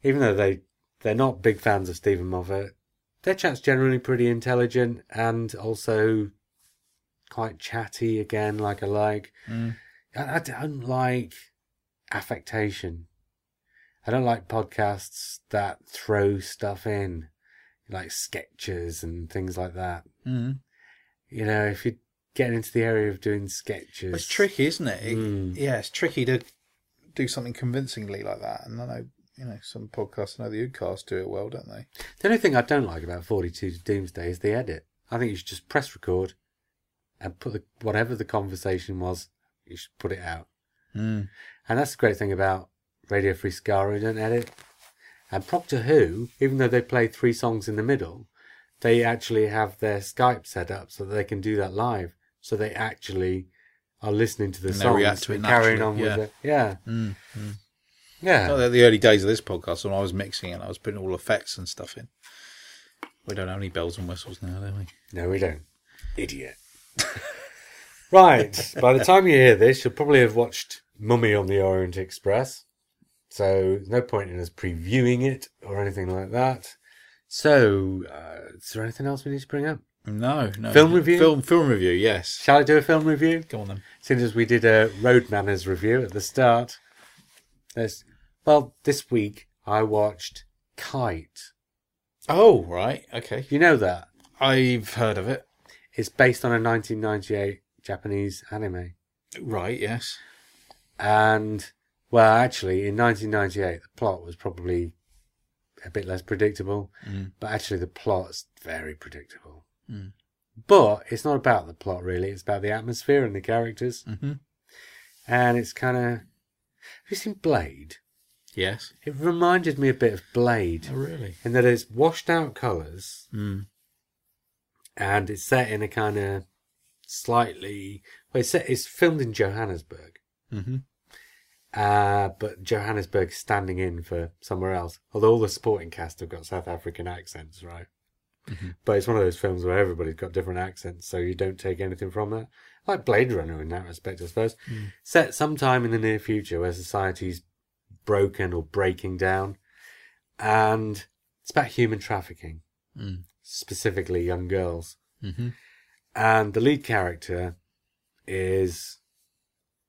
Speaker 1: Even though they, they're not big fans of Steven Moffat, their chat's generally pretty intelligent and also quite chatty again, like I like.
Speaker 2: Mm.
Speaker 1: I, I don't like affectation. I don't like podcasts that throw stuff in, like sketches and things like that.
Speaker 2: Mm.
Speaker 1: You know, if you're getting into the area of doing sketches,
Speaker 2: It's tricky, isn't it? It-
Speaker 1: Mm.
Speaker 2: Yeah, it's tricky to do something convincingly like that. And I know, you know, some podcasts, I know the Oodcast do it well, don't they?
Speaker 1: The only thing I don't like about 42 to Doomsday is the edit. I think you should just press record and put the, whatever the conversation was, you should put it out.
Speaker 2: Mm.
Speaker 1: And that's the great thing about Radio Free Scar, don't edit. And Proctor Who, even though they play three songs in the middle, they actually have their Skype set up so that they can do that live. So they actually are listening to the
Speaker 2: And
Speaker 1: songs
Speaker 2: react to it
Speaker 1: and carrying on
Speaker 2: naturally,
Speaker 1: with it. Yeah.
Speaker 2: Mm.
Speaker 1: Yeah.
Speaker 2: The early days of this podcast, when I was mixing it, I was putting all effects and stuff in. We don't have any bells and whistles now, do we?
Speaker 1: No, we don't. Idiot. right. By the time you hear this, you'll probably have watched Mummy on the Orient Express. So no point in us previewing it or anything like that. So, uh, is there anything else we need to bring up?
Speaker 2: No, no.
Speaker 1: Film review?
Speaker 2: Film, film review. Yes.
Speaker 1: Shall I do a film review?
Speaker 2: Go on then.
Speaker 1: Since as we did a Road Manners review at the start. There's, well, this week I watched Kite.
Speaker 2: Oh, right. Okay.
Speaker 1: You know that?
Speaker 2: I've heard of it.
Speaker 1: It's based on a 1998 Japanese anime.
Speaker 2: Right. Yes.
Speaker 1: And well, actually, in 1998, the plot was probably a bit less predictable,
Speaker 2: Mm.
Speaker 1: but actually, the plot's very predictable.
Speaker 2: Mm.
Speaker 1: But it's not about the plot really; it's about the atmosphere and the characters,
Speaker 2: Mm-hmm.
Speaker 1: and it's kind of. Have you seen Blade?
Speaker 2: Yes.
Speaker 1: It reminded me a bit of Blade
Speaker 2: Oh, really?
Speaker 1: in that it's washed out colours
Speaker 2: Mm.
Speaker 1: and it's set in a kind of slightly. Well, it's set, it's filmed in Johannesburg.
Speaker 2: Mm-hmm.
Speaker 1: Uh, but Johannesburg's standing in for somewhere else. Although all the supporting cast have got South African accents, right?
Speaker 2: Mhm.
Speaker 1: But it's one of those films where everybody's got different accents, so you don't take anything from that. Like Blade Runner in that respect, I suppose.
Speaker 2: Mm.
Speaker 1: Set sometime in the near future where society's broken or breaking down. And it's about human trafficking,
Speaker 2: Mm.
Speaker 1: specifically young girls.
Speaker 2: Mm-hmm.
Speaker 1: And the lead character is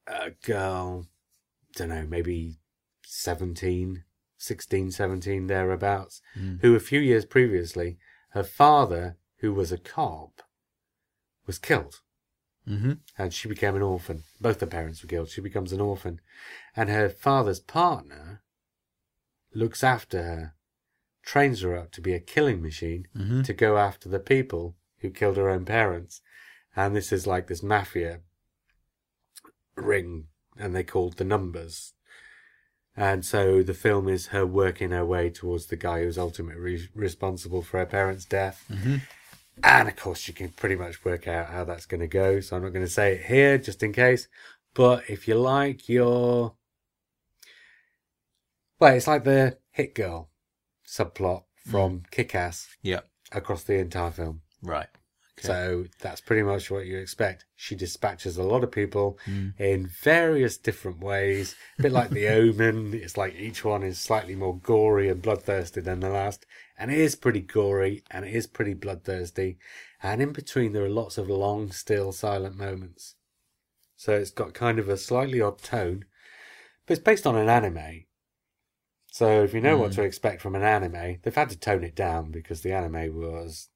Speaker 1: a girl, don't know, maybe 17, 16, 17, thereabouts,
Speaker 2: Mm.
Speaker 1: who a few years previously, her father, who was a cop, was killed.
Speaker 2: Mm-hmm.
Speaker 1: And she became an orphan. Both her parents were killed. She becomes an orphan. And her father's partner looks after her, trains her up to be a killing machine
Speaker 2: Mm-hmm.
Speaker 1: to go after the people who killed her own parents. And this is like this mafia ring, and they called the numbers. And so the film is her working her way towards the guy who's ultimately re- responsible for her parents' death.
Speaker 2: Mhm.
Speaker 1: And of course, you can pretty much work out how that's going to go. So I'm not going to say it here just in case. But if you like your. Well, it's like the Hit Girl subplot from Kick Ass
Speaker 2: Yeah.
Speaker 1: across the entire film.
Speaker 2: Right. Okay.
Speaker 1: So that's pretty much what you expect. She dispatches a lot of people
Speaker 2: Mm.
Speaker 1: in various different ways. A bit like The Omen. It's like each one is slightly more gory and bloodthirsty than the last. And it is pretty gory and it is pretty bloodthirsty. And in between, there are lots of long, still, silent moments. So it's got kind of a slightly odd tone. But it's based on an anime. So if you know what
Speaker 2: Mm.
Speaker 1: to expect from an anime, they've had to tone it down because the anime was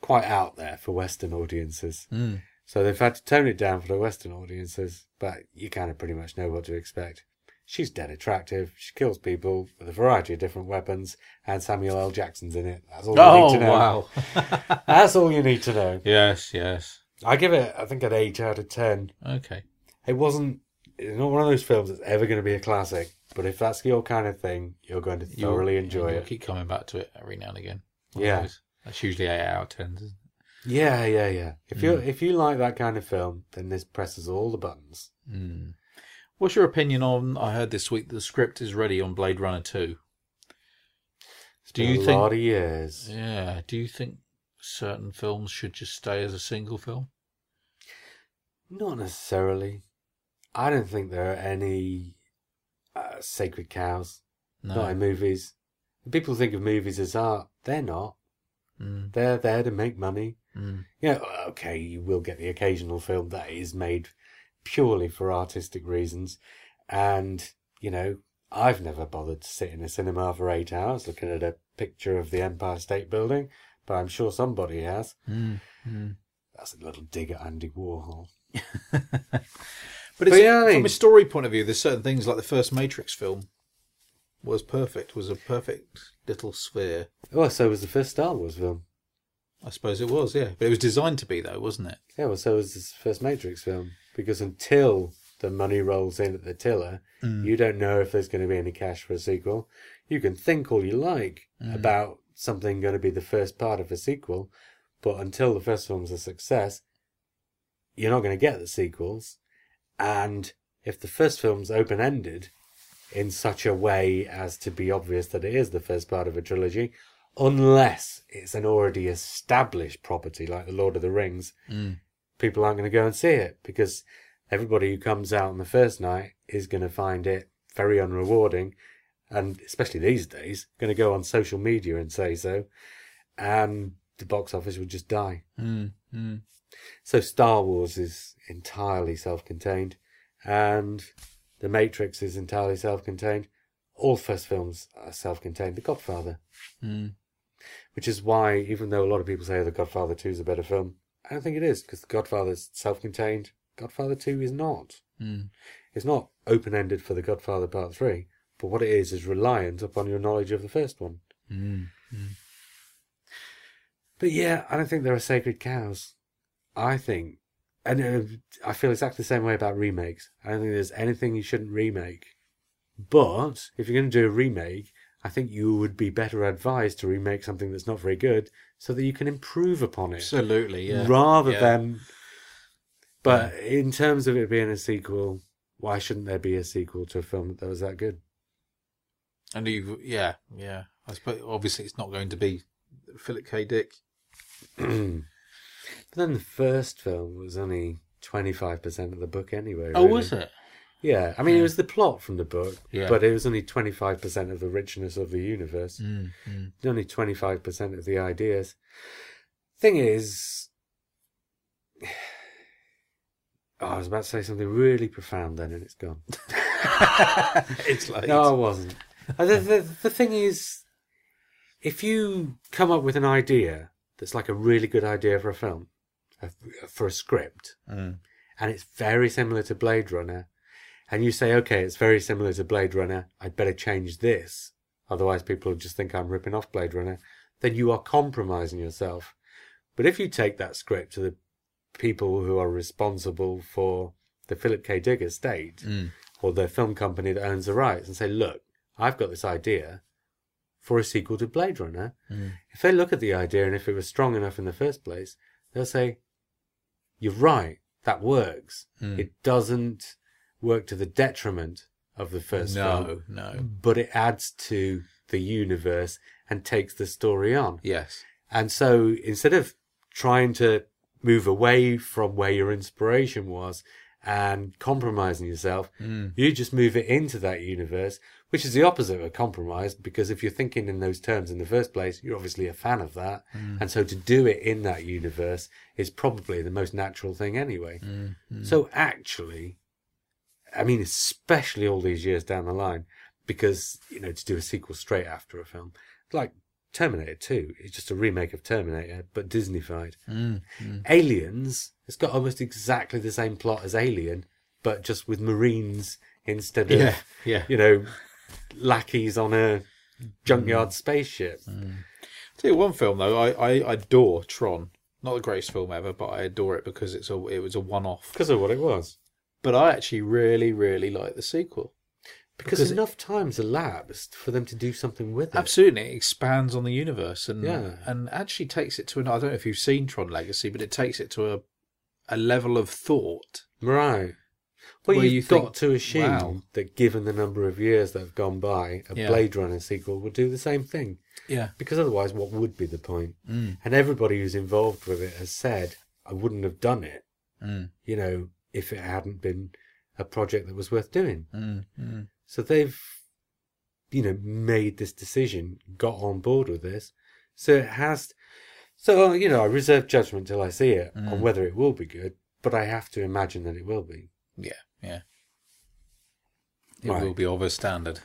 Speaker 1: quite out there for Western audiences.
Speaker 2: Mm.
Speaker 1: So they've had to tone it down for the Western audiences, but you kind of pretty much know what to expect. She's dead attractive. She kills people with a variety of different weapons, and Samuel L. Jackson's in it. That's all you
Speaker 2: Oh
Speaker 1: need to know.
Speaker 2: wow.
Speaker 1: That's all you need to know.
Speaker 2: yes. Yes.
Speaker 1: I give it, I think, an eight out of ten.
Speaker 2: Okay.
Speaker 1: It wasn't. it's not one of those films that's ever going to be a classic. But if that's your kind of thing, you're going to
Speaker 2: You'll-
Speaker 1: thoroughly enjoy
Speaker 2: you'll
Speaker 1: it.
Speaker 2: Keep coming back to it every now and again. One
Speaker 1: Yeah.
Speaker 2: That's usually eight out of ten. Isn't it?
Speaker 1: Yeah, yeah, yeah. If you
Speaker 2: Mm.
Speaker 1: if you like that kind of film, then this presses all the buttons.
Speaker 2: Mm. What's your opinion on? I heard this week the script is ready on Blade Runner Two. Do you
Speaker 1: a
Speaker 2: think-
Speaker 1: lot of years?
Speaker 2: Yeah. Do you think certain films should just stay as a single film?
Speaker 1: Not necessarily. I don't think there are any uh, sacred cows.
Speaker 2: No.
Speaker 1: Not in movies. People think of movies as art. They're not.
Speaker 2: Mm,
Speaker 1: They're there to make money.
Speaker 2: mm,
Speaker 1: Yeah, okay, you will get the occasional film that is made purely for artistic reasons. And, you know, I've never bothered to sit in a cinema for eight hours looking at a picture of the Empire State Building, but I'm sure somebody has.
Speaker 2: mm, mm.
Speaker 1: That's a little dig at Andy Warhol.
Speaker 2: But, it's,
Speaker 1: But yeah, I
Speaker 2: from a story point of view, there's certain things like the first Matrix film was perfect. Was a perfect little sphere.
Speaker 1: Well, so was the first Star Wars film.
Speaker 2: I suppose it was, yeah. But it was designed to be, though, wasn't it?
Speaker 1: Yeah, well, so was this first Matrix film. Because until the money rolls in at the tiller, you don't know if there's going to be any cash for a sequel. You can think all you like about something going to be the first part of a sequel, but until the first film's a success, you're not going to get the sequels. And if the first film's open ended in such a way as to be obvious that it is the first part of a trilogy, unless it's an already established property like The Lord of the Rings,
Speaker 2: Mm.
Speaker 1: People aren't going to go and see it because everybody who comes out on the first night is going to find it very unrewarding and especially these days going to go on social media and say so and the box office will just die
Speaker 2: Mm, mm.
Speaker 1: so star wars is entirely self-contained and the matrix is entirely self-contained all first films are self-contained the godfather
Speaker 2: Mm.
Speaker 1: which is why even though a lot of people say the godfather 2 is a better film i don't think it is because the godfather is self-contained. Godfather 2 is not.
Speaker 2: Mm.
Speaker 1: it's not open-ended for the godfather part 3 but what it is is reliant upon your knowledge of the first one.
Speaker 2: Mm.
Speaker 1: but yeah i don't think there are sacred cows. I think and uh, i feel exactly the same way about remakes. I don't think there's anything you shouldn't remake. But if you're going to do a remake i think you would be better advised to remake something that's not very good so that you can improve upon it
Speaker 2: Absolutely, yeah.
Speaker 1: rather
Speaker 2: Yeah.
Speaker 1: than. But in terms of it being a sequel, why shouldn't there be a sequel to a film that was that good?
Speaker 2: And you, yeah, yeah. I suppose obviously it's not going to be Philip K. Dick.
Speaker 1: but then the first film was only twenty five percent of the book anyway.
Speaker 2: Oh, was it?
Speaker 1: Yeah, I mean it was the plot from the book,
Speaker 2: Yeah.
Speaker 1: but it was only twenty five percent of the richness of the universe.
Speaker 2: Mm, mm.
Speaker 1: Only twenty five percent of the ideas. Thing is, oh, I was about to say something really profound then, and it's gone.
Speaker 2: it's like
Speaker 1: No, I wasn't. Uh, the, the, the thing is, if you come up with an idea that's like a really good idea for a film, for a script,
Speaker 2: Mm.
Speaker 1: and it's very similar to Blade Runner, and you say, okay, it's very similar to Blade Runner, I'd better change this, otherwise people will just think I'm ripping off Blade Runner, then you are compromising yourself. But if you take that script to the people who are responsible for the Philip K. Dick estate,
Speaker 2: Mm.
Speaker 1: or the film company that owns the rights and say, look, I've got this idea for a sequel to Blade Runner.
Speaker 2: Mm.
Speaker 1: If they look at the idea and if it was strong enough in the first place, they'll say, you're right, that works.
Speaker 2: Mm.
Speaker 1: It doesn't work to the detriment of the first film,
Speaker 2: No, no.
Speaker 1: but it adds to the universe and takes the story on.
Speaker 2: Yes.
Speaker 1: And so instead of trying to move away from where your inspiration was and compromising yourself,
Speaker 2: Mm.
Speaker 1: you just move it into that universe, which is the opposite of a compromise because if you're thinking in those terms in the first place, you're obviously a fan of that. And so to do it in that universe is probably the most natural thing anyway.
Speaker 2: Mm. Mm.
Speaker 1: So actually, I mean, especially all these years down the line, because, you know, to do a sequel straight after a film, like Terminator 2 is just a remake of Terminator, but Disneyfied.
Speaker 2: Mm. Mm.
Speaker 1: Aliens, it's got almost exactly the same plot as Alien, but just with Marines instead of,
Speaker 2: Yeah, yeah.
Speaker 1: you know, lackeys on a junkyard spaceship.
Speaker 2: Tell you one film though, I, I adore Tron. Not the greatest film ever, but I adore it because it's a it was a one off.
Speaker 1: Because of what it was.
Speaker 2: But I actually really, really like the sequel.
Speaker 1: because,
Speaker 2: because it-
Speaker 1: enough time's elapsed for them to do something with it.
Speaker 2: Absolutely, it expands on the universe and
Speaker 1: Yeah.
Speaker 2: and actually takes it to an. I don't know if you've seen Tron Legacy, but it takes it to a a level of thought.
Speaker 1: Right. Well,
Speaker 2: Where
Speaker 1: you've
Speaker 2: you
Speaker 1: got
Speaker 2: think,
Speaker 1: to assume
Speaker 2: wow.
Speaker 1: that given the number of years that have gone by, a
Speaker 2: Yeah.
Speaker 1: Blade Runner sequel would do the same thing.
Speaker 2: Yeah,
Speaker 1: Because otherwise, what would be the point?
Speaker 2: Mm.
Speaker 1: And everybody who's involved with it has said, I wouldn't have done it,
Speaker 2: mm.
Speaker 1: you know, if it hadn't been a project that was worth doing.
Speaker 2: Mm. Mm.
Speaker 1: So they've, you know, made this decision, got on board with this. So it has. So, you know, I reserve judgment till I see it on whether it will be good, but I have to imagine that it will be.
Speaker 2: yeah, yeah. It
Speaker 1: Right.
Speaker 2: will be of a standard.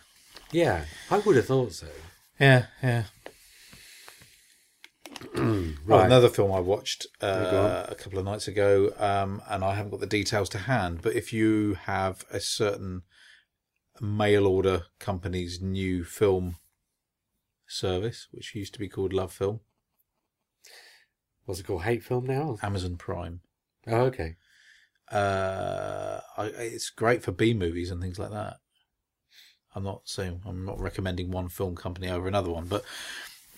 Speaker 1: Yeah, I would have thought so.
Speaker 2: Yeah, yeah.
Speaker 1: Right.
Speaker 2: Right. another film I watched uh, a couple of nights ago, um, and I haven't got the details to hand. But if you have a certain mail order company's new film service, which used to be called Love Film,
Speaker 1: What's it called? Hate film now?
Speaker 2: Amazon Prime,
Speaker 1: Oh, okay.
Speaker 2: uh, I, it's great for B movies and things like that. I'm not saying I'm not recommending one film company over another one, but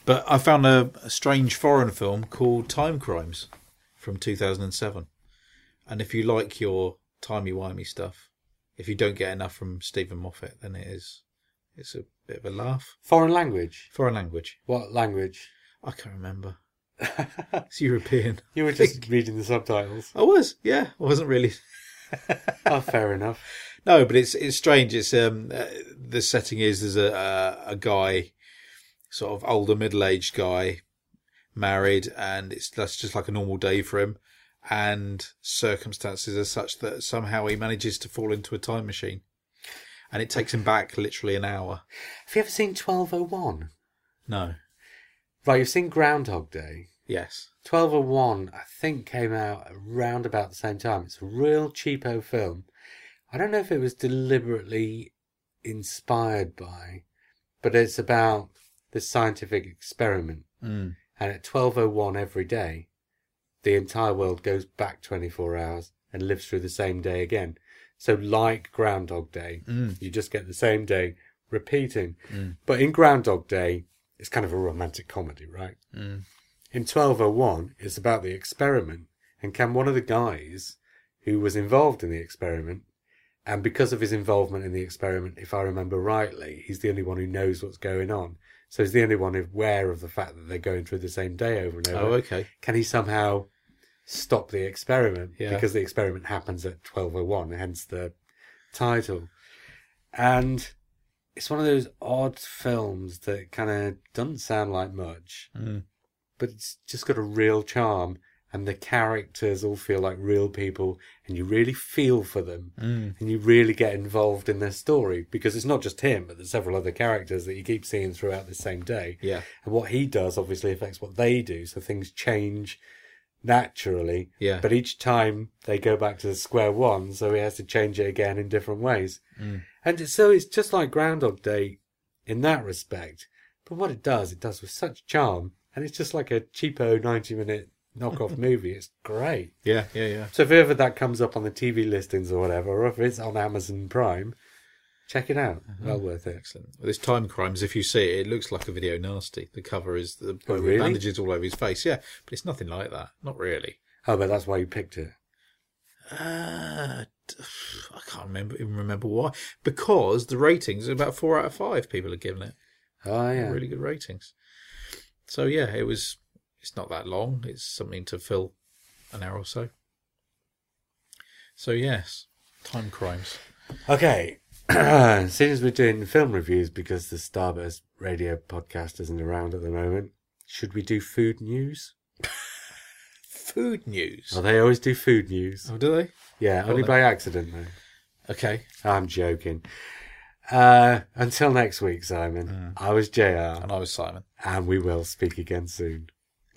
Speaker 2: but I found a, a strange foreign film called Time Crimes from 2007, and if you like your timey wimey stuff, if you don't get enough from Steven Moffat, then it is it's a bit of a laugh.
Speaker 1: Foreign language.
Speaker 2: Foreign language,
Speaker 1: What language?
Speaker 2: I can't remember. It's European.
Speaker 1: You were just reading the subtitles.
Speaker 2: I was, yeah, I wasn't really.
Speaker 1: Oh, fair enough.
Speaker 2: No, but it's it's strange. It's um uh, the setting is there's a a, a guy, sort of older middle aged guy, married, and it's that's just like a normal day for him, and circumstances are such that somehow he manages to fall into a time machine, and it takes him back literally an hour.
Speaker 1: Have you ever seen 1201?
Speaker 2: No.
Speaker 1: Right, you've seen Groundhog Day.
Speaker 2: Yes.
Speaker 1: 1201, I think, came out around about the same time. It's a real cheapo film. I don't know if it was deliberately inspired by, but it's about this scientific experiment.
Speaker 2: Mm.
Speaker 1: And at 1201 every day, the entire world goes back 24 hours and lives through the same day again. So, like Groundhog Day,
Speaker 2: Mm.
Speaker 1: you just get the same day repeating. But in Groundhog Day, it's kind of a romantic comedy, right?
Speaker 2: Mm.
Speaker 1: In 1201, it's about the experiment. And can one of the guys who was involved in the experiment, and because of his involvement in the experiment, if I remember rightly, he's the only one who knows what's going on. So he's the only one aware of the fact that they're going through the same day over and over.
Speaker 2: Oh, okay.
Speaker 1: Can he somehow stop the experiment?
Speaker 2: Yeah.
Speaker 1: Because the experiment happens at 1201, hence the title. And it's one of those odd films that kind of doesn't sound like much,
Speaker 2: Mm.
Speaker 1: but it's just got a real charm. And the characters all feel like real people, and you really feel for them,
Speaker 2: Mm.
Speaker 1: and you really get involved in their story because it's not just him, but there's several other characters that you keep seeing throughout the same day.
Speaker 2: Yeah.
Speaker 1: And what he does obviously affects what they do, so things change naturally.
Speaker 2: Yeah.
Speaker 1: But each time they go back to the square one, so he has to change it again in different ways.
Speaker 2: Mm.
Speaker 1: And so it's just like Groundhog Day in that respect. But what it does, it does with such charm, and it's just like a cheapo 90 minute knockoff movie. It's great.
Speaker 2: Yeah. Yeah. Yeah.
Speaker 1: So if ever that comes up on the TV listings or whatever, or if it's on Amazon Prime, check it out. Well worth it.
Speaker 2: Excellent. Well, this time crimes, if you see it, it looks like a video nasty. The cover is the
Speaker 1: Oh, really?
Speaker 2: bandages all over his face. Yeah, but it's nothing like that. Not really.
Speaker 1: Oh, but that's why you picked it.
Speaker 2: Uh, I can't remember even remember why. Because the ratings are about four out of five. People are giving it
Speaker 1: Oh, yeah.
Speaker 2: really good ratings. So yeah, it was. It's not that long. It's something to fill an hour or so. So yes, time crimes.
Speaker 1: Okay. Since we're doing film reviews because the Starburst radio podcast isn't around at the moment, should we do food news?
Speaker 2: Food news.
Speaker 1: Oh, they always do food news.
Speaker 2: Oh, do they?
Speaker 1: Yeah, only by accident, though.
Speaker 2: Okay.
Speaker 1: I'm joking. Uh, until next week, Simon, I was JR,
Speaker 2: And I was Simon.
Speaker 1: and we will speak again soon.